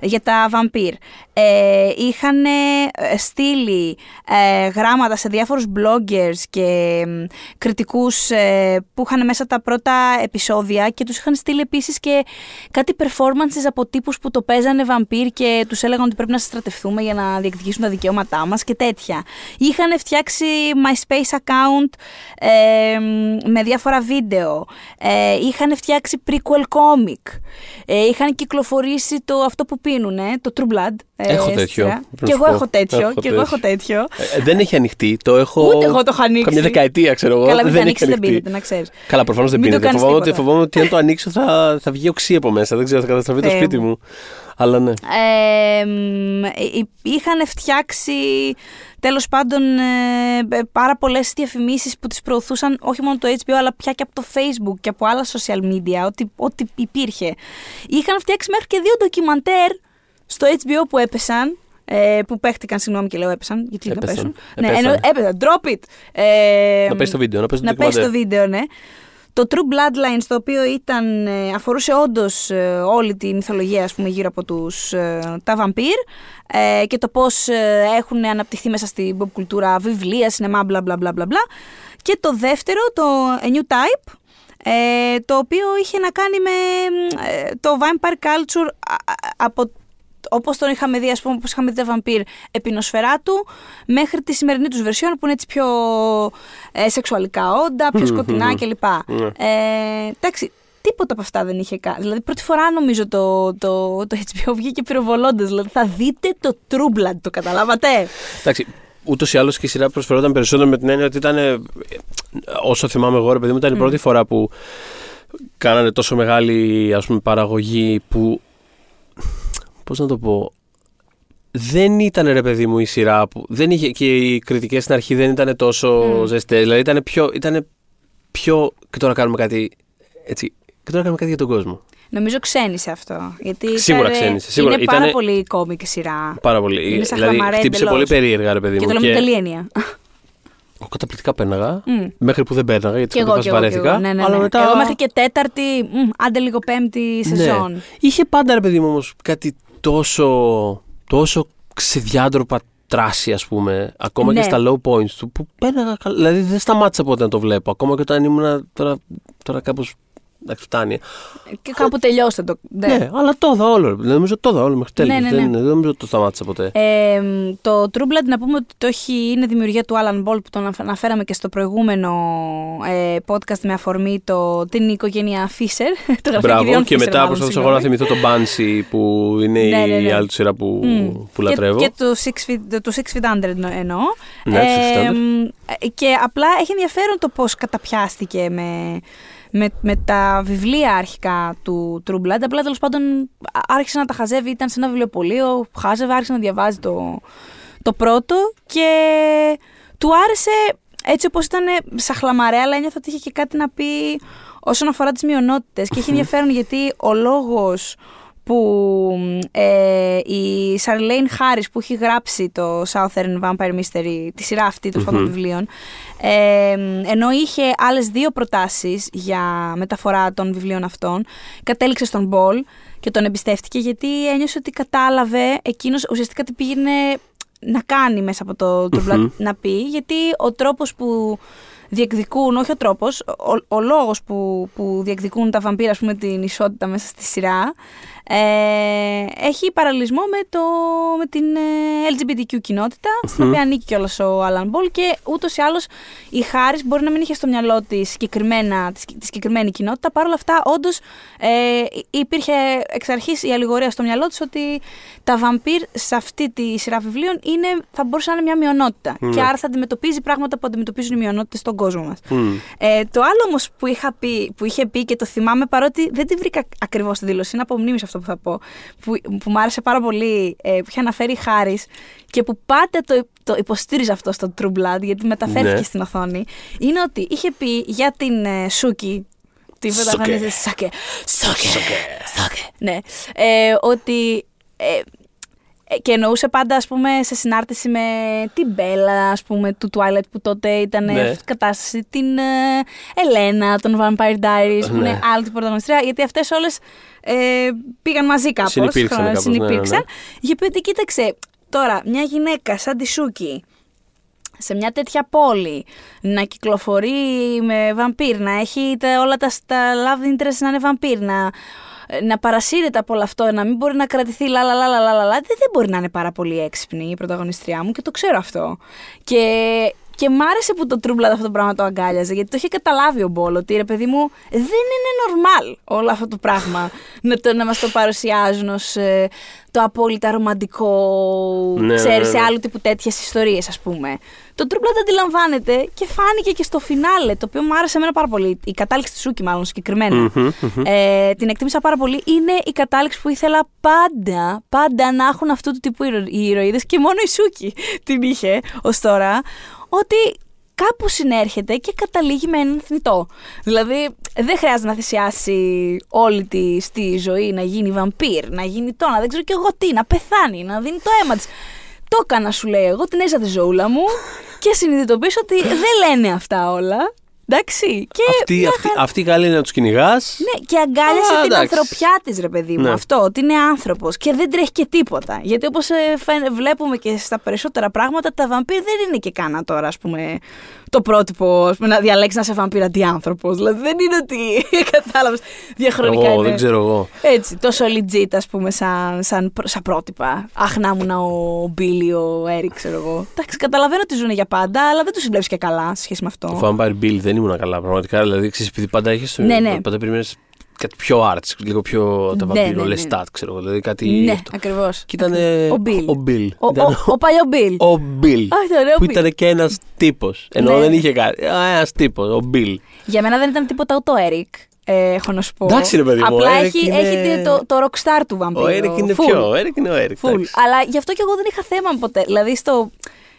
Speaker 2: για τα βαμπύρ. Ε, είχαν ε, στείλει ε, γράμματα σε διάφορους bloggers και μ, κριτικούς ε, που είχαν μέσα τα πρώτα επεισόδια και τους είχαν στείλει επίσης και κάτι performances από τύπους που το παίζανε βαμπύρ και τους έλεγαν ότι πρέπει να στρατευτούμε για να διεκδικήσουν τα δικαιώματά μας και τέτοια. Είχαν φτιάξει MySpace account ε, μ, με διάφορα βίντεο. Ε, είχαν φτιάξει prequel comic. Ε, είχαν κυκλοφορήσει το αυτό που πίνουνε, το True Blood. ε,
Speaker 3: Έχω
Speaker 2: στη
Speaker 3: τέτοιο,
Speaker 2: σειρά.
Speaker 3: πρέπει να
Speaker 2: Και
Speaker 3: σου
Speaker 2: εγώ
Speaker 3: πω.
Speaker 2: έχω τέτοιο.
Speaker 3: Έχω
Speaker 2: Και εγώ έχω
Speaker 3: τέτοιο.
Speaker 2: τέτοιο.
Speaker 3: Ε, δεν έχει ανοιχτεί. Το έχω.
Speaker 2: Ούτε εγώ το έχω ανοίξει.
Speaker 3: Καμιά δεκαετία, ξέρω εγώ.
Speaker 2: Καλά, μην το
Speaker 3: δεν έχει
Speaker 2: ανοίξει, δεν
Speaker 3: ανοιχτεί.
Speaker 2: πίνεται, να ξέρεις.
Speaker 3: Καλά, προφανώς δεν
Speaker 2: Μην το
Speaker 3: πίνεται.
Speaker 2: κάνεις
Speaker 3: Φοβάμαι ότι,
Speaker 2: τίποτα.
Speaker 3: φοβάμαι ότι αν το ανοίξω θα, θα βγει οξύ από μέσα. Δεν ξέρω, θα καταστραφεί το
Speaker 2: Θεέ
Speaker 3: σπίτι
Speaker 2: μου.
Speaker 3: μου. Αλλά ναι.
Speaker 2: Ε, μ, ε, είχαν φτιάξει τέλος πάντων ε, ε, πάρα πολλές διαφημίσεις που τις προωθούσαν όχι μόνο το HBO αλλά πια και από το Facebook και από άλλα social media, ό,τι, ό,τι υπήρχε. Είχαν φτιάξει μέχρι και δύο ντοκιμαντέρ στο HBO που έπεσαν ε, που παίχτηκαν, συγγνώμη και λέω έπεσαν, γιατί δεν θα
Speaker 3: Έπεσαν.
Speaker 2: πέσουν. Ναι,
Speaker 3: Έπεσαν.
Speaker 2: ενώ, έπεσαν, drop it. Ε,
Speaker 3: Να πέσει το βίντεο, να πέσει το
Speaker 2: να πέσει το
Speaker 3: ντοκιμαντέρ.
Speaker 2: βίντεο, ναι. Το True Bloodlines, το οποίο ήταν, ε, αφορούσε όντως όλη τη μυθολογία ας πούμε, γύρω από τους, ε, τα βαμπύρ ε, και το πώς ε, έχουν αναπτυχθεί μέσα στην pop κουλτούρα βιβλία, σινεμά, μπλα μπλα μπλα μπλα μπλα. Και το δεύτερο, το A New Type, ε, το οποίο είχε να κάνει με ε, το vampire culture α, α, από όπως τον είχαμε δει, ας πούμε, όπως είχαμε δει τα βαμπύρ επί του, μέχρι τη σημερινή τους βερσιόν που είναι έτσι πιο ε, σεξουαλικά όντα, πιο σκοτεινά κλπ.
Speaker 3: Ναι.
Speaker 2: Ε, εντάξει, τίποτα από αυτά δεν είχε κάνει. Δηλαδή, πρώτη φορά νομίζω το, το, το HBO βγήκε πυροβολώντας. Δηλαδή, θα δείτε το True Blood, το καταλάβατε;
Speaker 3: Εντάξει, ούτως ή άλλως και η σειρά προσφερόταν περισσότερο με την έννοια ότι ήταν. ε, Όσο θυμάμαι εγώ, ρε παιδί μου, ήταν η πρώτη φορά που κάνανε τόσο μεγάλη ας πούμε, παραγωγή που. Πώς να το πω. Δεν ήταν ρε παιδί μου η σειρά που. Δεν είχε, και οι κριτικές στην αρχή δεν ήταν τόσο
Speaker 2: Μμ.
Speaker 3: ζεστές. Δηλαδή ήταν πιο, ήτανε πιο. Και τώρα κάνουμε κάτι. Έτσι, και τώρα κάνουμε κάτι για τον κόσμο.
Speaker 2: Νομίζω ξένησε αυτό. Γιατί
Speaker 3: Σίγουρα
Speaker 2: ήταν-
Speaker 3: ξένησε, σίγουρα.
Speaker 2: Είναι πάρα
Speaker 3: Ήτανε-
Speaker 2: πολύ κόμικ σειρά.
Speaker 3: Πάρα πολύ.
Speaker 2: Είναι σαν
Speaker 3: δηλαδή
Speaker 2: χλαμαρέ
Speaker 3: χτύπησε
Speaker 2: εντελώς.
Speaker 3: πολύ περίεργα, ρε παιδί
Speaker 2: Και
Speaker 3: μου.
Speaker 2: το λέμε με καλή έννοια.
Speaker 3: Εγώ καταπληκτικά πέρναγα.
Speaker 2: Μμ.
Speaker 3: Μέχρι που δεν πέρναγα, γιατί
Speaker 2: Και
Speaker 3: σε
Speaker 2: εγώ,
Speaker 3: κάποια
Speaker 2: και
Speaker 3: φάση
Speaker 2: εγώ, και εγώ.
Speaker 3: βαρέθηκα.
Speaker 2: Ναι, ναι,
Speaker 3: Αλλά
Speaker 2: ναι.
Speaker 3: μετά...
Speaker 2: Εγώ μέχρι και τέταρτη, μ, άντε λίγο πέμπτη σεζόν.
Speaker 3: Ναι. Είχε πάντα, ρε παιδί μου, όμως, κάτι τόσο, τόσο ξεδιάντροπα τράση, ας πούμε. Ακόμα
Speaker 2: Ναι.
Speaker 3: και στα low points του, που πέρναγα καλά. Δηλαδή δεν σταμάτησα ποτέ να το βλέπω. Ακόμα και όταν ήμουν τώρα, τώρα κάπως Εντάξει, φτάνει.
Speaker 2: Και κάπου τελειώστε το. Ναι.
Speaker 3: Ναι, αλλά το είδα όλο. Νομίζω το είδα όλο μέχρι τέλου.
Speaker 2: Ναι, ναι, ναι.
Speaker 3: Δεν, δεν νομίζω ότι το σταμάτησα ποτέ.
Speaker 2: Ε, το True Blood να πούμε ότι το έχει, είναι δημιουργία του Alan Ball που τον αναφέραμε και στο προηγούμενο ε, podcast με αφορμή το, την οικογένεια Fisher. Το γραφείο
Speaker 3: Μπράβο.
Speaker 2: κυριών
Speaker 3: Και
Speaker 2: Fisher,
Speaker 3: μετά
Speaker 2: μάλλον,
Speaker 3: προσπαθούσα εγώ να
Speaker 2: συγγνώμη.
Speaker 3: θυμηθώ τον Banshee που είναι
Speaker 2: Ναι, ναι,
Speaker 3: η
Speaker 2: ναι.
Speaker 3: άλλη του σειρά που,
Speaker 2: Μμ.
Speaker 3: που λατρεύω.
Speaker 2: Και, και το Six Feet, το Six Feet Under εννο- εννοώ.
Speaker 3: Ναι, το Six Feet Under.
Speaker 2: μ, ε, και απλά έχει ενδιαφέρον το πώς καταπιάστηκε με, με, με τα βιβλία αρχικά του True Blood. Απλά τέλος πάντων α- άρχισε να τα χαζεύει, ήταν σε ένα βιβλιοπωλείο, χάζευε, άρχισε να διαβάζει το, το πρώτο και του άρεσε έτσι όπως ήταν σαν χλαμαρέ, αλλά ένιωθα ότι είχε και κάτι να πει όσον αφορά τις μειονότητες. και έχει ενδιαφέρον γιατί ο λόγος που ε, η Σαρλέιν Χάρις που έχει γράψει το Southern Vampire Mystery, τη σειρά αυτή των mm βιβλίων, ε, ενώ είχε άλλες δύο προτάσεις για μεταφορά των βιβλίων αυτών, κατέληξε στον Ball και τον εμπιστεύτηκε γιατί ένιωσε ότι κατάλαβε εκείνος ουσιαστικά τι πήγαινε να κάνει μέσα από το True Blood να πει, γιατί ο τρόπος που διεκδικούν, όχι ο τρόπος, ο, ο λόγος που, που διεκδικούν τα βαμπίρα, ας πούμε, την ισότητα μέσα στη σειρά, ε, έχει παραλληλισμό με, το, με την ε, LGBTQ κοινότητα, στην οποία ανήκει κιόλας ο Alan Ball και ούτως ή άλλως η Χάρης μπορεί να μην είχε στο μυαλό της συγκεκριμένα, της, τη συγκεκριμένη κοινότητα, παρόλα αυτά όντως ε, υπήρχε εξ αρχής η αλληγορία στο μυαλό της ότι τα βαμπύρ σε αυτή τη σειρά βιβλίων είναι, θα μπορούσε να είναι μια μειονότητα και άρα θα αντιμετωπίζει πράγματα που αντιμετωπίζουν οι μειονότητες στον κόσμο μας.
Speaker 3: Μμ.
Speaker 2: Ε, το άλλο όμως που, είχα πει, που είχε πει και το θυμάμαι παρότι δεν τη βρήκα ακριβώς στη δήλωση, είναι από μνήμης σε αυτό που θα πω, που, που μου άρεσε πάρα πολύ, ε, που είχε αναφέρει η Χάρη και που πάντα το, το υποστήριζε αυτό στο True Blood, γιατί μεταφέρθηκε
Speaker 3: Ναι.
Speaker 2: στην οθόνη, είναι ότι είχε πει για την ε, Σούκη. Την
Speaker 3: Σόκε.
Speaker 2: πρωταγωνίστρια Σάκε. Σόκε. Σόκε. Ναι. Ε, ότι ε, ε, και εννοούσε πάντα, ας πούμε, σε συνάρτηση με την Μπέλα, ας πούμε, του Twilight που τότε ήταν
Speaker 3: Ναι.
Speaker 2: ναι. κατάσταση, την ε, Ελένα, τον Vampire Diaries, που
Speaker 3: Ναι.
Speaker 2: είναι άλλη την πρωταγωνιστρία, γιατί αυτές όλες ε, πήγαν μαζί κάπως.
Speaker 3: Συνυπήρξαν
Speaker 2: ε,
Speaker 3: κάπως, ναι, ναι, ναι.
Speaker 2: συνυπήρξαν. Είχε πει ότι κοίταξε, τώρα μια γυναίκα σαν τη Σούκη, σε μια τέτοια πόλη, να κυκλοφορεί με βαμπύρ, να έχει τα, όλα τα, τα love interest να είναι βαμπύρ, να, να παρασύρεται από όλο αυτό, να μην μπορεί να κρατηθεί λα λα λα λα λα, λα, λα, δεν, δεν μπορεί να είναι πάρα πολύ έξυπνη η πρωταγωνιστριά μου και το ξέρω αυτό. Και, και μ' άρεσε που το True Blood αυτό το πράγμα το αγκάλιαζε, γιατί το είχε καταλάβει ο Μπόλ ότι ρε παιδί μου δεν είναι normal όλο αυτό το πράγμα να, το, να μας το παρουσιάζουν ως ε, το απόλυτα ρομαντικό,
Speaker 3: Ναι, ναι,
Speaker 2: ξέρεις,
Speaker 3: ναι,
Speaker 2: σε
Speaker 3: ναι.
Speaker 2: άλλου τύπου τέτοιες ιστορίες ας πούμε. Το True Blood αντιλαμβάνεται και φάνηκε και στο φινάλε, το οποίο μου άρεσε εμένα πάρα πολύ. Η κατάληξη της Σούκη μάλλον συγκεκριμένα.
Speaker 3: Μμμ, μμμ.
Speaker 2: Ε, την εκτίμησα πάρα πολύ. Είναι η κατάληξη που ήθελα πάντα, πάντα να έχουν αυτού του τύπου ηρωίδε οι ηρωίδες και μόνο η Σούκη την είχε ως τώρα. Ότι κάπου συνέρχεται και καταλήγει με έναν θνητό. Δηλαδή, δεν χρειάζεται να θυσιάσει όλη τη τη ζωή να γίνει βαμπύρ, να γίνει το, να δεν ξέρω και εγώ τι, να πεθάνει, να δίνει το αίμα της. Το έκανα, σου λέει εγώ, την έζα τη ζώουλα μου και συνειδητοποίησα ότι δεν λένε αυτά όλα. Εντάξει. Και
Speaker 3: Αυτή,
Speaker 2: μια
Speaker 3: αυτή,
Speaker 2: χαρά-
Speaker 3: αυτή καλή είναι να τους κυνηγάς.
Speaker 2: ναι, και αγκάλιασε
Speaker 3: Α,
Speaker 2: την
Speaker 3: εντάξει.
Speaker 2: ανθρωπιά τη, ρε παιδί μου.
Speaker 3: Ναι.
Speaker 2: Αυτό, ότι είναι άνθρωπος και δεν τρέχει και τίποτα. Γιατί όπως βλέπουμε και στα περισσότερα πράγματα, τα βαμπύρ δεν είναι και κάνα τώρα, ας πούμε, το πρότυπο ας πούμε, να διαλέξεις να είσαι βαμπύρ αντί άνθρωπο. Δηλαδή δεν είναι ότι. Κατάλαβες. Διαχρονικά
Speaker 3: Εγώ
Speaker 2: είναι.
Speaker 3: δεν ξέρω εγώ.
Speaker 2: Έτσι, τόσο legit, ας πούμε, σαν, σαν, πρω- σαν πρότυπα. Αχ, να ήμουν ο Μπίλι, ο Έρικ, ξέρω εγώ. Εντάξει, καταλαβαίνω ότι ζουν για πάντα, αλλά δεν τους συμπλέψει και καλά σε σχέση με αυτό.
Speaker 3: Το Vampire Bill δεν ήμουν καλά. Πραγματικά δηλαδή ξέρεις, επειδή πάντα έχεις.
Speaker 2: Ναι, ναι.
Speaker 3: Πάντα περιμένεις κάτι πιο arts, λίγο πιο. Τα
Speaker 2: Ναι,
Speaker 3: βαμπύρο,
Speaker 2: ναι, ναι.
Speaker 3: Lestat, ξέρω εγώ. Δηλαδή κάτι.
Speaker 2: ναι,
Speaker 3: αυτό.
Speaker 2: ακριβώς.
Speaker 3: Και ήταν.
Speaker 2: Ο Bill.
Speaker 3: Ο Bill.
Speaker 2: Ο,
Speaker 3: Ήταν
Speaker 2: ο, ο παλιό Μπιλ.
Speaker 3: ο Bill.
Speaker 2: Α, ήταν ωραίο
Speaker 3: Που
Speaker 2: Bill.
Speaker 3: ήταν και ένας τύπος. Ενώ
Speaker 2: Ναι.
Speaker 3: δεν είχε κάτι. Ένας τύπος, ο Bill.
Speaker 2: Για μένα δεν ήταν τίποτα ούτε ο Έρικ. Ε, έχω να σου πω.
Speaker 3: Εντάξει, ρε παιδί μου,
Speaker 2: Απλά
Speaker 3: ο Eric
Speaker 2: έχει,
Speaker 3: είναι-
Speaker 2: έχει το, το rockstar του βαμπύρου.
Speaker 3: Ο Eric είναι
Speaker 2: Full.
Speaker 3: πιο. Ο Eric είναι ο Eric.
Speaker 2: Full.
Speaker 3: εντάξει.
Speaker 2: Αλλά γι' αυτό και εγώ δεν είχα θέμα ποτέ. Δηλαδή στο.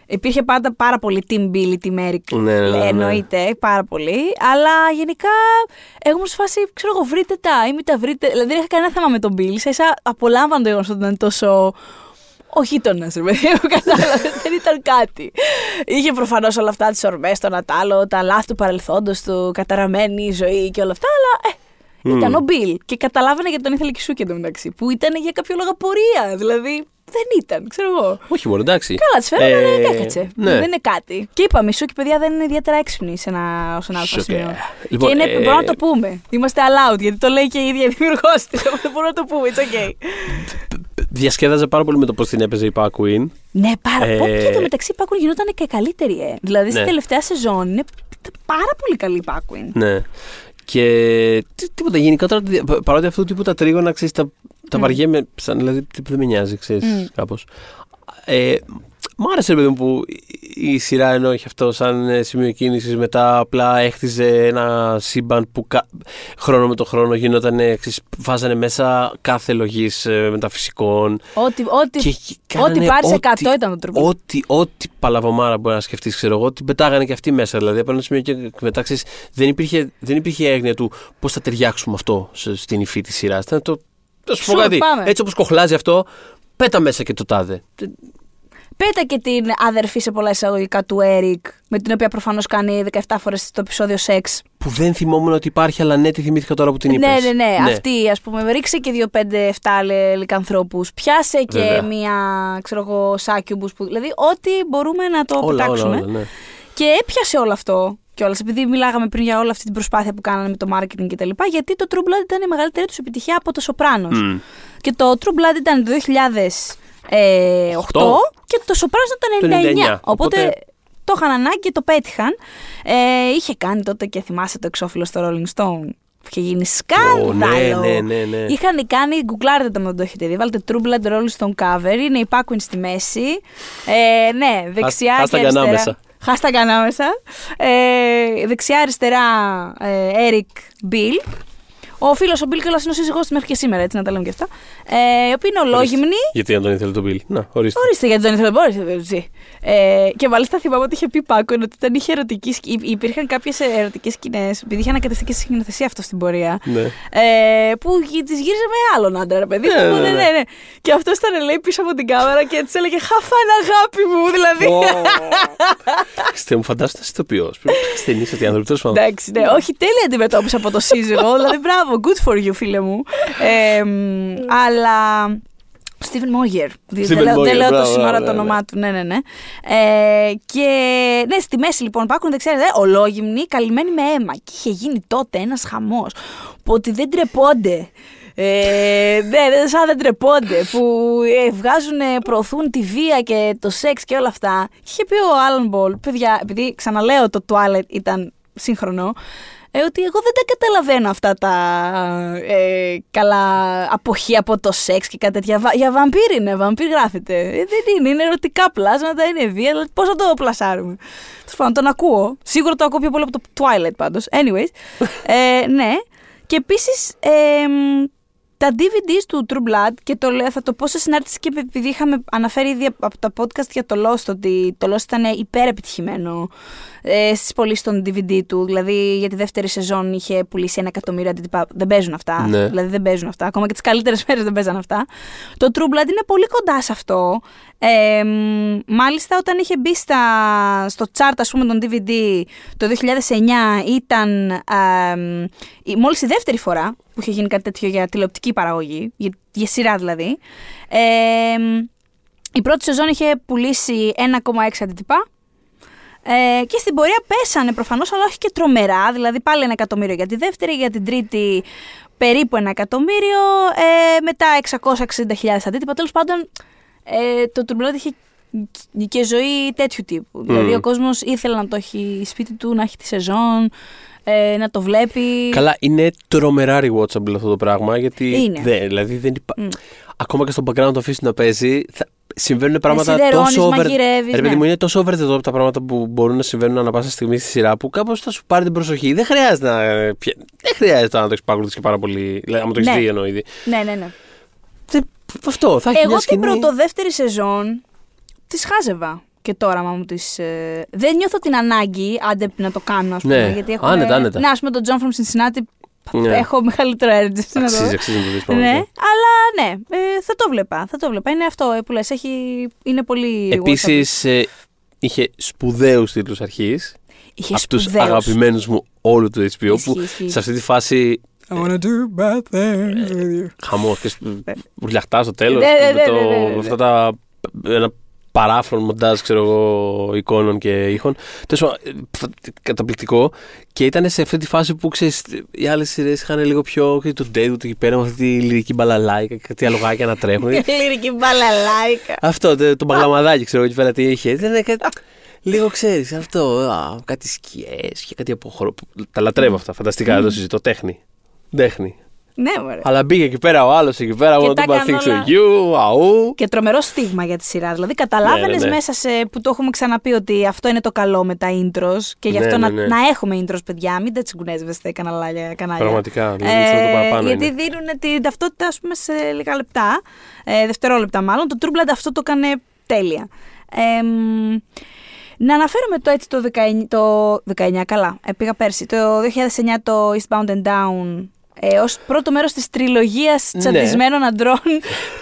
Speaker 2: Υπήρχε πάντα πάρα πολύ Team Billy, Team Eric.
Speaker 3: Ναι, ναι, ναι, ναι.
Speaker 2: Εννοείται, πάρα πολύ. Αλλά γενικά, εγώ ήμουν σε φάση, ξέρω εγώ, βρείτε τα ή μην τα βρείτε. Δηλαδή δεν είχα κανένα θέμα με τον Bill. Σα ίσα απολάμβανε το γεγονός ότι ήταν τόσο. Ο γείτονας, ρε παιδί μου, κατάλαβες. δεν ήταν κάτι. Είχε προφανώς όλα αυτά τις ορμές, το Νατάλο, τα λάθη του παρελθόντος του, καταραμένη η ζωή και όλα αυτά, αλλά ε, ήταν ο Μπιλ. Και καταλάβαινε γιατί τον ήθελε και σου και εντωμεταξύ. Που ήταν για κάποιο λόγο απορία. Δηλαδή δεν ήταν, ξέρω εγώ.
Speaker 3: Όχι μόνο, εντάξει.
Speaker 2: Καλά, της φέρανε,
Speaker 3: Ε,
Speaker 2: ε, έκατσε.
Speaker 3: ναι.
Speaker 2: Δεν είναι κάτι. Και είπαμε, σου και παιδιά δεν είναι ιδιαίτερα έξυπνοι σε ένα, ως ένα άλλο
Speaker 3: Σοκέ.
Speaker 2: σημείο.
Speaker 3: Λοιπόν,
Speaker 2: και είναι,
Speaker 3: ε,
Speaker 2: μπορούμε να το πούμε. Είμαστε allowed, γιατί το λέει και η ίδια η δημιουργός της. Οπότε μπορούμε να το πούμε, it's okay.
Speaker 3: Διασκέδαζε πάρα πολύ με το πώς την έπαιζε η Pac Queen.
Speaker 2: Ναι, πάρα
Speaker 3: Ε,
Speaker 2: πολύ. Και το μεταξύ η Pac Queen γινόταν και καλύτερη, ε. Δηλαδή στη
Speaker 3: Ναι.
Speaker 2: τελευταία σεζόν είναι πάρα πολύ καλή η Pac Queen.
Speaker 3: Ναι. Και τι- τίποτα γενικότερα, πα- παρότι αυτού του τύπου τα τρίγωνα, ξέρεις, τα, τα
Speaker 2: Μμ.
Speaker 3: βαριέμαι, σαν, δηλαδή τύπου δεν με νοιάζει, ξέρεις,
Speaker 2: Μμ.
Speaker 3: κάπως. Ε, μ' άρεσε, ρε παιδί μου, που η σειρά ενώ είχε αυτό σαν ε, σημείο κίνησης, μετά απλά έχτιζε ένα σύμπαν που κα- χρόνο με το χρόνο γινόταν, ε, ξέρεις, βάζανε μέσα κάθε λογής μεταφυσικών.
Speaker 2: Ό,τι, ό,τι,
Speaker 3: Και κάνανε
Speaker 2: ό,τι πάρει
Speaker 3: ό,τι-
Speaker 2: 100 ήταν το τρόπο.
Speaker 3: Ό,τι, ό,τι παλαβομάρα μπορεί να σκεφτείς, ξέρω εγώ, την πετάγανε και αυτοί μέσα. Δηλαδή, από ένα σημείο και μετά, ξέρεις, δεν υπήρχε, δεν υπήρχε έγνοια του πώς θα ταιριάξουμε αυτό σε- στην υφή της σειράς. Ήταν το. Θα σου πω
Speaker 2: Sure,
Speaker 3: κάτι.
Speaker 2: πάμε.
Speaker 3: Έτσι όπως κοχλάζει αυτό, πέτα μέσα και το τάδε.
Speaker 2: Πέτα και την αδερφή σε πολλά εισαγωγικά του Έρικ, με την οποία προφανώς κάνει 17 φορές το επεισόδιο σεξ.
Speaker 3: Που δεν θυμόμουν ότι υπάρχει, αλλά ναι, τη θυμήθηκα τώρα που την είπες.
Speaker 2: Ναι, ναι, ναι, Αυτή, ας πούμε, ρίξε και δύο πέντε εφτά λικανθρώπους. Πιάσε και
Speaker 3: Βέβαια.
Speaker 2: μία, ξέρω εγώ, σάκιουμπους. Που... Δηλαδή, ό,τι μπορούμε να το
Speaker 3: Όλα, όλα,
Speaker 2: πετάξουμε.
Speaker 3: όλα, ναι.
Speaker 2: Και έπιασε όλο αυτό κιόλας, επειδή μιλάγαμε πριν για όλη αυτή την προσπάθεια που κάνανε με το marketing κτλ. Γιατί το True Blood ήταν η μεγαλύτερη τους επιτυχία από το Sopranos.
Speaker 3: Μμ.
Speaker 2: Και το True Blood ήταν το 2008 και το Sopranos ήταν το 99.
Speaker 3: Το 99.
Speaker 2: Οπότε,
Speaker 3: Οπότε-
Speaker 2: το είχαν ανάγκη και το πέτυχαν. Ε, είχε κάνει τότε και θυμάσαι το εξώφυλλο στο Rolling Stone. Που είχε γίνει σκάνδαλο.
Speaker 3: ναι, ναι, ναι, ναι.
Speaker 2: Είχαν κάνει, γκουγκλάρετε το αν δεν το έχετε δει. Βάλτε True Blood Rolling Stone cover. Είναι η Paquin στη μέση. Ε, ναι, δεξιά
Speaker 3: hashtag
Speaker 2: και αριστερά.
Speaker 3: ανάμεσα.
Speaker 2: Hashtag ανάμεσα. Ε, δεξιά αριστερά ε, Eric Bill. Ο φίλο ο Bill Κιόλα είναι ο σύζυγό του μέχρι και σήμερα, έτσι να τα λέμε και αυτά. Ε, οι οποίοι είναι ολόγυμνοι.
Speaker 3: Γιατί αν τον ήθελε τον Bill. Να, ορίστε.
Speaker 2: Ορίστε γιατί τον ήθελε, μπορείτε, έτσι. Ε, και μάλιστα θυμάμαι ότι είχε πει Πάκο ότι όταν είχε ερωτική σκη- υ- υπήρχαν κάποιε ερωτικέ σκηνέ, επειδή είχε ανακατευτεί και σκηνοθεσία αυτό στην πορεία.
Speaker 3: Ναι.
Speaker 2: Ε, που τι γύριζε με άλλον άντρα, ρε παιδί μου.
Speaker 3: Ναι, ναι,
Speaker 2: Οπότε,
Speaker 3: ναι.
Speaker 2: ναι, ναι. Και αυτό ήταν, λέει, πίσω από την κάμερα και έτσι έλεγε Χαφάν, αγάπη μου, δηλαδή.
Speaker 3: Στε μου φαντάζομαι να είσαι ηθοποιό. Πρέπει να στενεί ότι οι άνθρωποι τέλο πάντων.
Speaker 2: Εντάξει, ναι, όχι τέλεια αντιμετώπιση από το σύζυγο. δηλαδή, μπράβο, good for you, φίλε μου. Ε, μ, αλλά. Στίβεν Μόγερ. Δεν
Speaker 3: Steven
Speaker 2: λέω, δεν
Speaker 3: Moyer,
Speaker 2: λέω το
Speaker 3: μπράβο,
Speaker 2: σύνορα
Speaker 3: ναι,
Speaker 2: το
Speaker 3: ναι.
Speaker 2: όνομά του. Ναι, ναι, ναι. Ε, και ναι, στη μέση λοιπόν υπάρχουν δεξιά ολόγυμνοι, καλυμμένοι με αίμα. Και είχε γίνει τότε ένας χαμός που ότι δεν ντρέπονται. Ε, ναι, δεν, σαν δεν ντρέπονται. Που ε, βγάζουν, προωθούν τη βία και το σεξ και όλα αυτά. Και είχε πει ο Alan Ball, παιδιά, επειδή ξαναλέω το Twilight ήταν σύγχρονο, ε, ότι εγώ δεν τα καταλαβαίνω αυτά τα ε, καλά αποχή από το σεξ και κάτι τέτοια. Βα- Για βαμπίρ είναι, βαμπίρ γράφεται. Ε, δεν είναι, είναι ερωτικά πλάσματα, είναι βία, αλλά πώς θα το πλασάρουμε. Τέλος πάντων, τον ακούω. Σίγουρα το ακούω πιο πολύ από το Twilight πάντως. Anyways, ε, ναι. Και επίσης, ε, μ, τα DVDs του True Blood και το λέω, θα το πω σε συνάρτηση και επειδή είχαμε αναφέρει ήδη από τα podcast για το Lost ότι το Lost ήταν υπερεπιτυχημένο ε, στις πωλήσεις των DVD του. Δηλαδή για τη δεύτερη σεζόν είχε πουλήσει ένα εκατομμύριο αντίτυπα. Δεν παίζουν αυτά.
Speaker 3: Ναι.
Speaker 2: Δηλαδή δεν παίζουν αυτά. Ακόμα και τις καλύτερες μέρες δεν παίζαν αυτά. Το True Blood είναι πολύ κοντά σε αυτό. Ε, μ, μάλιστα όταν είχε μπει στα, στο chart ας πούμε των DVD το 2009 ήταν ε, μ, η, μόλις η δεύτερη φορά που είχε γίνει κάτι τέτοιο για τηλεοπτική παραγωγή, για, για σειρά δηλαδή. Ε, μ, η πρώτη σεζόν είχε πουλήσει 1,6 αντίτυπα. Ε, και στην πορεία πέσανε προφανώς, αλλά όχι και τρομερά. Δηλαδή πάλι ένα εκατομμύριο για τη δεύτερη, για την τρίτη περίπου ένα εκατομμύριο. Ε, μετά 660.000 αντίτυπα. Τέλος πάντων, ε, το True Blood είχε και ζωή τέτοιου τύπου. Δηλαδή ο κόσμος ήθελε να το έχει σπίτι του, να έχει τη σεζόν, ε, να το βλέπει.
Speaker 3: Καλά, είναι τρομερά rewatchable αυτό το πράγμα. Γιατί
Speaker 2: Είναι.
Speaker 3: δεν, δηλαδή δεν υπά...
Speaker 2: Μμ.
Speaker 3: Ακόμα και στο background το αφήσει να παίζει, θα... συμβαίνουν πράγματα
Speaker 2: σιδερώνεις,
Speaker 3: τόσο over.
Speaker 2: μαγειρεύεις,
Speaker 3: Ρε παιδί
Speaker 2: ναι.
Speaker 3: μου, είναι τόσο over the top τα πράγματα που μπορούν να συμβαίνουν ανά πάσα στιγμή στη σειρά που κάπως θα σου πάρει την προσοχή. Δεν χρειάζεται να, πια- δεν χρειάζεται να το έχεις παρακολουθήσει και πάρα πολύ. Δηλαδή, άμα το έχεις
Speaker 2: Ναι.
Speaker 3: δει εννοώ ήδη.
Speaker 2: Ναι, ναι, ναι.
Speaker 3: Δεν- Αυτό, θα έχει
Speaker 2: Εγώ
Speaker 3: μια
Speaker 2: την
Speaker 3: σκηνή.
Speaker 2: πρωτοδεύτερη σεζόν τη χάζευα και τώρα άμα μου τις... ε, Δεν νιώθω την ανάγκη, άντε να το κάνω, ας πούμε.
Speaker 3: Ναι,
Speaker 2: γιατί έχω,
Speaker 3: άνετα, άνετα.
Speaker 2: Ναι, ας πούμε τον John from Cincinnati
Speaker 3: Ναι.
Speaker 2: έχω μεγαλύτερο energy. να το δω.
Speaker 3: Αξίζει, αξίζει να το δεις
Speaker 2: Ναι,
Speaker 3: πραγματικά.
Speaker 2: αλλά ναι, ε, θα το βλέπα, θα το βλέπα. Είναι αυτό ε, που λες, έχει, είναι πολύ...
Speaker 3: Επίσης, είχε σπουδαίους τίτλους αρχής.
Speaker 2: Είχε
Speaker 3: Από τους
Speaker 2: σπουδαίους.
Speaker 3: αγαπημένους μου όλου του HBO.
Speaker 2: Ισχύει,
Speaker 3: που
Speaker 2: ισχύει.
Speaker 3: σε αυτή τη φάση
Speaker 2: I wanna do bad things with you.
Speaker 3: Χαμός. Βουλιαχτά στο τέλος.
Speaker 2: Ναι, ναι, ναι, ναι, ναι, ναι.
Speaker 3: Αυτά τα. Ένα παράφρον μοντάζ, ξέρω εγώ, εικόνων και ήχων. Τέλος καταπληκτικό. Και ήταν σε αυτή τη φάση που ξέρεις, οι άλλες σειρές είχαν λίγο πιο. το Deadwood εκεί πέρα με αυτή τη λυρική μπαλαλάικα και κάτι αλογάκια να τρέχουν.
Speaker 2: λυρική μπαλαλάικα.
Speaker 3: Αυτό, το, το μπαγλαμαδάκι, ξέρω εγώ, εκεί πέρα τι είχε. Ήταν κάτι. Λίγο ξέρεις αυτό. Α, κάτι σκιές και κάτι από Τα λατρεύω αυτά. Φανταστικά, δεν το συζητώ. Τέχνη. Τέχνη.
Speaker 2: Ναι, μωρέ.
Speaker 3: Αλλά μπήκε εκεί πέρα ο άλλος εκεί πέρα.
Speaker 2: Και
Speaker 3: I
Speaker 2: τα
Speaker 3: want to
Speaker 2: έκανε
Speaker 3: things
Speaker 2: όλα.
Speaker 3: to you, αού.
Speaker 2: Και τρομερό στίγμα για τη σειρά. Δηλαδή, καταλάβαινες
Speaker 3: Ναι, ναι, ναι.
Speaker 2: μέσα σε. που το έχουμε ξαναπεί ότι αυτό είναι το καλό με τα intros και γι'
Speaker 3: Ναι,
Speaker 2: αυτό
Speaker 3: ναι,
Speaker 2: να,
Speaker 3: ναι.
Speaker 2: να έχουμε intros, παιδιά. Μην τα τσιγκουνέζεστε καναλάκια. κανάλια.
Speaker 3: Πραγματικά, δηλαδή, αυτό το παραπάνω
Speaker 2: γιατί
Speaker 3: είναι.
Speaker 2: δίνουν την ταυτότητα, ας πούμε, σε λίγα λεπτά. Ε, δευτερόλεπτα, μάλλον. Το True Blood αυτό το έκανε τέλεια. Ε, μ, να αναφέρουμε το έτσι το 19, το 19 καλά, ε, πήγα πέρσι, το 2009 το Eastbound and Down ε, ως πρώτο μέρος της τριλογίας
Speaker 3: Ναι.
Speaker 2: τσαντισμένων αντρών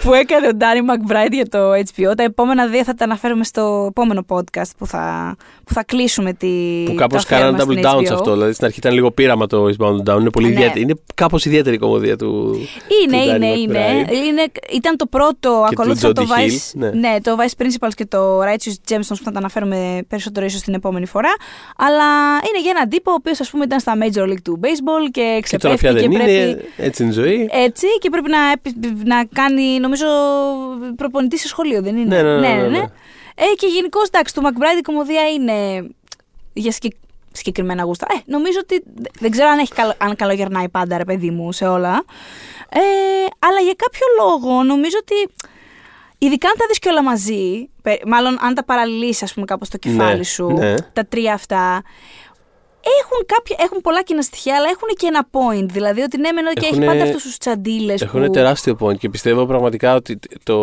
Speaker 2: που έκανε ο Danny McBride για το HBO. Τα επόμενα δύο θα τα αναφέρουμε στο επόμενο podcast που θα, που θα κλείσουμε τη,
Speaker 3: Που
Speaker 2: το
Speaker 3: κάπως
Speaker 2: αφιέρωμα
Speaker 3: κάνανε double
Speaker 2: στην
Speaker 3: down
Speaker 2: HBO.
Speaker 3: σε αυτό. Δηλαδή στην αρχή ήταν λίγο πείραμα το Eastbound and Down. Είναι, πολύ
Speaker 2: Ναι.
Speaker 3: ιδιαίτερη, είναι κάπως ιδιαίτερη η κομμωδία του.
Speaker 2: Είναι,
Speaker 3: του Danny
Speaker 2: είναι, είναι,
Speaker 3: McBride.
Speaker 2: είναι. Ήταν το πρώτο,
Speaker 3: του
Speaker 2: ακολούθησα το
Speaker 3: Jody Hill,
Speaker 2: Vice,
Speaker 3: ναι.
Speaker 2: το Vice Principals και το Righteous Gemstones που θα τα αναφέρουμε περισσότερο ίσως την επόμενη φορά. Αλλά είναι για έναν τύπο ο οποίος ας πούμε ήταν στα Major League του Baseball και
Speaker 3: Και τώρα πια
Speaker 2: ξεπέφτει
Speaker 3: δεν
Speaker 2: και πρέπει...
Speaker 3: είναι. Έτσι είναι η ζωή.
Speaker 2: Έτσι και πρέπει να, επι- να κάνει νομίζω προπονητή σε σχολείο, δεν είναι;
Speaker 3: Ναι, ναι, ναι, ναι, ναι.
Speaker 2: Ε, και γενικώς εντάξει, το McBride η κομμωδία είναι για συγκεκ- συγκεκριμένα γούστα. Ε, νομίζω ότι δε- δεν ξέρω αν, έχει καλο, αν καλογερνάει πάντα ρε παιδί μου σε όλα. Ε, αλλά για κάποιο λόγο νομίζω ότι ειδικά αν τα δεις και όλα μαζί, πε- μάλλον αν τα παραλύσεις ας πούμε κάπως στο κεφάλι
Speaker 3: Ναι,
Speaker 2: σου,
Speaker 3: ναι.
Speaker 2: τα τρία αυτά, έχουν, κάποια, έχουν πολλά κοινά στοιχεία, αλλά έχουν και ένα point. Δηλαδή ότι ναι, μεν και έχει
Speaker 3: Έχουνε-
Speaker 2: πάντα αυτούς τους τσαντίλες.
Speaker 3: Έχουν
Speaker 2: που...
Speaker 3: τεράστιο point και πιστεύω πραγματικά ότι το.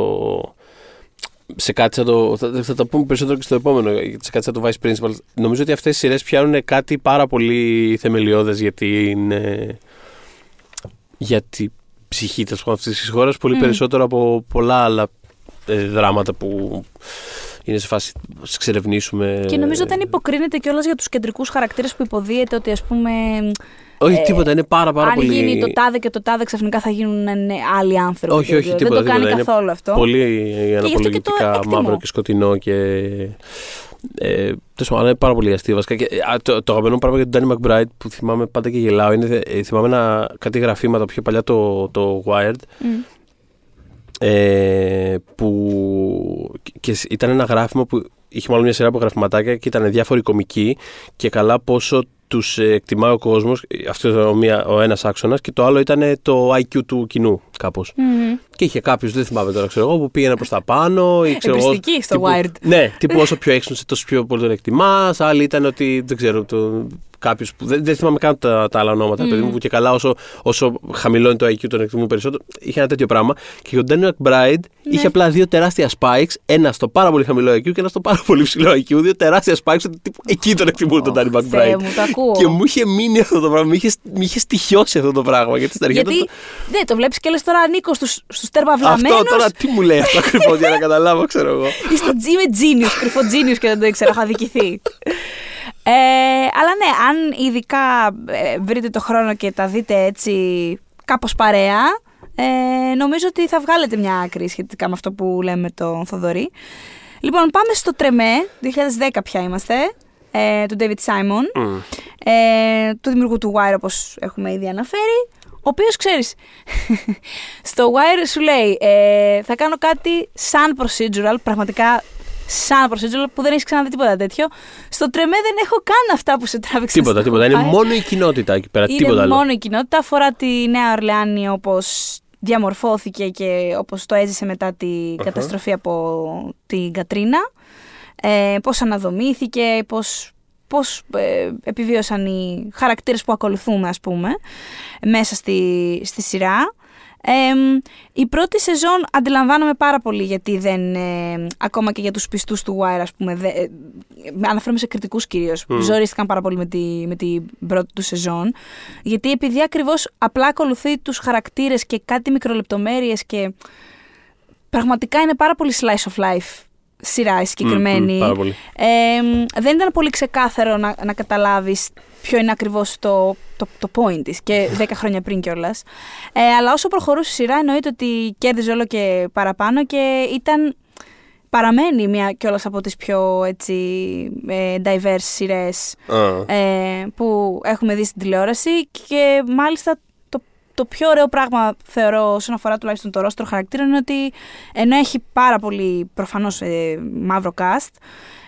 Speaker 3: Σε κάτι σαν το. Θα, θα τα πούμε περισσότερο και στο επόμενο. Σε κάτι σαν το Vice Principal. Νομίζω ότι αυτές οι σειρές πιάνουν κάτι πάρα πολύ θεμελιώδες για την. ε, για την ψυχή τέλος πάντων αυτής της χώρας πολύ
Speaker 2: Μμ.
Speaker 3: περισσότερο από πολλά άλλα ε, δράματα που είναι σε φάση να σε εξερευνήσουμε.
Speaker 2: Και νομίζω δεν υποκρίνεται κιόλας για τους κεντρικούς χαρακτήρες που υποδίεται ότι ας πούμε.
Speaker 3: Όχι,
Speaker 2: ε,
Speaker 3: τίποτα, είναι πάρα, πάρα
Speaker 2: αν
Speaker 3: πολύ.
Speaker 2: γίνει το τάδε και το τάδε ξαφνικά θα γίνουν ναι, άλλοι άνθρωποι.
Speaker 3: Όχι, όχι,
Speaker 2: δεν
Speaker 3: τίποτα.
Speaker 2: το κάνει
Speaker 3: τίποτα. Είναι
Speaker 2: καθόλου αυτό.
Speaker 3: Πολύ
Speaker 2: γι' αυτό και το
Speaker 3: αναπολογητικά
Speaker 2: εκτιμώ.
Speaker 3: μαύρο και σκοτεινό και. Ε, τέλος πάντων, αλλά είναι πάρα πολύ αστείο βασικά. Και, ε, α, το, το αγαπημένο πράγμα για τον Danny McBride που θυμάμαι πάντα και γελάω είναι. ε, θυμάμαι ένα, κάτι γραφήματα πιο παλιά το, το Wired.
Speaker 2: Μμ.
Speaker 3: Ε, που και σ- ήταν ένα γράφημα που είχε μάλλον μια σειρά από γραφηματάκια και ήταν διάφοροι κομικοί και καλά πόσο τους ε, εκτιμάει ο κόσμος αυτό ήταν ο, μία, ο ένας άξονας και το άλλο ήταν το IQ του κοινού κάπως
Speaker 2: Μμμ.
Speaker 3: και είχε κάποιους, δεν θυμάμαι τώρα, ξέρω εγώ, που πήγαινε προς τα πάνω. Ή, ξέρω εγώ,
Speaker 2: Εμπριστική στο
Speaker 3: τύπου-
Speaker 2: Wired.
Speaker 3: Ναι, τύπου όσο πιο έξω, τόσο πιο πολύ τον εκτιμάς. Άλλοι ήταν ότι δεν ξέρω, το, κάποιους που. Δεν, δεν θυμάμαι καν τα, τα άλλα ονόματα,
Speaker 2: Mm.
Speaker 3: παιδί μου, που και καλά όσο, όσο χαμηλό είναι το IQ τον εκτιμούν περισσότερο. Είχε ένα τέτοιο πράγμα. Και ο Daniel McBride είχε απλά δύο τεράστια spikes. Ένα στο πάρα πολύ χαμηλό IQ και ένα στο πάρα πολύ ψηλό IQ. Δύο τεράστια spikes. ότι τύπου εκεί τον εκτιμούν τον Danny
Speaker 2: Ω, Θεέ
Speaker 3: McBride.
Speaker 2: μου, το ακούω.
Speaker 3: Και μου είχε μείνει αυτό το πράγμα. Με είχε, μ' είχε στοιχειώσει αυτό το πράγμα. Γιατί στην αρχή
Speaker 2: Γιατί,
Speaker 3: το-
Speaker 2: ναι, το βλέπεις και λες τώρα ανήκω στους στους τερπαυλαμένου.
Speaker 3: αυτό τώρα τι μου λέει αυτό ακριβώ για να καταλάβω, ξέρω εγώ.
Speaker 2: Είστε είμαι genius, κρυφό genius και δεν το ήξερα, έχω αδικηθεί. Ε, αλλά ναι, αν ειδικά ε, βρείτε το χρόνο και τα δείτε έτσι κάπως παρέα, ε, νομίζω ότι θα βγάλετε μια άκρη σχετικά με αυτό που λέμε με τον Θοδωρή. Λοιπόν, πάμε στο Τρεμέ, 2010 πια είμαστε, ε, του David Simon,
Speaker 3: Μμ.
Speaker 2: ε, του δημιουργού του Wire όπως έχουμε ήδη αναφέρει, ο οποίος ξέρεις, στο Wire σου λέει ε, θα κάνω κάτι σαν procedural, πραγματικά σαν procedural που δεν έχεις ξαναδεί τίποτα τέτοιο. Στο Τρεμέ δεν έχω καν αυτά που σε τράβηξαν
Speaker 3: Τίποτα,
Speaker 2: στο
Speaker 3: τίποτα. Είναι
Speaker 2: Wire.
Speaker 3: μόνο η κοινότητα εκεί πέρα.
Speaker 2: Είναι
Speaker 3: τίποτα άλλο.
Speaker 2: μόνο η κοινότητα, αφορά τη Νέα Ορλεάνη όπως διαμορφώθηκε και όπως το έζησε μετά τη καταστροφή από την Κατρίνα. Ε, πώς αναδομήθηκε, πώς, πώς ε, επιβίωσαν οι χαρακτήρες που ακολουθούμε ας πούμε μέσα στη, στη σειρά. Ε, η πρώτη σεζόν αντιλαμβάνομαι πάρα πολύ γιατί δεν, ε, ακόμα και για τους πιστούς του Wire ας πούμε, δε, ε, αναφέρομαι σε κριτικούς κυρίως,
Speaker 3: Μμ.
Speaker 2: ζορίστηκαν πάρα πολύ με, τη, με την πρώτη του σεζόν γιατί επειδή ακριβώς απλά ακολουθεί τους χαρακτήρες και κάτι μικρολεπτομέρειες και πραγματικά είναι πάρα πολύ slice of life σειρά η συγκεκριμένη.
Speaker 3: Μμμ, πάρα πολύ.
Speaker 2: Ε, δεν ήταν πολύ ξεκάθαρο να, να καταλάβεις ποιο είναι ακριβώς το, το, το point της και 10 χρόνια πριν κιόλας. Ε, αλλά όσο προχωρούσε η σειρά εννοείται ότι κέρδιζε όλο και παραπάνω και ήταν παραμένει μια κιόλας από τις πιο έτσι, ε, diverse σειρές
Speaker 3: Α,
Speaker 2: ε, που έχουμε δει στην τηλεόραση και μάλιστα το, το πιο ωραίο πράγμα θεωρώ όσον αφορά τουλάχιστον το ρόστρο χαρακτήρων είναι ότι ενώ έχει πάρα πολύ προφανώς ε, μαύρο cast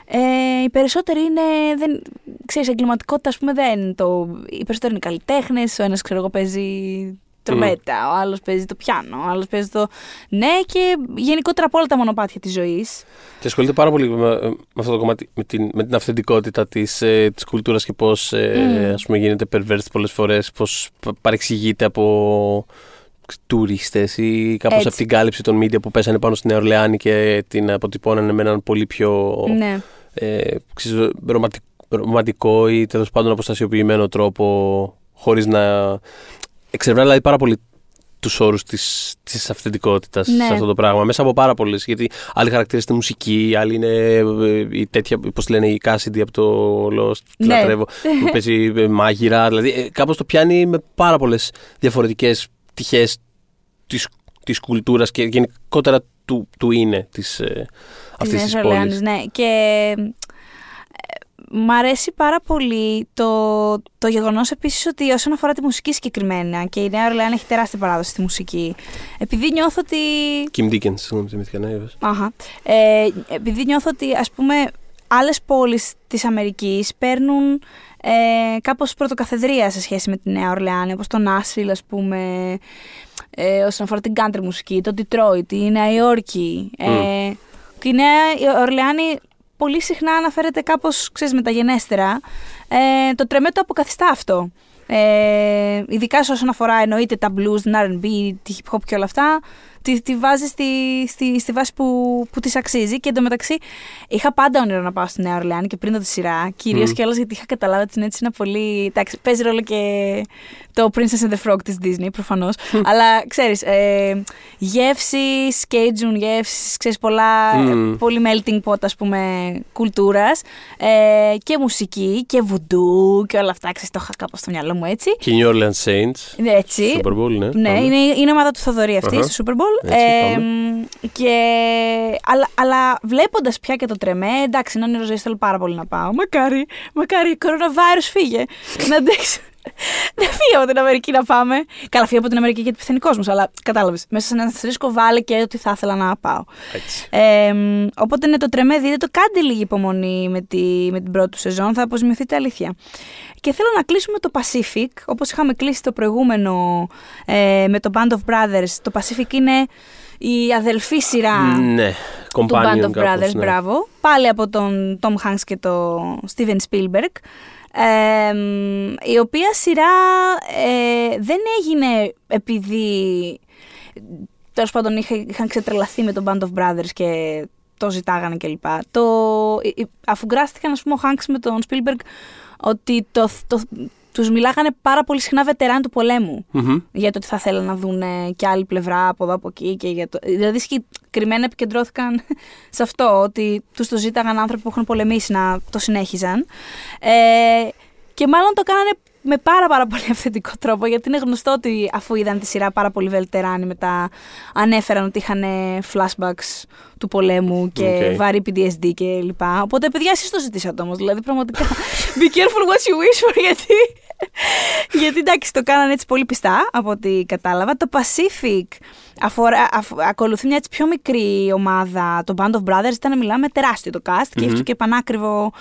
Speaker 2: ε, οι περισσότεροι είναι, δεν, ξέρεις, εγκληματικότητα ας πούμε δεν το, οι περισσότεροι είναι καλλιτέχνες, ο ένας ξέρω εγώ παίζει τρομέτα, ο άλλος παίζει το πιάνο, ο άλλος παίζει το... Ναι και γενικότερα από όλα τα μονοπάτια της ζωής.
Speaker 3: Και ασχολείται πάρα πολύ με, με αυτό το κομμάτι, με την, με την αυθεντικότητα της, ε, της κουλτούρας και πώς ε,
Speaker 2: Μμ.
Speaker 3: ας πούμε, γίνεται perverse πολλές φορές, πώς πα- παρεξηγείται από τουρίστες ή κάπως
Speaker 2: Έτσι.
Speaker 3: από την κάλυψη των media που πέσανε πάνω στη Νέα Ορλεάνη και την αποτυπώνανε με έναν πολύ πιο
Speaker 2: Ναι.
Speaker 3: ε, ξέρεις, ρομαντι- ρομαντικό ή τέλος πάντων αποστασιοποιημένο τρόπο χωρίς να εξερευνά δηλαδή πάρα πολύ τους όρους της, της αυθεντικότητας
Speaker 2: Ναι.
Speaker 3: σε αυτό το πράγμα μέσα από πάρα πολλές γιατί άλλοι χαρακτήρες στη μουσική άλλοι είναι ε, η τέτοια πώς λένε η Cassidy από το Lost τη
Speaker 2: Ναι.
Speaker 3: λατρεύω που παίζει ε, μάγειρα δηλαδή ε, κάπως το πιάνει με πάρα πολλές διαφορετικές πτυχές της, της κουλτούρας και γενικότερα του, του είναι της, ε, αυτής
Speaker 2: Νέας
Speaker 3: της
Speaker 2: Ορλεάνης,
Speaker 3: πόλης
Speaker 2: Ναι, και ε, μ' αρέσει πάρα πολύ το, το γεγονός επίσης ότι όσον αφορά τη μουσική συγκεκριμένα και η Νέα Ορλεάνη έχει τεράστια παράδοση στη μουσική επειδή νιώθω ότι
Speaker 3: Kim Dickens, συγγνώμη, θυμήθηκα, ναι, είπες.
Speaker 2: Αχα. Ε, επειδή νιώθω ότι ας πούμε άλλες πόλεις της Αμερικής παίρνουν ε, κάπως πρωτοκαθεδρία σε σχέση με τη Νέα Ορλεάνη όπως το Νάσιλ ας πούμε ε, όσον αφορά την country μουσική, το Detroit, η Νέα Υόρκη ε, και η Νέα Ορλεάνη πολύ συχνά αναφέρεται κάπως ξέρεις μεταγενέστερα. Ε, το τρεμέτο αποκαθιστά αυτό. Ε, ειδικά σε όσον αφορά εννοείται τα blues, την R&B, τη hip hop και όλα αυτά τη, τη βάζεις στη, στη, στη βάση που, που της αξίζει και εντωμεταξύ είχα πάντα όνειρο να πάω στη Νέα Ορλεάνη και πριν το τη σειρά κυρίως
Speaker 3: Μμ.
Speaker 2: και γιατί είχα καταλάβει ότι είναι έτσι ένα πολύ εντάξει, παίζει ρόλο και το Princess and the Frog της Disney προφανώς αλλά ξέρεις ε, γεύσεις, Cajun γεύσεις ξέρεις πολλά,
Speaker 3: Μμ.
Speaker 2: πολύ melting pot ας πούμε κουλτούρας ε, και μουσική και βουντού και όλα αυτά ξέρεις το είχα κάπως στο μυαλό μου έτσι
Speaker 3: Και New Orleans Saints.
Speaker 2: είναι έτσι
Speaker 3: Super Bowl, ναι.
Speaker 2: ναι,
Speaker 3: πάμε.
Speaker 2: είναι, είναι ομάδα του Θοδωρή αυτή
Speaker 3: Αχα.
Speaker 2: στο Super Bowl.
Speaker 3: Έτσι, πάμε.
Speaker 2: μ, και, αλλά αλλά βλέποντας πια και το τρεμέ, εντάξει, είναι όνειρο ζωής, θέλω πάρα πολύ να πάω. Μακάρι, μακάρι, coronavirus φύγε. να αντέξω. Να φύγει από την Αμερική να πάμε. Καλά, φύγει από την Αμερική γιατί πεθαίνει κόσμος, αλλά κατάλαβες. Μέσα σε ένα αστερίσκο βάλε και ότι θα ήθελα να πάω.
Speaker 3: Έτσι.
Speaker 2: Ε, μ, οπότε ναι, το τρεμέ δείτε το κάντε λίγη υπομονή με, τη, με την πρώτη του σεζόν, θα αποσμιωθείτε αλήθεια. Και θέλω να κλείσουμε το Pacific, όπως είχαμε κλείσει το προηγούμενο ε, με το Band of Brothers. Το Pacific είναι η αδελφή σειρά
Speaker 3: Ναι,
Speaker 2: του
Speaker 3: companion
Speaker 2: Band of
Speaker 3: κάπως,
Speaker 2: Brothers,
Speaker 3: ναι.
Speaker 2: μπράβο. Πάλι από τον Tom Hanks και τον Steven Spielberg. Ε, μ, η οποία σειρά ε, δεν έγινε επειδή τέλος πάντων είχα- είχαν ξετρελαθεί με τον Band of Brothers και το ζητάγανε κλπ. Το, ε, ε, αφού γκράστηκαν, ας πούμε, ο Hanks με τον Spielberg ότι το, το, τους μιλάγανε πάρα πολύ συχνά βετεράν του πολέμου
Speaker 3: Μμμ.
Speaker 2: για το ότι θα θέλουν να δουν και άλλη πλευρά από εδώ από εκεί. Και για το... Δηλαδή συγκεκριμένα επικεντρώθηκαν σε αυτό, ότι τους το ζήταγαν άνθρωποι που έχουν πολεμήσει να το συνέχιζαν. Ε, και μάλλον το κάνανε με πάρα πάρα πολύ αυθεντικό τρόπο, γιατί είναι γνωστό ότι αφού είδαν τη σειρά πάρα πολύ βελτεράνοι μετά ανέφεραν ότι είχαν flashbacks του πολέμου και
Speaker 3: Οκ.
Speaker 2: βαρύ PTSD και λοιπά. Οπότε παιδιά εσείς το ζητήσατε όμως, δηλαδή πραγματικά be careful what you wish for γιατί... γιατί εντάξει το κάνανε έτσι πολύ πιστά από ό,τι κατάλαβα. Το Pacific αφορά, αφ- ακολουθεί μια έτσι πιο μικρή ομάδα. Το Band of Brothers ήταν μιλάμε τεράστιο το cast και
Speaker 3: Μμμ.
Speaker 2: έφτιαξε και πανάκριβο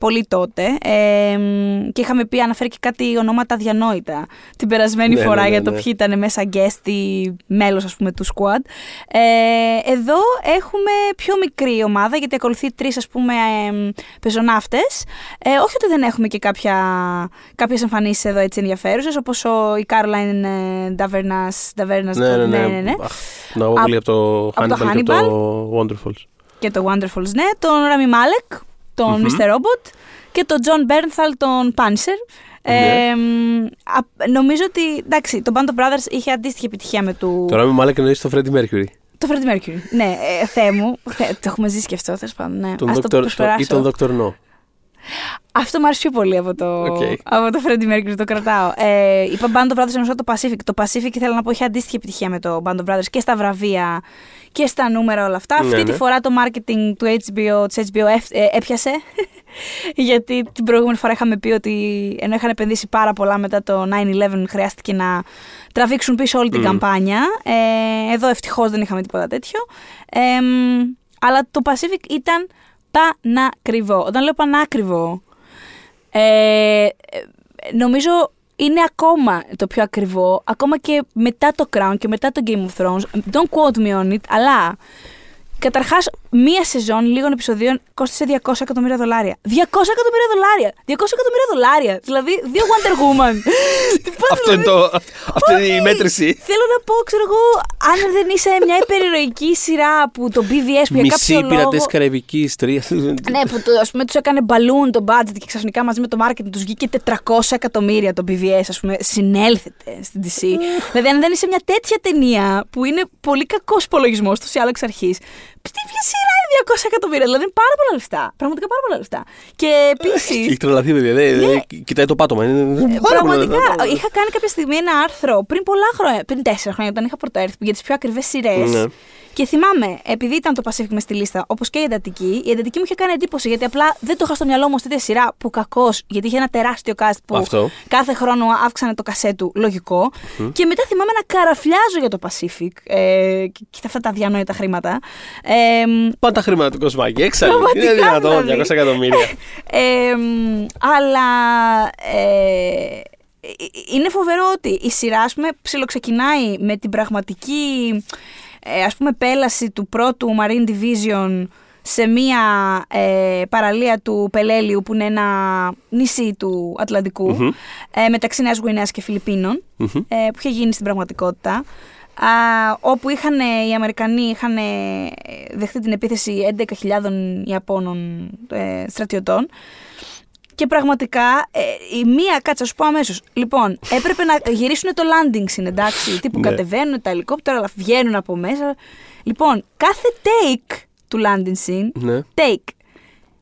Speaker 2: πολύ τότε. Ε, μ, και είχαμε πει, αναφέρει και κάτι ονόματα αδιανόητα την περασμένη
Speaker 3: Ναι,
Speaker 2: φορά
Speaker 3: ναι, ναι,
Speaker 2: για το
Speaker 3: ναι.
Speaker 2: ποιοι ήταν μέσα guest ή μέλος ας πούμε του squad. Ε, εδώ έχουμε πιο μικρή ομάδα γιατί ακολουθεί τρεις ας πούμε ε, πεζοναύτες. Ε, όχι ότι δεν έχουμε και κάποια, κάποιες εμφανίσεις εδώ έτσι ενδιαφέρουσες όπως ο, η Caroline ε, Davernaz, Davernaz,
Speaker 3: Ναι, ναι, ναι.
Speaker 2: ναι, ναι.
Speaker 3: Αχ, Να πω πολύ από το
Speaker 2: από το
Speaker 3: Hannibal και από το Wonderfuls.
Speaker 2: και το Wonderfuls, ναι, τον Rami Malek, τον
Speaker 3: Μμμ.
Speaker 2: Mr. Robot και τον Jon Bernthal, τον Punisher. Ε,
Speaker 3: Ναι.
Speaker 2: μ, α- νομίζω ότι εντάξει, το Band of Brothers είχε αντίστοιχη επιτυχία με του.
Speaker 3: Τώρα με μάλλον εννοείς το Freddie Mercury.
Speaker 2: Το Freddie Mercury. Ναι, ε, Θεέ μου. Θε, το έχουμε ζήσει και αυτό, τέλος πάντων. Ναι.
Speaker 3: Τον
Speaker 2: Ας το
Speaker 3: Dr. το-
Speaker 2: προσπεράσω.
Speaker 3: ή τον Dr. No.
Speaker 2: Αυτό μου άρεσε πιο πολύ από το,
Speaker 3: Οκ.
Speaker 2: από το Freddie Mercury, το κρατάω. Ε, είπα Band of Brothers εννοούσα το Pacific. Το Pacific ήθελα να πω είχε αντίστοιχη επιτυχία με το Band of Brothers και στα βραβεία και στα νούμερα όλα αυτά.
Speaker 3: Ναι,
Speaker 2: Αυτή τη
Speaker 3: ναι.
Speaker 2: φορά το marketing του HBO, της HBO εφ- ε, έπιασε. Γιατί την προηγούμενη φορά είχαμε πει ότι ενώ είχαν επενδύσει πάρα πολλά μετά το 9-11 χρειάστηκε να τραβήξουν πίσω όλη την
Speaker 3: Μμ.
Speaker 2: καμπάνια. Ε, εδώ ευτυχώς δεν είχαμε τίποτα τέτοιο. Ε, μ, αλλά το Pacific ήταν πανάκριβο. Όταν λέω πανάκριβο, ε, ε, νομίζω είναι ακόμα το πιο ακριβό, ακόμα και μετά το Crown και μετά το Game of Thrones. Don't quote me on it, αλλά καταρχάς μία σεζόν λίγων επεισοδίων κόστησε 200 εκατομμύρια δολάρια. 200 εκατομμύρια δολάρια! 200 εκατομμύρια δολάρια! Δηλαδή, δύο Wonder Woman. Τι πας,
Speaker 3: Αυτό είναι,
Speaker 2: δηλαδή;
Speaker 3: το, αυτή είναι η
Speaker 2: Όχι.
Speaker 3: μέτρηση.
Speaker 2: Θέλω να πω, ξέρω εγώ, αν δεν είσαι μια υπερηρωική σειρά που το BVS που για
Speaker 3: Μισή
Speaker 2: κάποιο
Speaker 3: πειρατές
Speaker 2: λόγο.
Speaker 3: Καραϊβικής ιστορία.
Speaker 2: Ναι, που το, ας πούμε τους έκανε balloon το budget και ξαφνικά μαζί με το marketing τους βγήκε 400 εκατομμύρια το BVS, ας πούμε, συνέλθετε στην DC. δηλαδή, αν δεν είσαι μια τέτοια ταινία που είναι πολύ κακός υπολογισμός του ή άλλο εξ αρχής, τι ποια σειρά είναι 200 εκατομμύρια, δηλαδή είναι πάρα πολλά λεφτά. Πραγματικά πάρα πολλά λεφτά. Και επίση.
Speaker 3: Έχει τρελαθεί, παιδιά. δεν- δεν- Κοιτάει το πάτωμα. Είναι πάρα πολλά
Speaker 2: Ναι. Ε, Πραγματικά,
Speaker 3: λεφτά.
Speaker 2: είχα κάνει κάποια στιγμή ένα άρθρο πριν πολλά χρόνια, πριν τέσσερα χρόνια, όταν είχα πρωτοέρθει για τις πιο ακριβές σειρές.
Speaker 3: Ναι.
Speaker 2: Και θυμάμαι, επειδή ήταν το Pacific με στη λίστα, όπως και η εντατική, η εντατική μου είχε κάνει εντύπωση γιατί απλά δεν το είχα στο μυαλό μου ως τέτοια σειρά που κακώ, γιατί είχε ένα τεράστιο cast που
Speaker 3: Αυτό.
Speaker 2: κάθε χρόνο αύξανε το κασέ του, λογικό. Και μετά θυμάμαι να καραφλιάζω για το Pacific ε, και και αυτά τα διανόητα χρήματα. Ε,
Speaker 3: Πάντα τα χρήματα του κοσμάκι. Έξαλλη.
Speaker 2: Πραγματικά,
Speaker 3: Είναι δυνατόν
Speaker 2: δηλαδή.
Speaker 3: 200 εκατομμύρια.
Speaker 2: ε, μ, αλλά ε, είναι φοβερό ότι η σειρά ας πούμε, ψιλοξεκινάει με την πραγματική ε, ας πούμε, πέλαση του πρώτου Marine Division σε μία ε, παραλία του Πελέλιου που είναι ένα νησί του ατλαντικου
Speaker 3: Μμμ.
Speaker 2: ε, μεταξύ Νέας Γουινέας και Φιλιππίνων
Speaker 3: Μμμ.
Speaker 2: ε, που είχε γίνει στην πραγματικότητα α, όπου είχαν, οι Αμερικανοί είχαν ε, δεχτεί την επίθεση 11.000 Ιαπώνων ε, στρατιωτών και πραγματικά ε, η μία, κάτσα σου πω αμέσως. Λοιπόν, έπρεπε να γυρίσουν το landing scene, εντάξει. Τύπου
Speaker 3: Ναι.
Speaker 2: κατεβαίνουν τα ελικόπτερα, αλλά βγαίνουν από μέσα. Λοιπόν, κάθε take του landing scene,
Speaker 3: Ναι.
Speaker 2: take,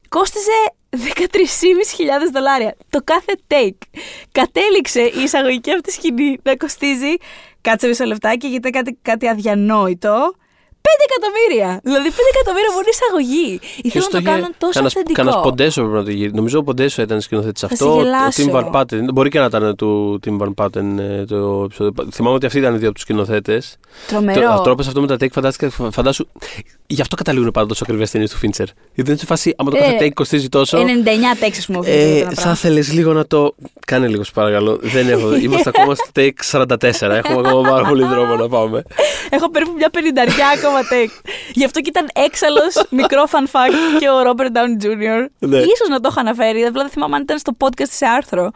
Speaker 2: κόστιζε 13.500 δολάρια. Το κάθε take. Κατέληξε η εισαγωγική αυτή σκηνή να κοστίζει, κάτσε μισό λεπτάκι, γιατί ήταν κάτι, κάτι αδιανόητο, 5 εκατομμύρια. Δηλαδή 5 εκατομμύρια μόνο εισαγωγή. Ήθελα να το κάνουν τόσο αυθεντικό.
Speaker 3: Κανένα Ποντέσο πρέπει να το γυρίσει. Νομίζω ο Ποντέσο ήταν σκηνοθέτης
Speaker 2: σε
Speaker 3: αυτό. Ο
Speaker 2: γελάσω.
Speaker 3: Tim Van Patten. Μπορεί και να ήταν του Tim Van Patten ε, το επεισόδιο. Θυμάμαι ότι αυτοί ήταν δύο από τους σκηνοθέτες.
Speaker 2: Τρομερό.
Speaker 3: Αυτός πες αυτό με τα take, φαντάστηκα, φαντάσου. Γι' αυτό καταλήγουν πάντα τόσο ακριβές ταινίες του Φίντσερ. Γιατί δεν είναι σε φάση, άμα το
Speaker 2: Ε,
Speaker 3: κάθε take κοστίζει τόσο.
Speaker 2: 99 takes, ας πούμε.
Speaker 3: Ε,
Speaker 2: οφείλεται ένα
Speaker 3: θα
Speaker 2: πράγμα.
Speaker 3: ήθελε λίγο να το. Κάνε λίγο, σε παρακαλώ. Δεν έχω. Είμαστε ακόμα στο take 44. Έχουμε ακόμα πάρα πολύ δρόμο να πάμε.
Speaker 2: Έχω περίπου μια πενηνταριά ακόμα take. Γι' αυτό και ήταν έξαλλος μικρό fun fact και ο Robert Downey Jr.
Speaker 3: Ναι.
Speaker 2: Ίσως να το είχα αναφέρει. Απλά δεν θυμάμαι αν ήταν στο podcast σε άρθρο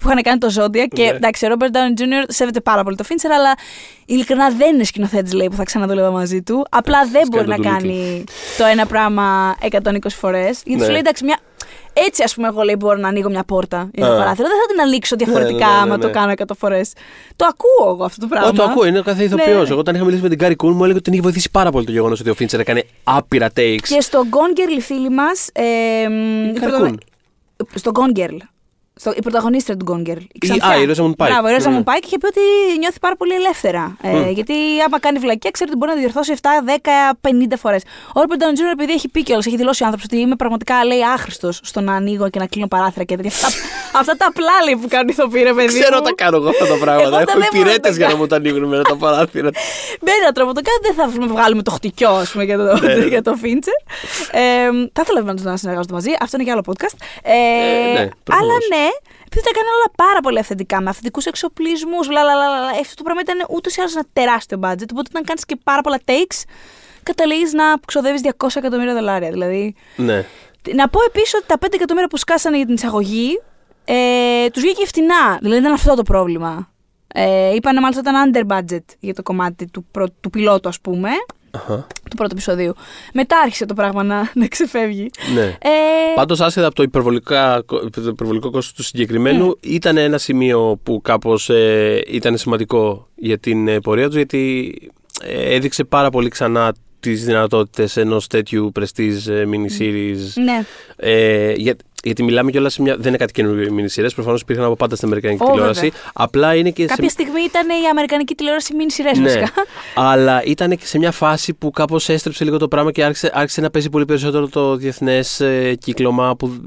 Speaker 2: που είχαν κάνει το Zodiac. Και
Speaker 3: Ναι.
Speaker 2: εντάξει, ο Robert Downey Jr. σέβεται πάρα πολύ το Fincher, αλλά ειλικρινά δεν είναι σκηνοθέτης, λέει, που θα ξαναδούλευα μαζί του. Απλά δεν μπορεί να
Speaker 3: το Λούτι.
Speaker 2: κάνει το ένα πράγμα 120 φορές. Γιατί
Speaker 3: Ναι.
Speaker 2: σου λέει εντάξει, μια. Έτσι, ας πούμε, εγώ λέει μπορώ να ανοίγω μια πόρτα ή ένα
Speaker 3: Α.
Speaker 2: παράθυρο. Δεν θα την ανοίξω διαφορετικά
Speaker 3: ναι, ναι,
Speaker 2: άμα
Speaker 3: ναι.
Speaker 2: το κάνω 100 φορές. Το ακούω εγώ αυτό το πράγμα.
Speaker 3: Όχι, το ακούω, είναι ο κάθε ηθοποιός.
Speaker 2: Ναι.
Speaker 3: Εγώ όταν είχα μιλήσει με την Carrie Coon μου έλεγε ότι την είχε βοηθήσει πάρα πολύ το γεγονός ότι ο Fincher έκανε άπειρα takes.
Speaker 2: Και στο Gone Girl, οι φίλοι μας. Ε, μ, η
Speaker 3: Carrie Coon.
Speaker 2: πρωτο- στο Gone Girl. Στο, η πρωταγωνίστρια του Gone Girl. Η Ξανθιά.
Speaker 3: α, η Rosamund Pike.
Speaker 2: Μπράβο, η Rosa
Speaker 3: Ναι.
Speaker 2: mund Pike είχε πει ότι νιώθει πάρα πολύ ελεύθερα. Ε, γιατί άμα κάνει βλακία, ξέρει ότι μπορεί να τη διορθώσει 7, 10, 50 φορές. Ο Robert Downey Jr. επειδή έχει πει κιόλας, έχει δηλώσει ο άνθρωπος ότι είμαι πραγματικά λέει άχρηστος στο να ανοίγω και να κλείνω παράθυρα και τέτοια. αυτά, αυτά τα απλά λέει που κάνει ηθοποιοί, ρε παιδί.
Speaker 3: Ξέρω
Speaker 2: μου.
Speaker 3: τα κάνω εγώ αυτά τα πράγματα.
Speaker 2: Εγώ τα
Speaker 3: Έχω
Speaker 2: δεν μπορώ να
Speaker 3: υπηρέτες
Speaker 2: τα
Speaker 3: για να
Speaker 2: κάνω.
Speaker 3: μου τα ανοίγουν με τα παράθυρα.
Speaker 2: Με έναν τρόπο το κάνει, δεν θα βγάλουμε το χτικιό, ας πούμε, για το,
Speaker 3: Ναι.
Speaker 2: για το Fincher. Ε, θα ήθελα βέβαια να συνεργάζονται μαζί. Αυτό είναι για άλλο podcast. Ε,
Speaker 3: Ε, ναι, προφανώς.
Speaker 2: αλλά ναι, επειδή τα κάνει όλα πάρα πολύ αυθεντικά, με αυθεντικούς εξοπλισμούς, λαλαλαλα. Αυτό το πράγμα ήταν ούτως ή άλλως ένα τεράστιο budget. Οπότε όταν κάνεις και πάρα πολλά takes, καταλήγεις να ξοδεύεις 200 εκατομμύρια δολάρια. Δηλαδή.
Speaker 3: Ναι.
Speaker 2: Να πω επίσης ότι τα 5 εκατομμύρια που σκάσανε για την εισαγωγή ε, τους βγήκε φτηνά. Δηλαδή ήταν αυτό το πρόβλημα. Ε, είπανε μάλιστα ότι ήταν under budget για το κομμάτι του, πρω, του πιλότου, ας πούμε,
Speaker 3: Αχα.
Speaker 2: του πρώτου επεισοδίου. Μετά άρχισε το πράγμα να, να ξεφεύγει.
Speaker 3: Ναι.
Speaker 2: Ε,
Speaker 3: Πάντως, άσχετα από το, υπερβολικά, το υπερβολικό κόστος του συγκεκριμένου,
Speaker 2: Ναι.
Speaker 3: ήταν ένα σημείο που κάπως ε, ήταν σημαντικό για την ε, πορεία τους, γιατί ε, έδειξε πάρα πολύ ξανά τις δυνατότητες ενός τέτοιου prestige ε, mini-series.
Speaker 2: Ναι.
Speaker 3: Ε, για, γιατί μιλάμε κιόλας σε μια. Δεν είναι κάτι καινούργιο οι μινισυρέ. Προφανώς υπήρχαν από πάντα στην Αμερικανική
Speaker 2: Ω,
Speaker 3: τηλεόραση.
Speaker 2: βέβαια.
Speaker 3: Απλά είναι και.
Speaker 2: Κάποια
Speaker 3: σε...
Speaker 2: στιγμή ήταν η Αμερικανική τηλεόραση μήνυ σειρές
Speaker 3: Ναι,
Speaker 2: βασικά.
Speaker 3: αλλά ήταν και σε μια φάση που κάπως έστρεψε λίγο το πράγμα και άρχισε, άρχισε να παίζει πολύ περισσότερο το διεθνές κύκλωμα που,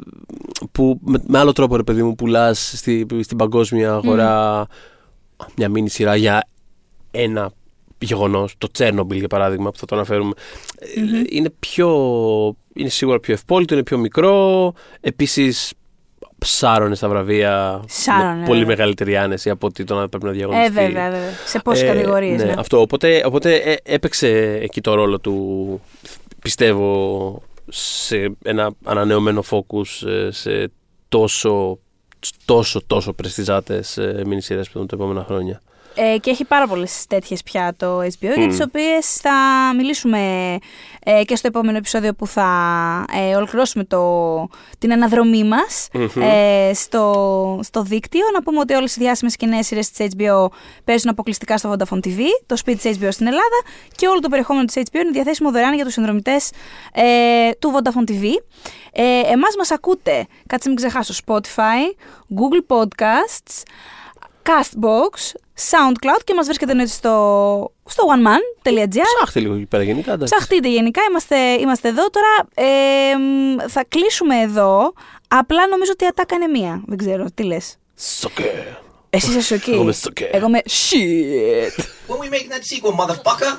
Speaker 3: που με, με άλλο τρόπο, ρε παιδί μου, πουλάς στη, στην παγκόσμια αγορά μια μίνι σειρά για ένα γεγονός, το Τσέρνομπιλ για παράδειγμα, που θα το αναφερουμε Ε, Είναι πιο. Είναι σίγουρα πιο ευπόλυτο, είναι πιο μικρό. Επίσης, σάρωνε στα βραβεία
Speaker 2: Σάρωνε,
Speaker 3: με πολύ
Speaker 2: βέβαια.
Speaker 3: μεγαλύτερη άνεση από ότι το να πρέπει να
Speaker 2: Ε,
Speaker 3: διαγωνιστεί.
Speaker 2: βέβαια, βέβαια. Σε πόσες
Speaker 3: Ε,
Speaker 2: κατηγορίες.
Speaker 3: ναι, αυτό. Οπότε, οπότε ε, έπαιξε εκεί το ρόλο του, πιστεύω, σε ένα ανανεωμένο focus ε, σε τόσο, τόσο, τόσο πρεστιζάτες ε, μινισύρες που τα επόμενα χρόνια.
Speaker 2: Ε, και έχει πάρα πολλές τέτοιες πια το HBO, για τις οποίες θα μιλήσουμε ε, και στο επόμενο επεισόδιο που θα ε, ολοκληρώσουμε το, την αναδρομή μας ε, στο, στο δίκτυο. Να πούμε ότι όλες οι διάσημες και νέες σειρές της HBO παίζουν αποκλειστικά στο Vodafone TV, το σπίτι της HBO στην Ελλάδα και όλο το περιεχόμενο της HBO είναι διαθέσιμο δωρεάν για τους συνδρομητές ε, του Vodafone TV. Ε, εμάς μας ακούτε, κάτσε μην ξεχάσω, Spotify, Google Podcasts, Castbox, SoundCloud και μας βρίσκεται εννοείται στο, στο oneman.gr.
Speaker 3: Ψάχτε λίγο εκεί πέρα γενικά. εντάξει.
Speaker 2: Ψαχτείτε γενικά, είμαστε, είμαστε εδώ τώρα. Ε, μ, θα κλείσουμε εδώ. Απλά νομίζω ότι η ατάκα είναι μία. Δεν ξέρω, τι λες.
Speaker 3: Σοκέ.
Speaker 2: Εσύ είσαι σοκή.
Speaker 3: Εγώ είμαι σοκέ.
Speaker 2: Εγώ είμαι shit.
Speaker 1: When we making that sequel, motherfucker?